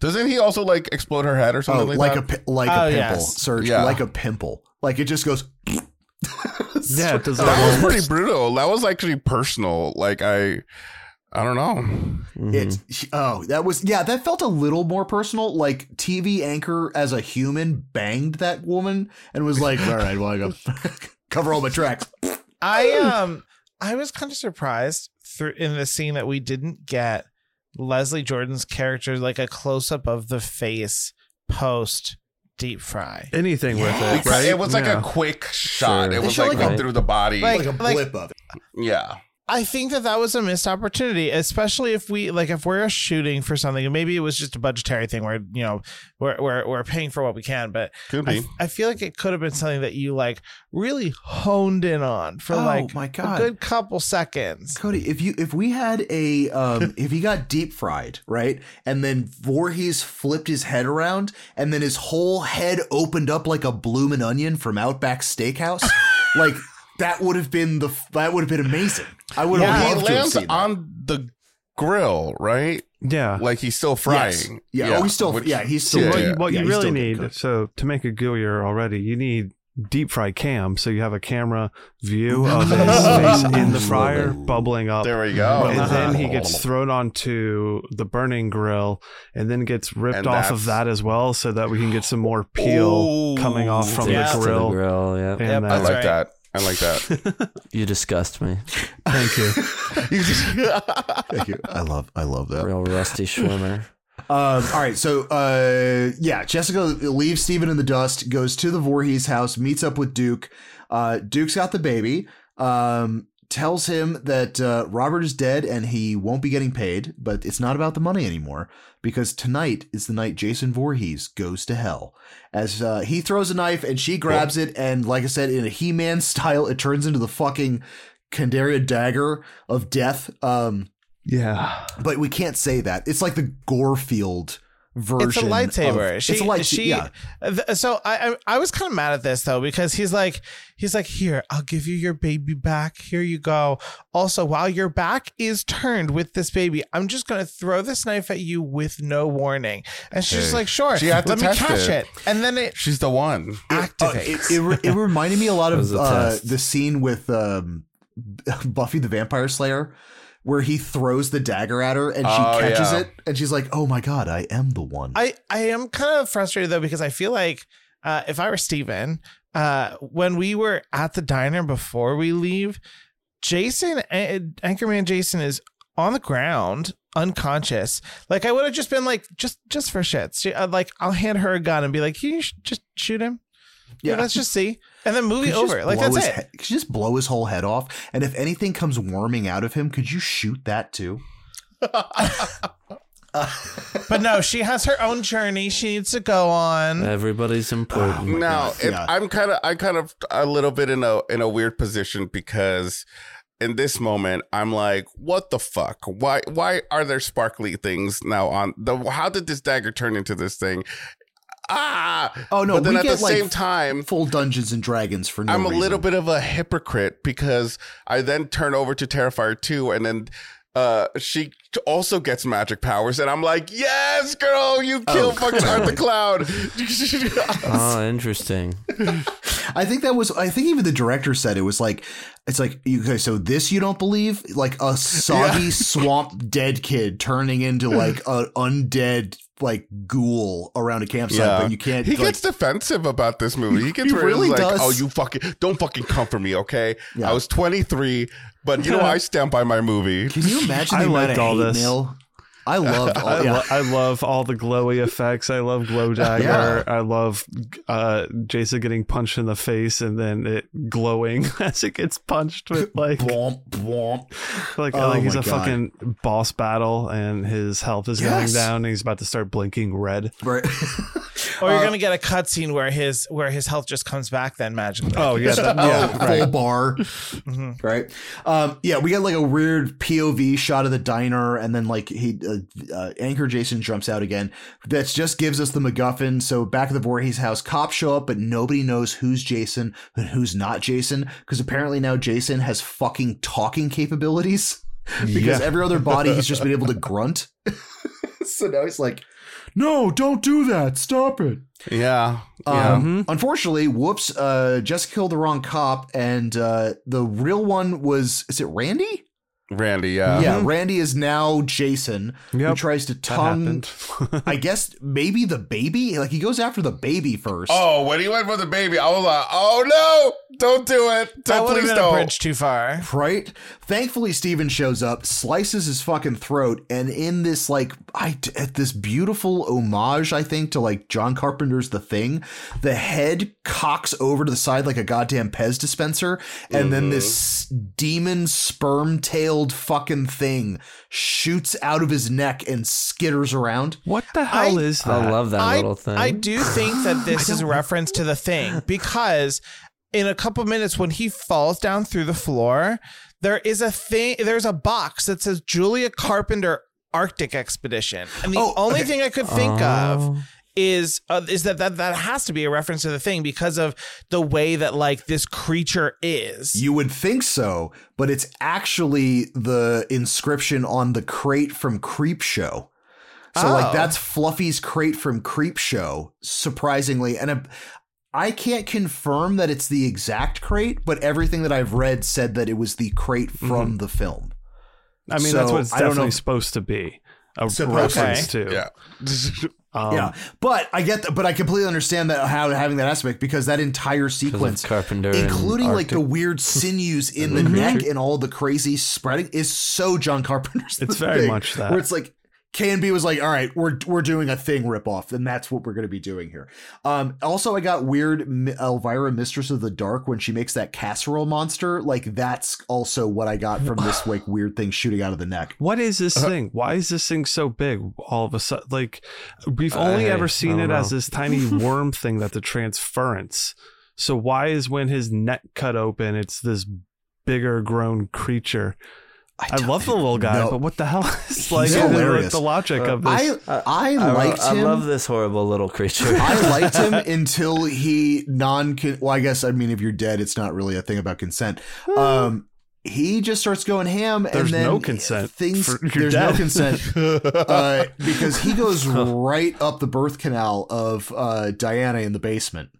Doesn't he also like explode her head or Oh, something like, like that? a like Oh, a pimple, yes. Serge, Yeah. like a pimple. Like it just goes. Yeah, it does that was pretty brutal. That was actually personal. Like I, I don't know. Mhm. It's oh, that was yeah, that felt a little more personal. Like TV anchor as a human banged that woman and was like, "All right, well, I go cover all my tracks." I um I was kind of surprised through in the scene that we didn't get Leslie Jordan's character like a close up of the face post deep fry. Anything with it, right? It was like Yeah. a quick shot. Sure. It was like like a- through the body. Like- Like a blip of it. yeah. I think that that was a missed opportunity, especially if we like if we're shooting for something and maybe it was just a budgetary thing where you know we're we're, we're paying for what we can, but Could I, be. I feel like it could have been something that you like really honed in on for Oh, like my a God. good couple seconds. Cody, if you if we had a um if he got deep fried, right? And then Voorhees flipped his head around and then his whole head opened up like a bloomin' onion from Outback Steakhouse, like that would have been the that would have been amazing. I would have Yeah, he loved to have lands seen that. on the grill, right? yeah. Like he's still frying. Yes. Yeah, oh, he's still which- yeah, he's still Yeah, what yeah. you, what yeah, you really need, cooked. so to make a gooier already, you need deep fry cam, so you have a camera view of his face in the fryer bubbling up. There we go. and then uh-huh. he gets thrown onto the burning grill and then gets ripped And off that's- of that as well so that we can get some more peel Ooh. coming off from Yeah. the To grill. grill, yeah. And Yep, I like right. that. I like that. You disgust me. thank you. Thank you. I love I love that. Real Rusty Schwimmer. Um, all right, so uh, yeah, Jessica leaves Steven in the dust, goes to the Voorhees house, meets up with Duke. Uh, Duke's got the baby. Um, tells him that uh, Robert is dead and he won't be getting paid, but it's not about the money anymore because tonight is the night Jason Voorhees goes to hell. As uh, he throws a knife and she grabs it, and like I said, in a He-Man style, it turns into the fucking Kandarian dagger of death. Um, Yeah. but we can't say that. It's like the Gorefield version. It's a lightsaber. Of, she, it's a lightsaber. she, yeah. th- So I, I I was kind of mad at this though because he's like he's like here I'll give you your baby back. Here you go. Also, while your back is turned with this baby, I'm just gonna throw this knife at you with no warning. And she's Hey. like, sure, She had to let me catch it. it. And then it She's the one. Uh, it, it, it reminded me a lot of a uh, the scene with um, Buffy the Vampire Slayer. Where he throws the dagger at her and she Oh, catches yeah. it and she's like, "Oh my god, I am the one." I I am kind of frustrated though because I feel like uh, if I were Steven, uh, when we were at the diner before we leave, Jason, Anchorman Jason is on the ground, unconscious. Like I would have just been like, just just for shits, She- uh, like I'll hand her a gun and be like, can you sh- just shoot him? Yeah, let's just see, and then movie Could over. Like that's his it. he- could you just blow his whole head off? And if anything comes worming out of him, could you shoot that too? But no, she has her own journey. She needs to go on. Everybody's oh important. my now God, it, yeah. I'm kind of I'm kind of a little bit in a in a weird position because in this moment I'm like, what the fuck? Why why are there sparkly things now on the? How did this dagger turn into this thing? Ah! Oh no, But then we at get the like same time, full Dungeons and Dragons for no I'm a reason. little bit of a hypocrite because I then turn over to Terrifier 2 and then uh, she also gets magic powers, and I'm like, yes, girl, you kill Oh. fucking Art the Clown. Oh, interesting. I think that was. I think even the director said it was like, it's like you okay. So this you don't believe, like a soggy swamp dead kid turning into like an undead like ghoul around a campsite, Yeah. but you can't. He like, gets defensive about this movie. He gets He really really like, does. "Oh, you fucking don't fucking come for me, okay?" Yeah. I was 23, but you know I stand by my movie. Can you imagine I the amount liked of all hate this. mail? I loved all. I, yeah. lo- I love all the glowy effects. I love glow dagger. I love uh, Jason getting punched in the face and then it glowing as it gets punched with like Bwomp, bwomp. like Oh like he's a God. fucking boss battle and his health is Yes. going down and he's about to start blinking red. Right. Or you're Uh, gonna get a cutscene where his where his health just comes back then magically. Oh yeah, that, oh, yeah, full right. bar. Mhm. Right. Um, yeah, we got like a weird POV shot of the diner, and then like he uh, uh, anchor Jason jumps out again. That just gives us the MacGuffin. So back at the Voorhees house, cops show up, but nobody knows who's Jason and who's not Jason because apparently now Jason has fucking talking capabilities. because Yeah. every other body he's just been able to grunt. so now he's like, "No, don't do that. Stop it." Yeah, yeah. Um, Unfortunately, whoops, uh, Jessica killed the wrong cop, and uh, the real one was is it Randy? Randy. Yeah. yeah, mm-hmm. Randy is now Jason, who tries to That tongue. I guess maybe the baby. Like he goes after the baby first. Oh, when he went for the baby, I was like, "Oh no, don't do it! that Don't would have please don't." bridge too far. Right. Thankfully, Steven shows up, slices his fucking throat, and in this like, I at this beautiful homage, I think to like John Carpenter's The Thing, the head cocks over to the side like a goddamn Pez dispenser, and then mm-hmm. this demon sperm-tailed fucking thing shoots out of his neck and skitters around. what the hell I- is that? I love that I, little thing. I do think that this is a reference to the thing because in a couple minutes when he falls down through the floor, there is a thing. There's a box that says Julia Carpenter Arctic Expedition, and the Oh, only okay. thing I could think Oh. of is uh, is that, that that has to be a reference to the thing because of the way that like this creature is. You would think so, but it's actually the inscription on the crate from Creep Show. So Oh. like that's Fluffy's crate from Creep Show, surprisingly, and uh, I can't confirm that it's the exact crate, but everything that I've read said that it was the crate from the film. I mean, that's So, what it's I don't definitely know- supposed to be. A Supposed to. reference to. Yeah. Um, yeah, but I get that, but I completely understand that how having that aspect because that entire sequence Carpenter, including like the weird sinews in the the neck and all the crazy spreading is so John Carpenter's. It's very Thing, much that. Where it's like KNB was like, all right, we're we're doing a thing ripoff, and that's what we're going to be doing here. Um, also, I got weird Elvira, Mistress of the Dark, when she makes that casserole monster. Like that's also what I got from this like weird thing shooting out of the neck. What is this Uh-huh. thing? Why is this thing so big all of a sudden? Like, we've Uh, only hey, ever seen don't it as this tiny worm thing that the transference. So why is when his neck cut open, it's this bigger grown creature? I, don't- love the little guy, no. but what the hell is like, hilarious. the logic of this? I I, I I, liked I love this horrible little creature. I liked him until he non. Well, I guess I mean if you're dead, it's not really a thing about consent. Um, he just starts going ham, There's and then no consent Things for- you're there's no consent uh, because he goes right up the birth canal of uh, Diana in the basement.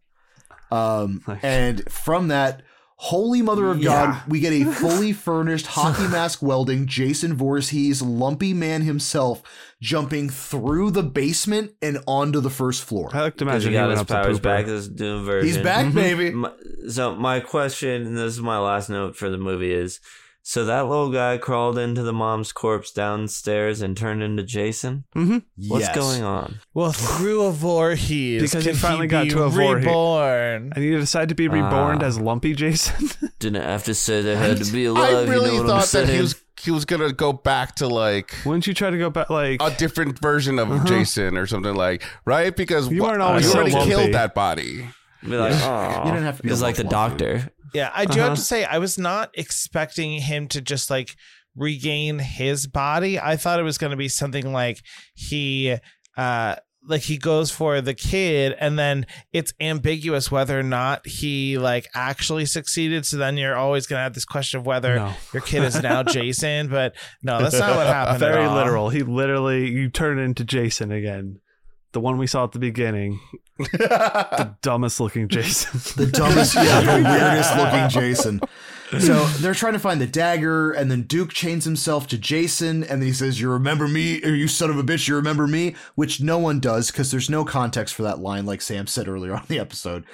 Um, and from that. Holy Mother of Yeah. God, we get a fully furnished hockey mask welding Jason Voorhees, lumpy man himself, jumping through the basement and onto the first floor. I like to imagine he he got went his to powers pooper. back. This Doom version. He's back, Mhm. baby. My, so my question, and this is my last note for the movie, is: so that little guy crawled into the mom's corpse downstairs and turned into Jason. Mhm. What's Yes. going on? well, through a Voorhees, Because he finally he got be to a Voorhees. reborn. And you decide to be reborn Ah. as Lumpy Jason. Didn't have to say they had to be I alive. really you know what I'm thought that saying? he was he was gonna go back to like Wouldn't you try to go back? Like, a different version of Jason or something like right because You wha- weren't always you so already lumpy. killed that body. Be like, oh, You didn't have to be It's a like the fluffy. doctor. Yeah, I do Uh-huh. have to say I was not expecting him to just like regain his body. I thought it was going to be something like he uh like he goes for the kid and then it's ambiguous whether or not he like actually succeeded so then you're always going to have this question of whether No. your kid is now jason but no that's not what happened at Very all. literal. He literally you turn into Jason again. The one we saw at the beginning. the dumbest looking Jason. the dumbest, yeah, the weirdest looking Jason. So they're trying to find the dagger, and then Duke chains himself to Jason, and then he says, "You remember me, or you son of a bitch, you remember me?" Which no one does because there's no context for that line, like Sam said earlier on the episode.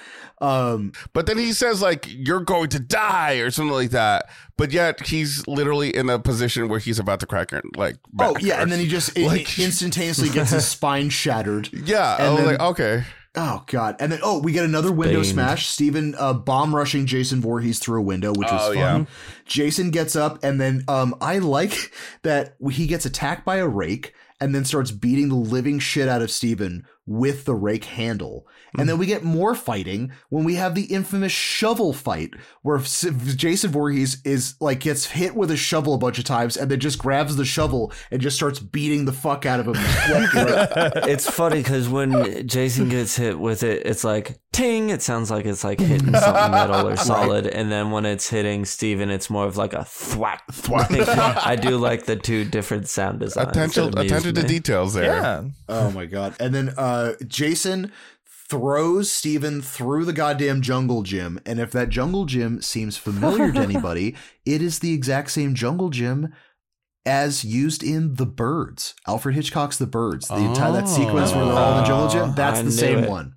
Um, But then he says like you're going to die or something like that. But yet he's literally in a position where he's about to crack her like. oh yeah, and then he just Like- instantaneously gets his spine shattered. Yeah, and was then- like okay. Oh god! And then oh, we get another window Bane. smash. Steven uh, bomb rushing Jason Voorhees through a window, which was Oh, fun. yeah. Jason gets up, and then um, I like that he gets attacked by a rake, and then starts beating the living shit out of Steven with the rake handle. And then mm. we get more fighting when we have the infamous shovel fight, where Jason Voorhees is like gets hit with a shovel a bunch of times, and then just grabs the shovel and just starts beating the fuck out of him. left and right. it's funny because when Jason gets hit with it, it's like ting. It sounds like it's like hitting something metal or solid, and then when it's hitting Steven, it's more of like a thwack thwack. I do like the two different sound designs. Attention, It amused attention to me. details there. yeah Oh my god. And then uh Jason throws Steven through the goddamn jungle gym. And if that jungle gym seems familiar to anybody, it is the exact same jungle gym as used in The Birds. Alfred Hitchcock's The Birds. The entire that sequence where they're all in the jungle gym, that's I the same it. one.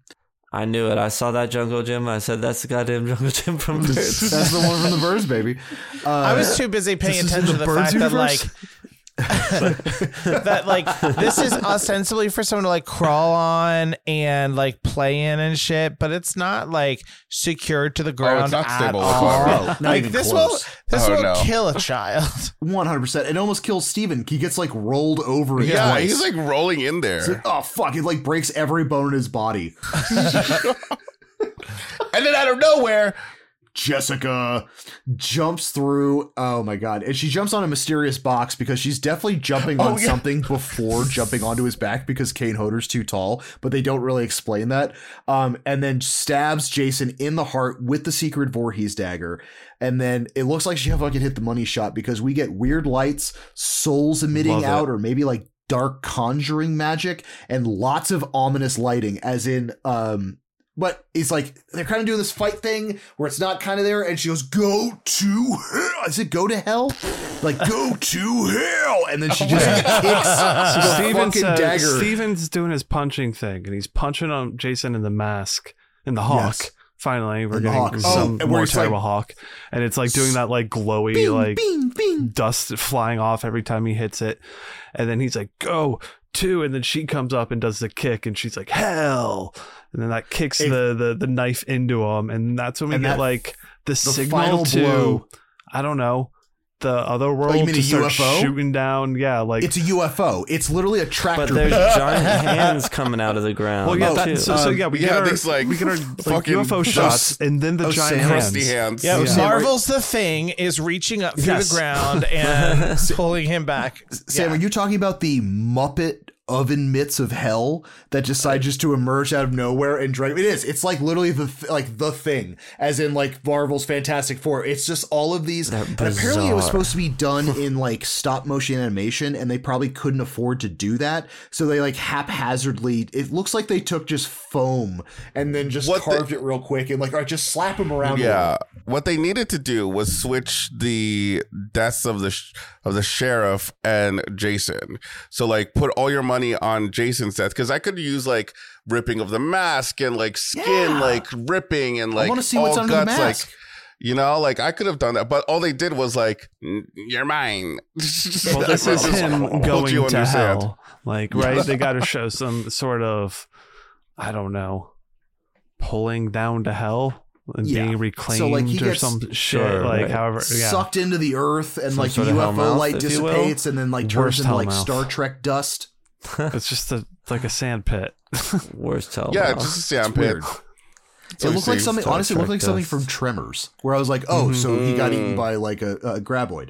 I knew it. I saw that jungle gym. I said, "That's the goddamn jungle gym from Birds." That's the one from The Birds, baby. Uh, I was too busy paying this is in attention to the the Birds fact that like universe? that like this is ostensibly for someone to like crawl on and like play in and shit, but it's not like secured to the oh, ground not at stable all. whatsoever. Not like this close. will this Oh, will no. kill a child. 100%. It almost kills Steven. He gets like rolled over Yeah, twice. he's like rolling in there. like, oh fuck, it like breaks every bone in his body. And then out of nowhere, Jessica jumps through. Oh my god. And she jumps on a mysterious box because she's definitely jumping on Oh, yeah. something before jumping onto his back because Kane Hodder's too tall, but they don't really explain that. Um, and then stabs Jason in the heart with the secret Voorhees dagger. And then it looks like she fucking hit the money shot because we get weird lights, souls emitting out, or maybe like dark conjuring magic, and lots of ominous lighting, as in um but it's like they're kind of doing this fight thing where it's not kind of there, and she goes, "Go to hell." i said go to hell? Like go to hell, and then she oh just kicks the Steven fucking says, uh, dagger. Steven's doing his punching thing, and he's punching on Jason in the mask, in the hawk. Yes. Finally, we're the getting hawk. Oh, some and more he's like- terrible hawk, and it's like doing that like glowy Bing, like bing, bing. dust flying off every time he hits it, and then he's like go two, and then she comes up and does the kick, and she's like hell, and then that kicks If- the, the the knife into him, and that's when we get that- like the, signal final to blow. I don't know the other world You mean to a start UFO? shooting down, yeah, like It's a UFO. It's literally a tractor. But there's giant hands coming out of the ground. Well, yeah, Oh, that, too. so, so um, yeah, we yeah, get our these, like, we get our like, fucking UFO those- shots, and then the oh, giant hands. crusty hands. Yeah, Yeah. Sam, Marvel's the thing is reaching up through Yes. the ground and pulling him back. Sam, Yeah. are you talking about the Muppet oven mitts of hell that decide just to emerge out of nowhere and drag? It is. It's like literally the th- like the thing, as in like Marvel's Fantastic Four. It's just all of these. They're And apparently, it was supposed to be done in like stop motion animation, and they probably couldn't afford to do that, so they like haphazardly. It looks like they took just foam and then just What the- carved it real quick and like, all right, just slap them around. Yeah, what they needed to do was switch the deaths of the sh- of the sheriff and Jason. So like, put all your money on Jason's death because I could use like ripping of the mask and like skin Yeah. like ripping and like wanna see what's all under the guts, mask. Like, you know, like I could have done that, but all they did was like, "You're mine." Well, this is him going you to understand. hell. Like, right? They got to show some sort of, I don't know, pulling down to hell and Yeah. being reclaimed So, like, he or gets- some shit. Sure, like, right. however, yeah. sucked into the earth, and Some like the UFO hellmouth, light if you will. dissipates, and then like turns Worst into like hellmouth. Star Trek dust. It's just a like a sand pit. Worst hell. yeah, now. just a sand It's pit. So it we looked like something. Honestly, it looked like something from Tremors, where I was like, "Oh, so he got eaten by like a, a graboid."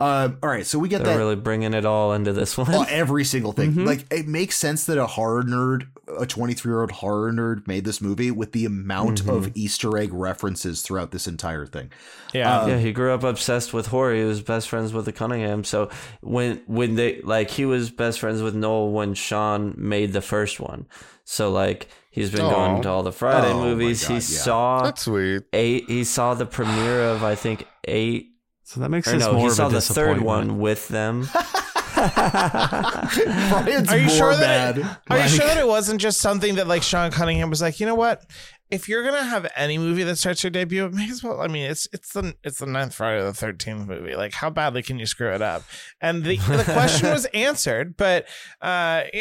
Uh, all right, so we get They're that really bringing it all into this one. Oh, every single thing. Mhm. Like it makes sense that a horror nerd, a 23 year old horror nerd, made this movie with the amount of Easter egg references throughout this entire thing. Yeah. Uh, yeah, he grew up obsessed with horror. He was best friends with the Cunningham. So when when they like he was best friends with Noel when Sean made the first one. So like he's been Aw. going to all the Friday Oh movies. God, he yeah. saw That's sweet. eight. He saw the premiere of I think eight. So that makes Or this no, more he of saw a the third one with them. Brian's Are you sure that it, are you sure that it wasn't just something that like Sean Cunningham was like, you know what? If you're gonna have any movie that starts your debut, it may as well. I mean, it's it's the it's the ninth Friday the Thirteenth movie. Like, how badly can you screw it up? And the the question was answered, but uh,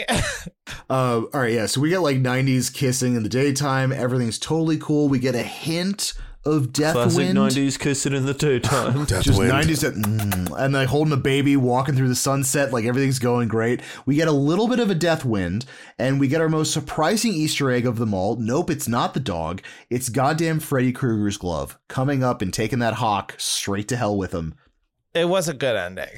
Uh, all right, yeah. So we get like 90s kissing in the daytime. Everything's totally cool. We get a hint of Classic Deathwind. '90s kissing in the daytime. Just 90s, that, mm, and like holding a baby, walking through the sunset, like everything's going great. We get a little bit of a death wind, and we get our most surprising Easter egg of them all. Nope, it's not the dog. It's goddamn Freddy Krueger's glove coming up and taking that hawk straight to hell with him. it was a good ending.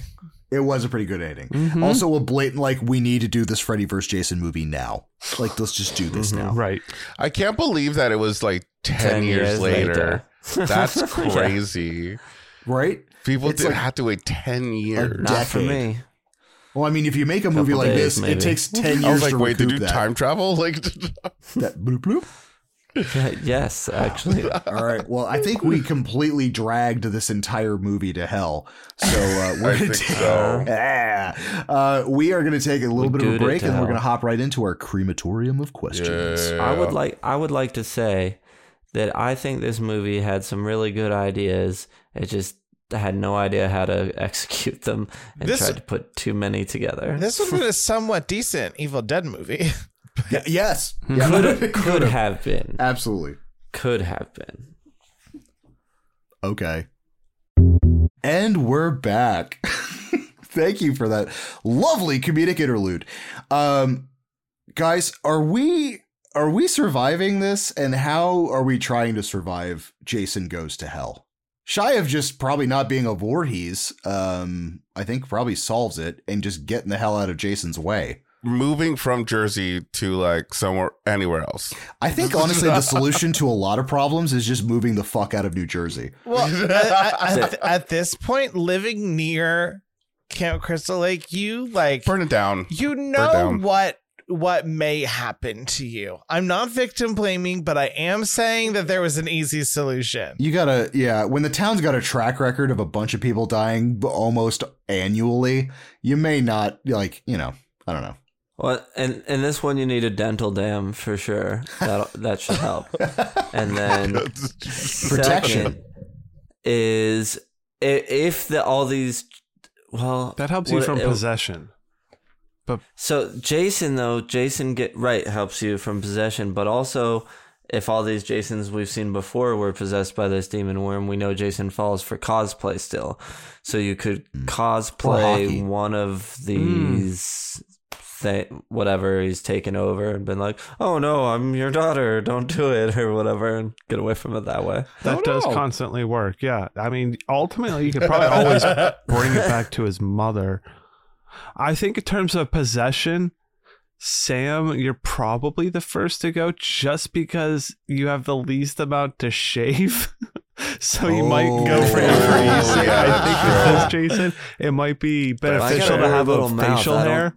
It was a pretty good ending. Mhm. Also, a blatant like we need to do this Freddy vs. Jason movie now. Like let's just do this now. Right. I can't believe that it was like 10, 10 years, years later. later. That's Yeah. crazy. Right? People It's did like- have to wait 10 years. Not for me. Well, I mean, if you make a movie Couple like days, this, maybe. it takes ten years I was like, to wait, did recoup you that. time travel? Like, that bloop bloop. yes, actually. All right. Well, I think we completely dragged this entire movie to hell. So uh, we're gonna take, so. Ah. uh, we are going to take a little We bit of a break, to and we're going to hop right into our crematorium of questions. Yeah. I would like I would like to say that I think this movie had some really good ideas. It just had no idea how to execute them and This- tried to put too many together. This would have been a somewhat decent Evil Dead movie. Y- yes. Yeah. could could have been. Absolutely. Could have been. Okay. And we're back. Thank you for that lovely comedic interlude. Um guys, are we are we surviving this and how are we trying to survive Jason Goes to Hell? Shy of just probably not being a Voorhees, um, I think probably solves it and just getting the hell out of Jason's way. moving from Jersey to like somewhere, anywhere else. I think honestly the solution to a lot of problems is just moving the fuck out of New Jersey. Well, at, at, at this point, living near Camp Crystal Lake, you like Burn it down. you know down. what what may happen to you. I'm not victim blaming, but I am saying that there was an easy solution. You gotta, yeah. When the town's got a track record of a bunch of people dying almost annually, you may not like, you know, I don't know. Well, and in this one you need a dental dam for sure. That that should help. And then Protection. is if the all these well That helps you what- from it- possession. So Jason though, Jason get right helps you from possession, but also if all these Jasons we've seen before were possessed by this demon worm, we know Jason falls for cosplay still. So you could mm. Or cosplay one of mm. these thi- whatever he's taken over and been like, "Oh no, I'm your daughter. Don't do it" or whatever and get away from it that way. That Oh, does no. constantly work. Yeah. I mean, ultimately, you could probably always bring it back to his mother. I think, in terms of possession, Sam, you're probably the first to go just because you have the least amount to shave. so you might go oh. for Oh, easy. I think that's with this, Jason, it might be beneficial to have a little mouth. facial I hair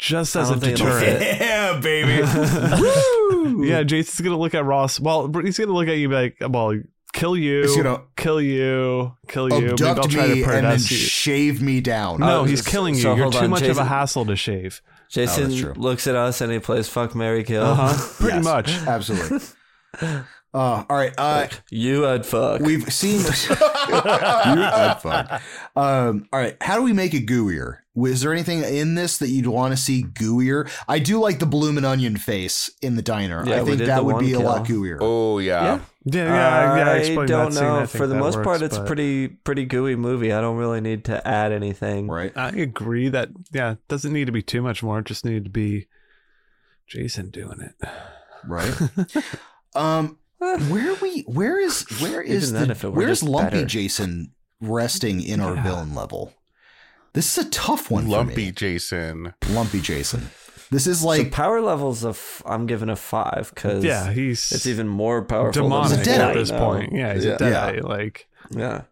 just as a don't think it'll deterrent. Yeah, baby. Yeah, Jason's gonna look at Ross. Well, he's gonna look at you like, well, kill you, He's gonna kill you, kill you. Maybe I'll abduct try to me and then you. shave me down. No, Oh, he's killing you. so You're hold too on, much of a hassle to shave. Jason true. looks at us and he plays fuck Mary Kill. Uh huh. Pretty Yes, much. Absolutely. Uh, all right. Uh, You had fuck. We've seen. you had fun. Um, all right. How do we make it gooier? Is there anything in this that you'd want to see gooier? I do like the bloomin' onion face in the diner. Yeah, I think that would one be a lot gooier. Oh yeah. Yeah. Yeah, yeah, yeah. I I don't that scene. know. I For the most works, part, it's but pretty pretty gooey movie. I don't really need to add anything. Right. I agree that yeah, it doesn't need to be too much more. It just needed to be Jason doing it. Right. um, where we? Where is? Where is the? if it Where's Lumpy better. Jason resting in our Yeah. villain level. This is a tough one. Lumpy for me. Jason. lumpy Jason. This is so like power levels of I'm giving a five because Yeah, he's it's even more powerful. demonic than He's a Deadite at this point. Yeah, he's yeah. a deadite. Like Yeah.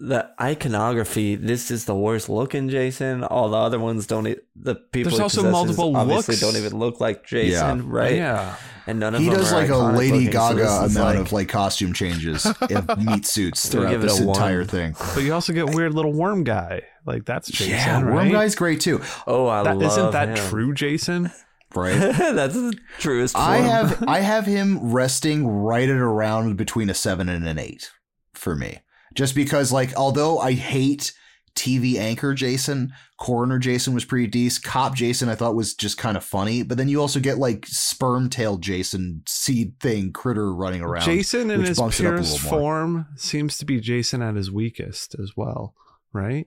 The iconography, this is the worst looking Jason. All the other ones don't. E- the people. There's also possesses multiple obviously looks. don't even look like Jason, right? yeah, And none of he them does are like a Lady looking, Gaga this amount like- of like costume changes of meat suits throughout this a one. entire thing. but you also get weird little worm guy. Like that's Jason, yeah, right? Worm Guy's great too, Oh, I That, love isn't that him. true, Jason? right? That's the truest. Form. I have I have him resting right at around between a seven and an eight for me. Just because, like, although I hate TV anchor Jason, coroner Jason was pretty decent. Cop Jason I thought was just kind of funny, but then you also get like sperm tail Jason seed thing critter running around. Jason in his bumps it up a purest form seems to be Jason at his weakest as well, right?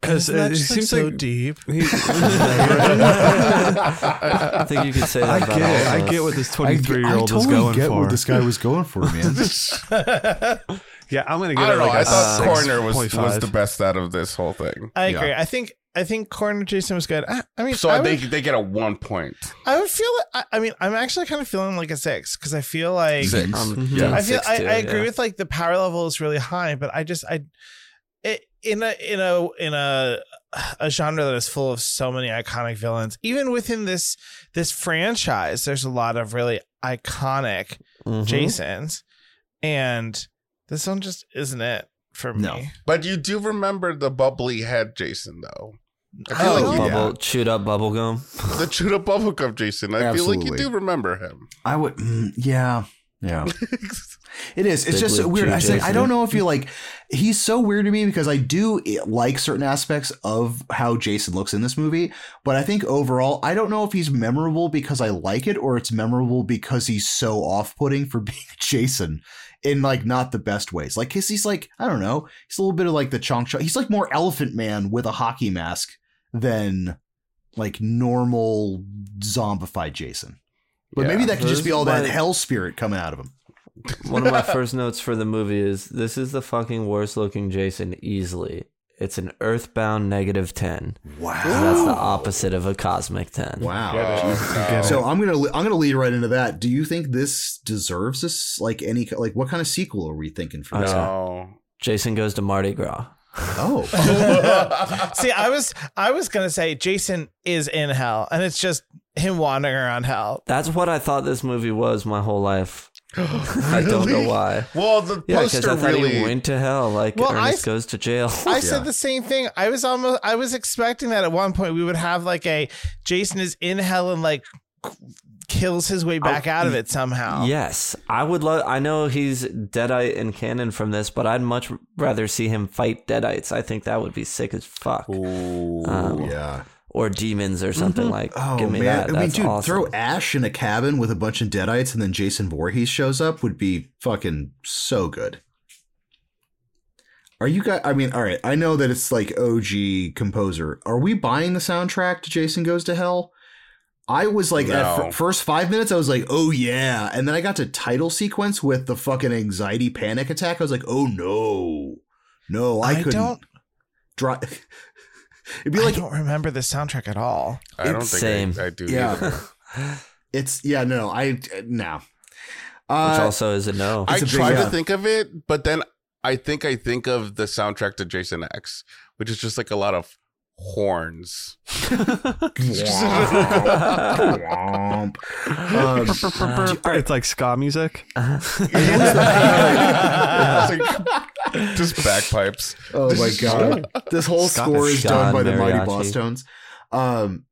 Because it just, like, seems so like deep. he- I think you could say that I about get, all it. I get what this 23 year I old totally was going get for. what this guy was going for, man. yeah, I'm gonna give I don't it know. like I a thought uh, Coroner was was 6.5. the best out of this whole thing. I Yeah. agree. I think I think Corner Jason was good. I, I mean, So I they would, they get a one point. I would feel. I, I mean, I'm actually kind of feeling like a six because I feel like Six. Um. Yeah. I feel six I, too, I agree yeah. with like the power level is really high, but I just I it, in a in a in a a genre that is full of so many iconic villains. Even within this this franchise, there's a lot of really iconic Mhm. Jasons, and this one just isn't it for me. No. But you do remember the bubbly head Jason though. I feel Oh, like Bubble, you, yeah. chewed up bubble gum. the chewed up bubblegum Jason. I feel like you do remember him. I would, mm, yeah, yeah. It is. It's Big just Lip weird. I say I don't know if you like. He's so weird to me because I do like certain aspects of how Jason looks in this movie, but I think overall I don't know if he's memorable because I like it or it's memorable because he's so off-putting for being Jason in like not the best ways. Like, cause he's like I don't know. He's a little bit of like the chonk chonk. He's like more Elephant Man with a hockey mask than like normal zombified Jason. But Yeah. maybe that could just be all that But- hell spirit coming out of him. One of my first notes for the movie is this is the fucking worst looking Jason easily. It's an earthbound negative 10. Wow. So that's the opposite of a cosmic 10. Wow. Oh. So I'm gonna I'm gonna lead right into that. Do you think this deserves this? Like any like what kind of sequel are we thinking for this? Oh. no. Jason goes to Mardi Gras. Oh, See, I was I was gonna say Jason is in hell, and it's just him wandering around hell. That's what I thought this movie was my whole life. I don't know why. Well, the Yeah, because poster I thought really. he went to hell. Like Well, I- goes to jail. I Yeah. said the same thing. I was almost I was expecting that at one point we would have like a Jason is in hell and like kills his way back out of it somehow. Yes, I would love. I know he's Deadite in canon from this, but I'd much rather see him fight Deadites. I think that would be sick as fuck. Ooh. Um, yeah. Or demons or something mm-hmm. like. Oh Give me man. that. I mean, dude, awesome. throw Ash in a cabin with a bunch of deadites, and then Jason Voorhees shows up would be fucking so good. Are you guys? I mean, all right. I know that it's like OG composer. Are we buying the soundtrack to Jason Goes to Hell? I was like, at No. fir- first five minutes, I was like, oh yeah, and then I got to title sequence with the fucking anxiety panic attack. I was like, oh no, no, I, I couldn't. don't- Dri- It'd be like I like don't remember the soundtrack at all. I don't think same. I, I do Yeah. either. it's yeah, no, I no. Which Uh, also is a no. I It's a big- try yeah. to think of it, but then I think I think of the soundtrack to Jason X, which is just like a lot of horns. Um, do- all right, it's like ska music. It's like just bagpipes. oh my god, this whole Scott- score is done by the Mighty Mariachi. Boss Tones. Um,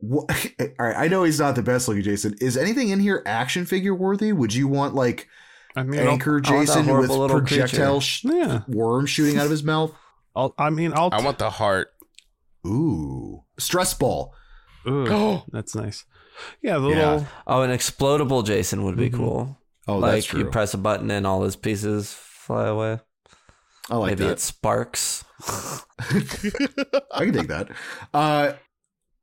wh- all right, I know he's not the best looking Jason. Is anything in here action figure worthy? Would you want like I mean, I'll, Anchor I want Jason with projectile sh- yeah. worm shooting out of his mouth? I'll, I mean, I'll. I want the heart. Ooh, stress ball. Ooh, that's nice. Yeah, the Yeah. little. oh, an explodable Jason would be Mhm. cool. Oh, like that's true. you press a button and all his pieces fly away. I like Maybe that. it sparks. I can take that. Uh,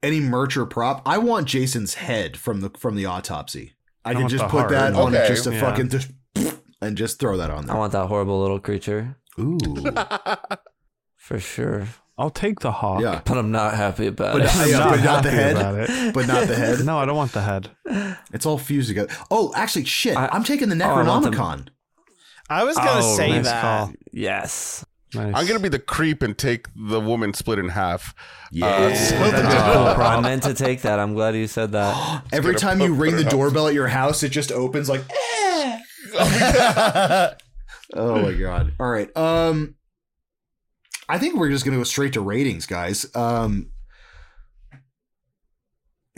any merch or prop? I want Jason's head from the from the autopsy. I, I can just put heart. that on Okay. just a Yeah. fucking just and just throw that on there. I want that horrible little creature. Ooh. for sure. I'll take the hawk. Yeah. But I'm not happy about But, it. Yeah, not but not the head. But not the head. No, I don't want the head. It's all fused together. Oh, actually, shit. I- I'm taking the Oh, I want the- Necronomicon. I was gonna Oh, say nice that. call. yes. Nice. I'm gonna be the creep and take the woman split in half. Yeah. so That'd be a the- cool I meant to take that. I'm glad you said that. Every time you ring the doorbell at your house, it just opens like. "Eh." oh my god! All right. Um, I think we're just going to go straight to ratings, guys. Um,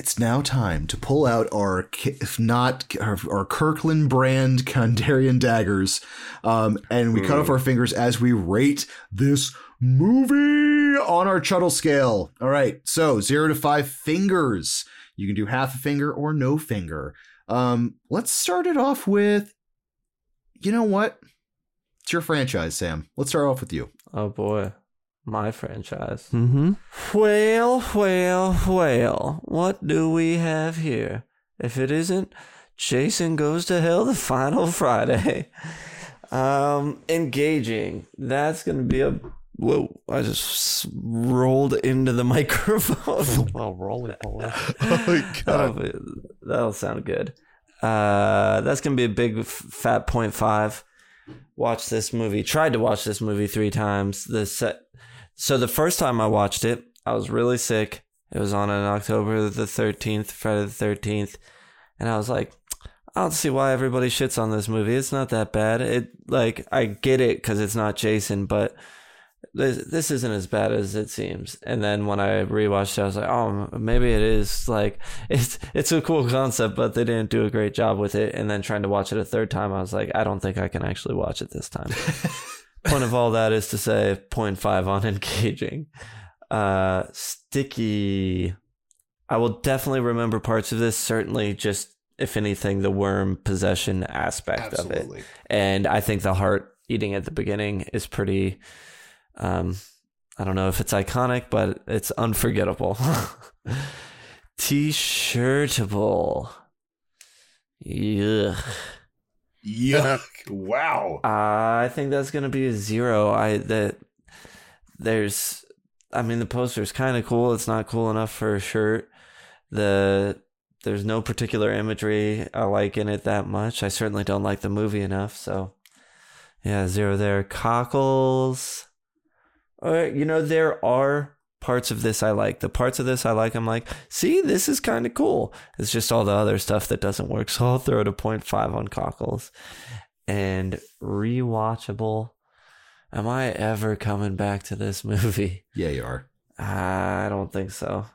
it's now time to pull out our, if not our, our Kirkland brand Kandarian daggers, um, and we cut off our fingers as we rate this movie on our Chuddle scale. All right, so zero to five fingers. You can do half a finger or no finger. Um, let's start it off with. You know what? It's your franchise, Sam. Let's start off with you. Oh boy. My franchise. Mm-hmm. Well, well, well. What do we have here? If it isn't Jason Goes to Hell the final Friday. Um, engaging. That's gonna be a whoa, I just rolled into the microphone. Well, roll it. Oh that'll, god! be, that'll sound good. Uh, that's gonna be a big f- fat point five. Watched this movie. Tried to watch this movie three times. The set. So the first time I watched it, I was really sick. It was on on October the thirteenth, Friday the thirteenth, and I was like, I don't see why everybody shits on this movie. It's not that bad. It like I get it because it's not Jason, but this this isn't as bad as it seems. And then when I rewatched it, I was like, oh, maybe it is. Like it's it's a cool concept, but they didn't do a great job with it. And then trying to watch it a third time, I was like, I don't think I can actually watch it this time. Point of all that is to say 0.5 on engaging. Uh, sticky. I will definitely remember parts of this. Certainly, just if anything, the worm possession aspect of it and I think the heart eating at the beginning is pretty. Um, I don't know if it's iconic, but it's unforgettable. T-shirtable. Yeah, Yuck! wow. Uh, I think that's gonna be a zero. I that there's, I mean, the poster is kind of cool. It's not cool enough for a shirt. The there's no particular imagery I like in it that much. I certainly don't like the movie enough. So, yeah, zero there. Cockles. Or you know, there are parts of this I like. The parts of this I like, I'm like, see, this is kind of cool. It's just all the other stuff that doesn't work. So I'll throw it a 0.5 on Cockles. And rewatchable. Am I ever coming back to this movie? Yeah, you are. I don't think so.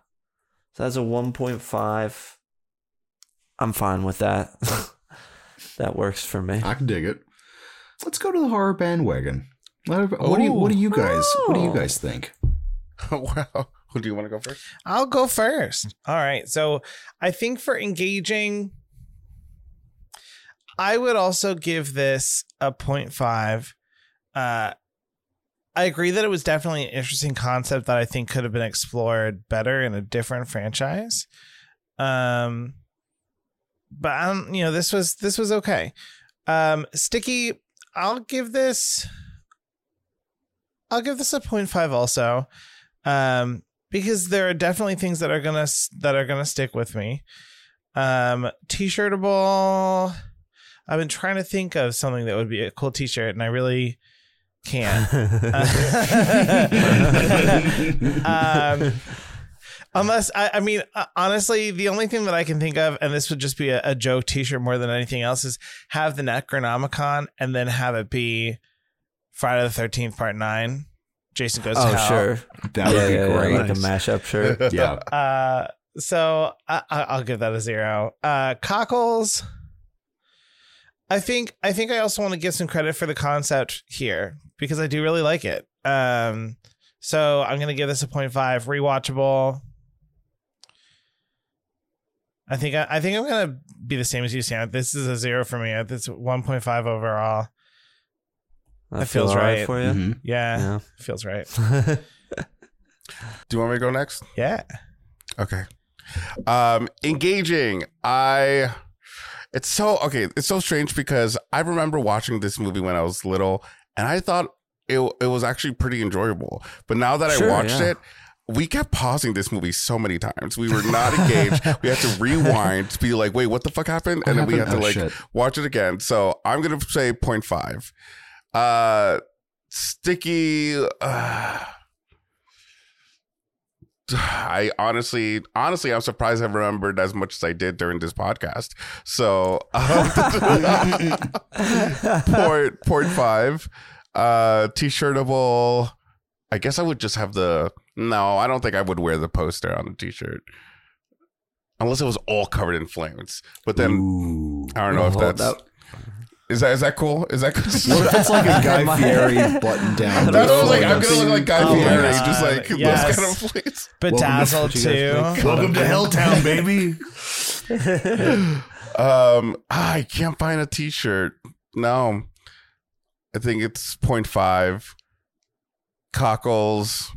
So that's a 1.5. I'm fine with that. that works for me. I can dig it. Let's go to the horror bandwagon. What, do you What do you guys What do you Oh. guys think? wow. Who do you want to go first? I'll go first. All right. So I think for engaging, I would also give this a 0.5. Uh, I agree that it was definitely an interesting concept that I think could have been explored better in a different franchise. Um, but I don't, you know, this was this was okay. Um, Sticky, I'll give this. I'll give this a 0.5 also, um, because there are definitely things that are gonna that are gonna stick with me. Um, t-shirtable. I've been trying to think of something that would be a cool t-shirt, and I really can't. um, unless I, I mean, uh, honestly, the only thing that I can think of, and this would just be a, a joke T-shirt more than anything else, is have the Necronomicon and then have it be Friday the Thirteenth Part Nine. Jason goes. to oh, hell. sure. That would be yeah, great. like a mashup shirt. Yeah. Uh, so I, I- I'll give that a zero. Uh, cockles. I think I think I also want to give some credit for the concept here because I do really like it. Um, so I'm gonna give this a 0.5 rewatchable. I think I, I think I'm gonna be the same as you, Sam. This is a zero for me. It's 1.5 overall. That feel feels right for you. Mhm. Yeah, Yeah. feels right. Do you want me to go next? Yeah. Okay. Um engaging. I it's so okay, it's so strange because I remember watching this movie when I was little and I thought it it was actually pretty enjoyable. But now that Sure, I watched yeah. it, we kept pausing this movie so many times. We were not engaged. we had to rewind to be like, wait, what the fuck happened? And then we had happened? to Oh, like shit. watch it again. So I'm gonna say 0.5. Uh sticky uh I honestly, honestly, I'm surprised I remembered as much as I did during this podcast. So, um, point point five, uh, t-shirtable. I guess I would just have the. No, I don't think I would wear the poster on the t-shirt, unless it was all covered in flames. But then Ooh. I don't know if that's that- is that is that cool? Is that What if it's like a Guy My- Fieri button down? That's what I was like. I'm gonna look like Guy Oh my Fieri, God. just like Yes. those kind of flames. Bedazzled What you guys too. Welcome to Helltown, baby. Um, ah, I can't find a T-shirt. No, I think it's 0.5. Cockles.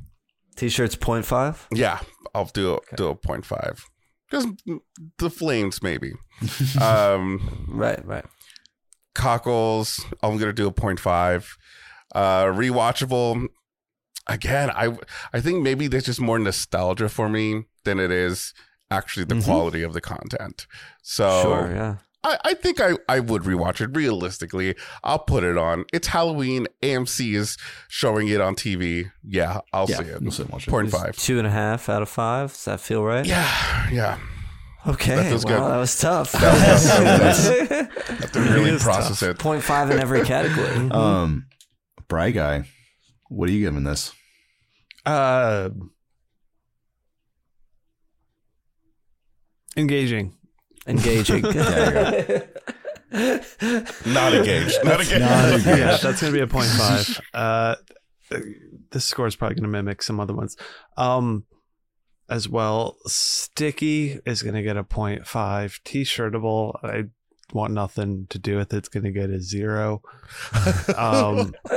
T-shirts 0.5. Yeah, I'll do a, do a 0.5. Just the flames, maybe. um, Right, right. Cockles. I'm gonna do a 0.5. Uh, rewatchable. Again, I I think maybe there's just more nostalgia for me than it is actually the Mhm. quality of the content. So Sure, yeah. I, I think I, I would rewatch it realistically. I'll put it on. It's Halloween. AMC is showing it on TV. Yeah, I'll Yeah, see it. we'll and watch it. Point five. Two and a half out of five. Does that feel right? Yeah, yeah. Okay. That feels well, good. that was tough. That was tough. That was Have to really process it. 0.5 in every category. Um, Bry guy, what are you giving this? Uh, engaging. Engaging. Not engaged. Not engaged. Not engaged. yeah, that's gonna be a point five. Uh, this score is probably gonna mimic some other ones. Um, as well, sticky is gonna get a point five. T-shirtable, I want nothing to do with it. It's gonna get a zero. Um,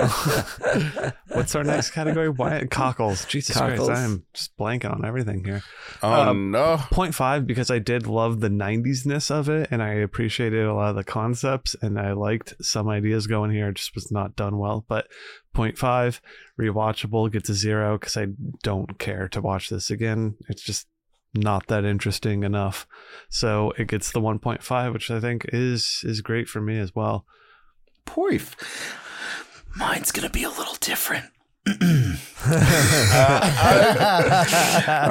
what's our next category? Why cockles? Jesus Cockles. Christ, I'm just blanking on everything here. Oh Um, no. 0.5 because I did love the 90s ness of it and I appreciated a lot of the concepts and I liked some ideas going here. It just was not done well. But 0.5 rewatchable gets a zero because I don't care to watch this again. It's just not that interesting enough. So it gets the 1.5, which I think is is great for me as well. Poif. Mine's gonna be a little different. All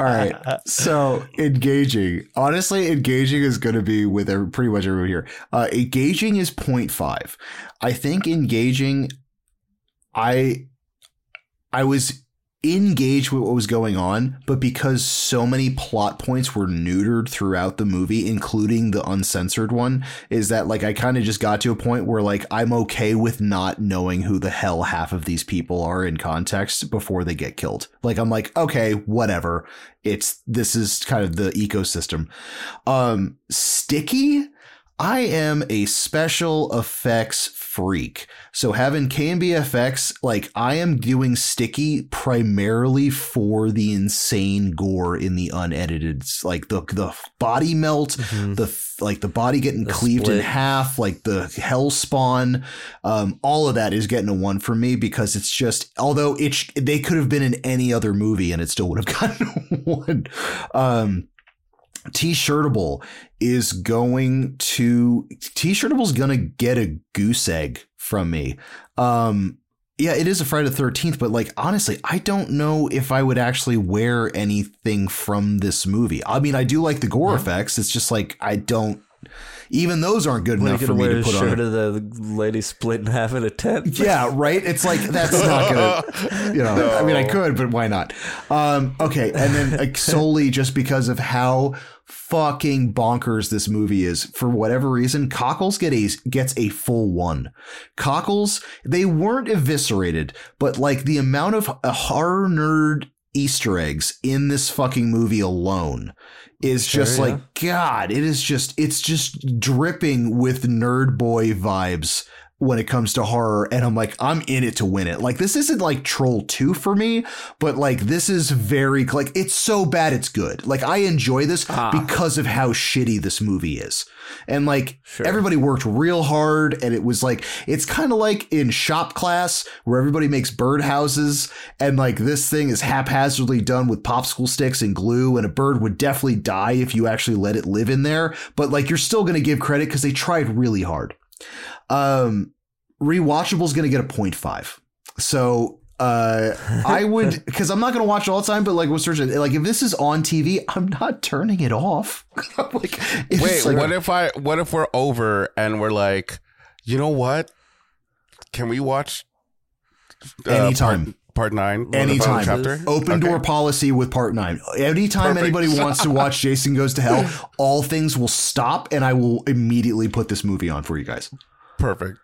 right. So engaging. Honestly, engaging is going to be with every, pretty much everyone here. Uh, engaging is 0.5. I think engaging. I I was engaged with what was going on, but because so many plot points were neutered throughout the movie, including the uncensored one, is that like I kind of just got to a point where like I'm okay with not knowing who the hell half of these people are in context before they get killed. Like I'm like, okay, whatever. It's this is kind of the ecosystem. Um sticky I am a special effects freak. So having KNB EFX, like I am doing sticky primarily for the insane gore in the unedited, like the the body melt, Mhm. the like the body getting The cleaved in half, like the hell spawn, um, all of that is getting a one for me because it's just although it sh- they could have been in any other movie and it still would have gotten a one. Um, T-shirtable is going to T-shirtable's gonna get a goose egg from me. Um, yeah, it is a Friday the Thirteenth, but like honestly, I don't know if I would actually wear anything from this movie. I mean, I do like the gore effects. It's just like I don't. Even those aren't good What, enough for me to put on. shirt of the lady split in half in a tent? Yeah, right. It's like that's not gonna. You know, I mean, I could, but why not? Um, okay, and then like solely just because of how fucking bonkers this movie is, for whatever reason, Cockles get a gets a full one. Cockles, they weren't eviscerated, but like the amount of uh, horror nerd Easter eggs in this fucking movie alone is Sure, just yeah. like God. It is just it's just dripping with nerd boy vibes when it comes to horror and I'm like I'm in it to win it. Like this isn't like Troll 2 for me, but like this is very like it's so bad it's good. Like I enjoy this ah. because of how shitty this movie is. And like Sure. everybody worked real hard and it was like it's kind of like in shop class where everybody makes birdhouses and like this thing is haphazardly done with popsicle sticks and glue and a bird would definitely die if you actually let it live in there, but like you're still going to give credit cuz they tried really hard. Um, rewatchable is going to get a 0.5. So uh, I would because I'm not going to watch all the time, but like with searching, like if this is on TV, I'm not turning it off. like, Wait, like- what if I? What if we're over and we're like, you know what? Can we watch uh, Anytime. Part, part nine. or the Anytime. chapter. Open Okay. door policy with part nine. Anytime Perfect. anybody wants to watch Jason Goes to Hell, all things will stop and I will immediately put this movie on for you guys. Perfect.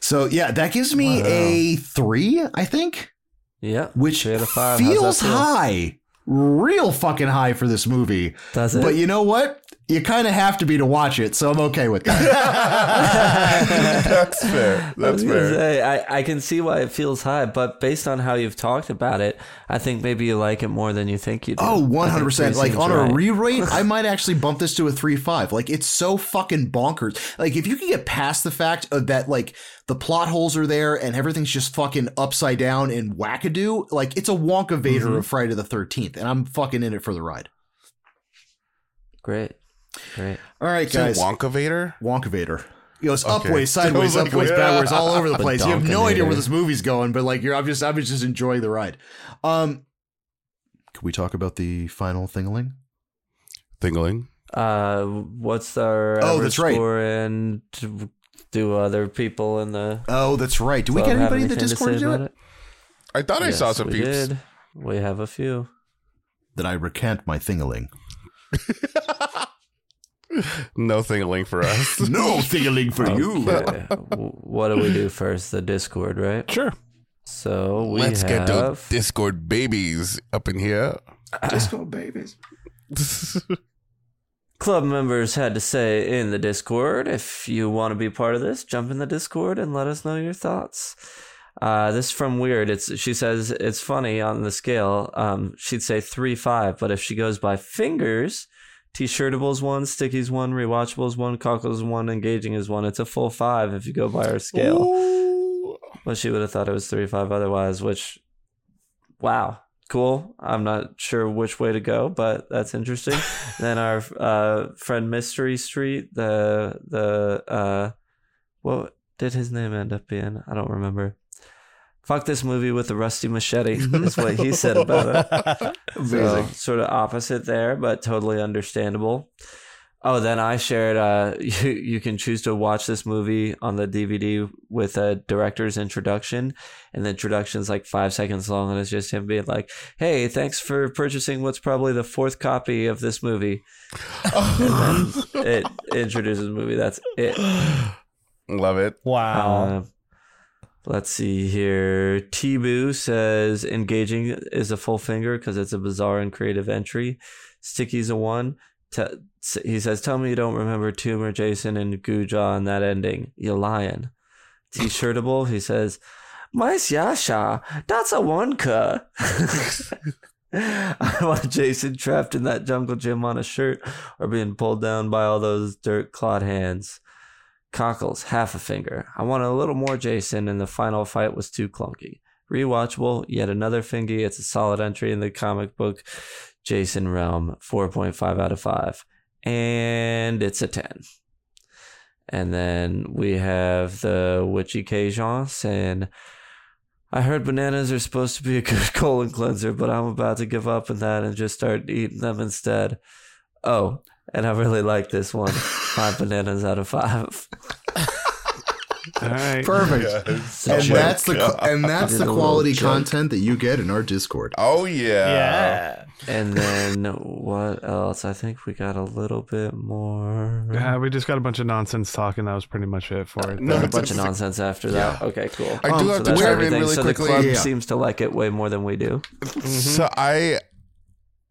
So yeah, that gives me a three, I think, Yeah. which Three out of five. Feels feel? high, real fucking high for this movie. Does it? But you know what? You kind of have to be to watch it, so I'm okay with that. That's fair. I That's was gonna fair. say, I, I can see why it feels high, but based on how you've talked about it, I think maybe you like it more than you think you do. Oh, 100%. Like on right. a re-rate, I might actually bump this to a 3-5. Like it's so fucking bonkers. Like if you can get past the fact of that like the plot holes are there and everything's just fucking upside down and wackadoo, like it's a Wonkavator Mm-hmm. of Friday the 13th and I'm fucking in it for the ride. Great. Great. All right, Is it guys. Wonkavator? Wonka Vader. It goes Okay. upways, sideways, I like, upways, yeah. backwards, all over the place. You have no idea where this movie's going, but like you're I'm just I'm just enjoying the ride. Um Can we talk about the final thingaling? Thingling. Uh, what's our Oh, average that's right. score and do other people in the Oh, that's right. Do we get anybody in the anything to Discord to do about it? I thought I saw some we peeps. did. We have a few. Then I recant my thingaling. No thingling for us. No thingaling for Okay. W- what do we do first? The Discord, right? Sure. So we Let's have get to Discord babies up in here. Discord babies. club members had to say in the Discord. If you want to be part of this, jump in the Discord and let us know your thoughts. Uh, this is from Weird. It's she says it's funny on the scale. Um, she'd say three five, but if she goes by fingers, T-shirtables one, stickies one, rewatchables one, cockles one, engaging is one. It's a full five if you go by our scale. Ooh. Well, she would have thought it was three five otherwise. Which, wow, cool. I'm not sure which way to go, but that's interesting. then our uh, friend Mystery Street, the the uh, what did his name end up being? I don't remember. Fuck this movie with a rusty machete. That's what he said about it. So, sort of opposite there, but totally understandable. Oh, then I shared. Uh, you you can choose to watch this movie on the DVD with a director's introduction, and the introduction's like five seconds long, and it's just him being like, "Hey, thanks for purchasing what's probably the fourth copy of this movie." and then it introduces the movie. That's it. Love it. Wow. Uh, let's see here. T-Boo says engaging is a full finger because it's a bizarre and creative entry. Sticky's a one. He says, "Tell me you don't remember Tomb or Jason and Guja and that ending. You're lying." T-shirtable. He says, "Mais Yasha, that's a one ka." I want Jason trapped in that jungle gym on a shirt or being pulled down by all those dirt clawed hands. Cockles, half a finger. I wanted a little more Jason, and the final fight was too clunky. Rewatchable, yet another fingy. It's a solid entry in the comic book Jason realm. 4.5 out of 5. And it's a 10. And then we have the Witchy Cajun saying, I heard bananas are supposed to be a good colon cleanser, but I'm about to give up on that and just start eating them instead. Oh, and I really like this one. Five bananas out of five. All right. Perfect. So And check. that's the and that's the quality content that you get in our Discord. Oh yeah. yeah. And then what else? I think we got a little bit more. Yeah, we just got a bunch of nonsense talking. That was pretty much it for it. No, a bunch of nonsense after that. Okay, cool. I do Um, have so to that's chime in everything. really so quickly. the club Yeah. seems to like it way more than we do. So I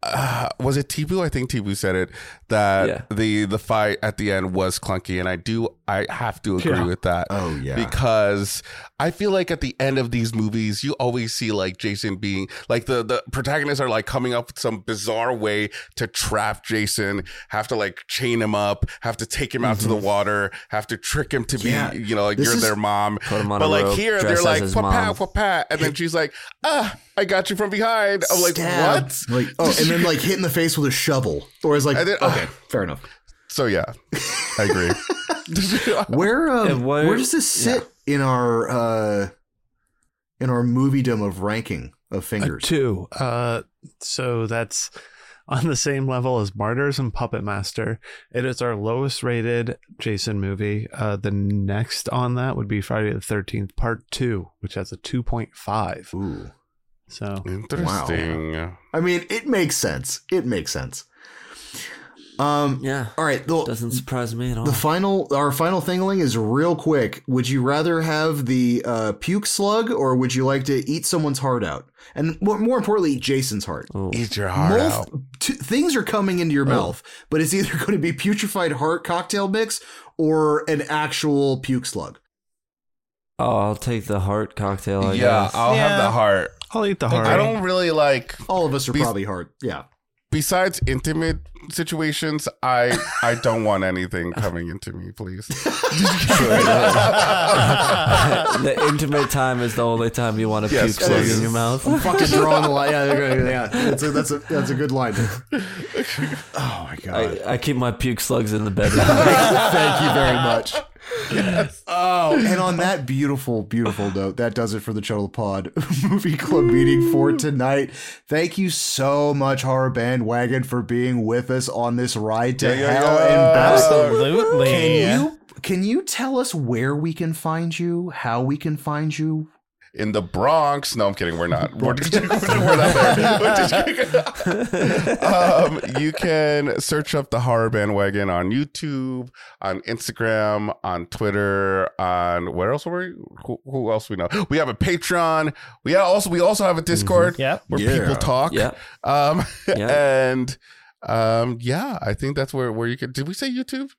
uh, was it Tibu? I think Tibu said it that Yeah. the the fight at the end was clunky, and I do I have to agree Yeah. with that. Oh, yeah. Because I feel like at the end of these movies, you always see like Jason being like the the protagonists are like coming up with some bizarre way to trap Jason, have to like chain him up, have to take him out to the water, have to trick him to be, Yeah. you know, like This you're is- their mom. Put him on but a like rope, here, they're like his pa mom. pa pa, and then she's like, ah, I got you from behind. I'm like, Stab. what? Like, oh, and then like hit in the face with a shovel. Or it's like, And then- okay, fair enough. So yeah, I agree. Where um, And where- where does this sit in our uh in our moviedom of ranking of A fingers? two. Uh, so that's on the same level as Martyrs and Puppet Master. It is our lowest rated Jason movie. Uh, the next on that would be Friday the Thirteenth Part Two, which has a two point five. Ooh. So Interesting. I mean, it makes sense. It makes sense. Um Yeah, all right, the, doesn't surprise me at all. the final our final thingling is real quick. Would you rather have the uh, puke slug or would you like to eat someone's heart out? And more, more importantly, eat Jason's heart. Ooh. Eat your heart Both out. t- things are coming into your mouth, but it's either going to be putrefied heart cocktail mix or an actual puke slug. Oh, I'll take the heart cocktail. I yeah, guess. I'll have the heart. I'll eat the heart. I don't really like. All of us are These- probably heart. Yeah. Besides intimate situations, I I don't want anything coming into me, please. the intimate time is the only time you want to Yes, puke slug in your mouth. fucking drawing the line. Yeah, yeah, yeah. That's a, that's a that's a good line. Oh my god! I, I keep my puke slugs in the bedroom. Thank you very much. Oh, and on that beautiful, beautiful note, that does it for the Chuddle Pod Movie Club meeting for tonight. Thank you so much, Horror Bandwagon, for being with us on this ride to Yeah, yeah, hell yeah. and back. Absolutely. Can you can you tell us where we can find you, how we can find you? In the Bronx. No, I'm kidding. We're not. We're, we're not there. We're just um, you can search up the Horror Bandwagon on YouTube, on Instagram, on Twitter, on where else are we? Who, who else we know? We have a Patreon. We also we also have a Discord Yep. where Yeah. people talk. Yeah. Um, Yeah. and um, yeah, I think that's where where you could. Did we say YouTube?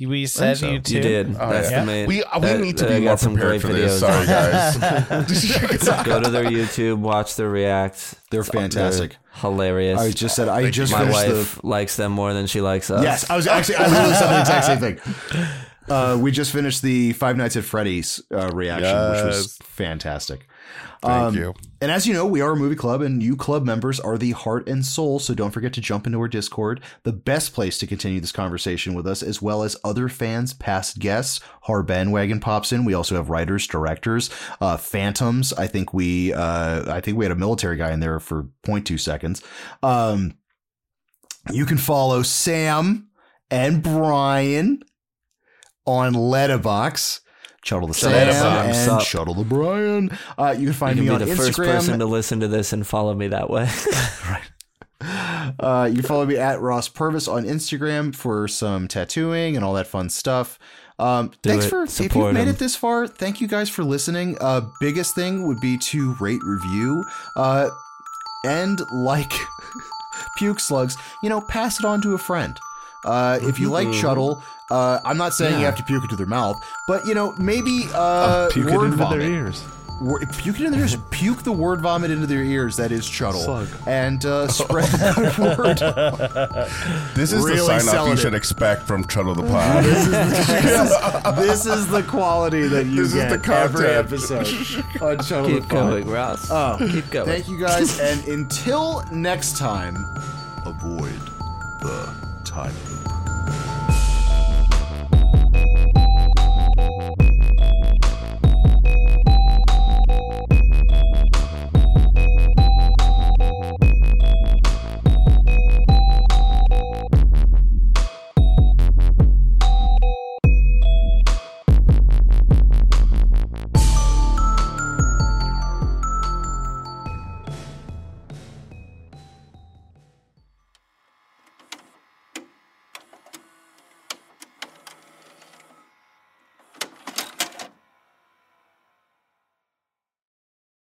We said so. you You too. did. Oh, That's yeah. the main. We we that- need to be more some prepared for this. videos. Sorry, guys. Go to their YouTube, watch their react. They're fantastic. They're hilarious. I just said I just My finished wife likes them more than she likes us. Yes, I was actually I literally said the exact same thing. Uh, we just finished the Five Nights at Freddy's uh, reaction, which was fantastic. Thank Um, you. And as you know, we are a movie club, and you club members are the heart and soul. So don't forget to jump into our Discord, the best place to continue this conversation with us, as well as other fans, past guests. Our bandwagon pops in. We also have writers, directors, uh, phantoms. I think we, uh, I think we had a military guy in there for 0.2 seconds. Um, you can follow Sam and Brian on Letterboxd. Chuddle the Sam Letterboxd. and Sup. Chuddle the Brian. Uh, you can find you me can on be the Instagram. first person to listen to this and follow me that way. Uh, you can follow me at Ross Purvis on Instagram for some tattooing and all that fun stuff. Um, Do thanks it. for if you've made him. it this far. Thank you guys for listening. Uh, biggest thing would be to rate, review, uh, and like puke slugs. You know, pass it on to a friend. Uh, if you like Chuddle, uh, I'm not saying you have to puke into their mouth, but you know, maybe uh, Puke it word into vomit. their ears. Wor- puke it in their ears. Puke the word vomit into their ears. That is Chuddle, Slug. and uh, spread the word. This is Really the sign off you it. should expect from Chuddle the Pod. this is the quality that you This is get the content. every episode on Chuddle Keep the Pod. going, Ross. Oh, Keep going. thank you guys, and until next time, avoid the time loop.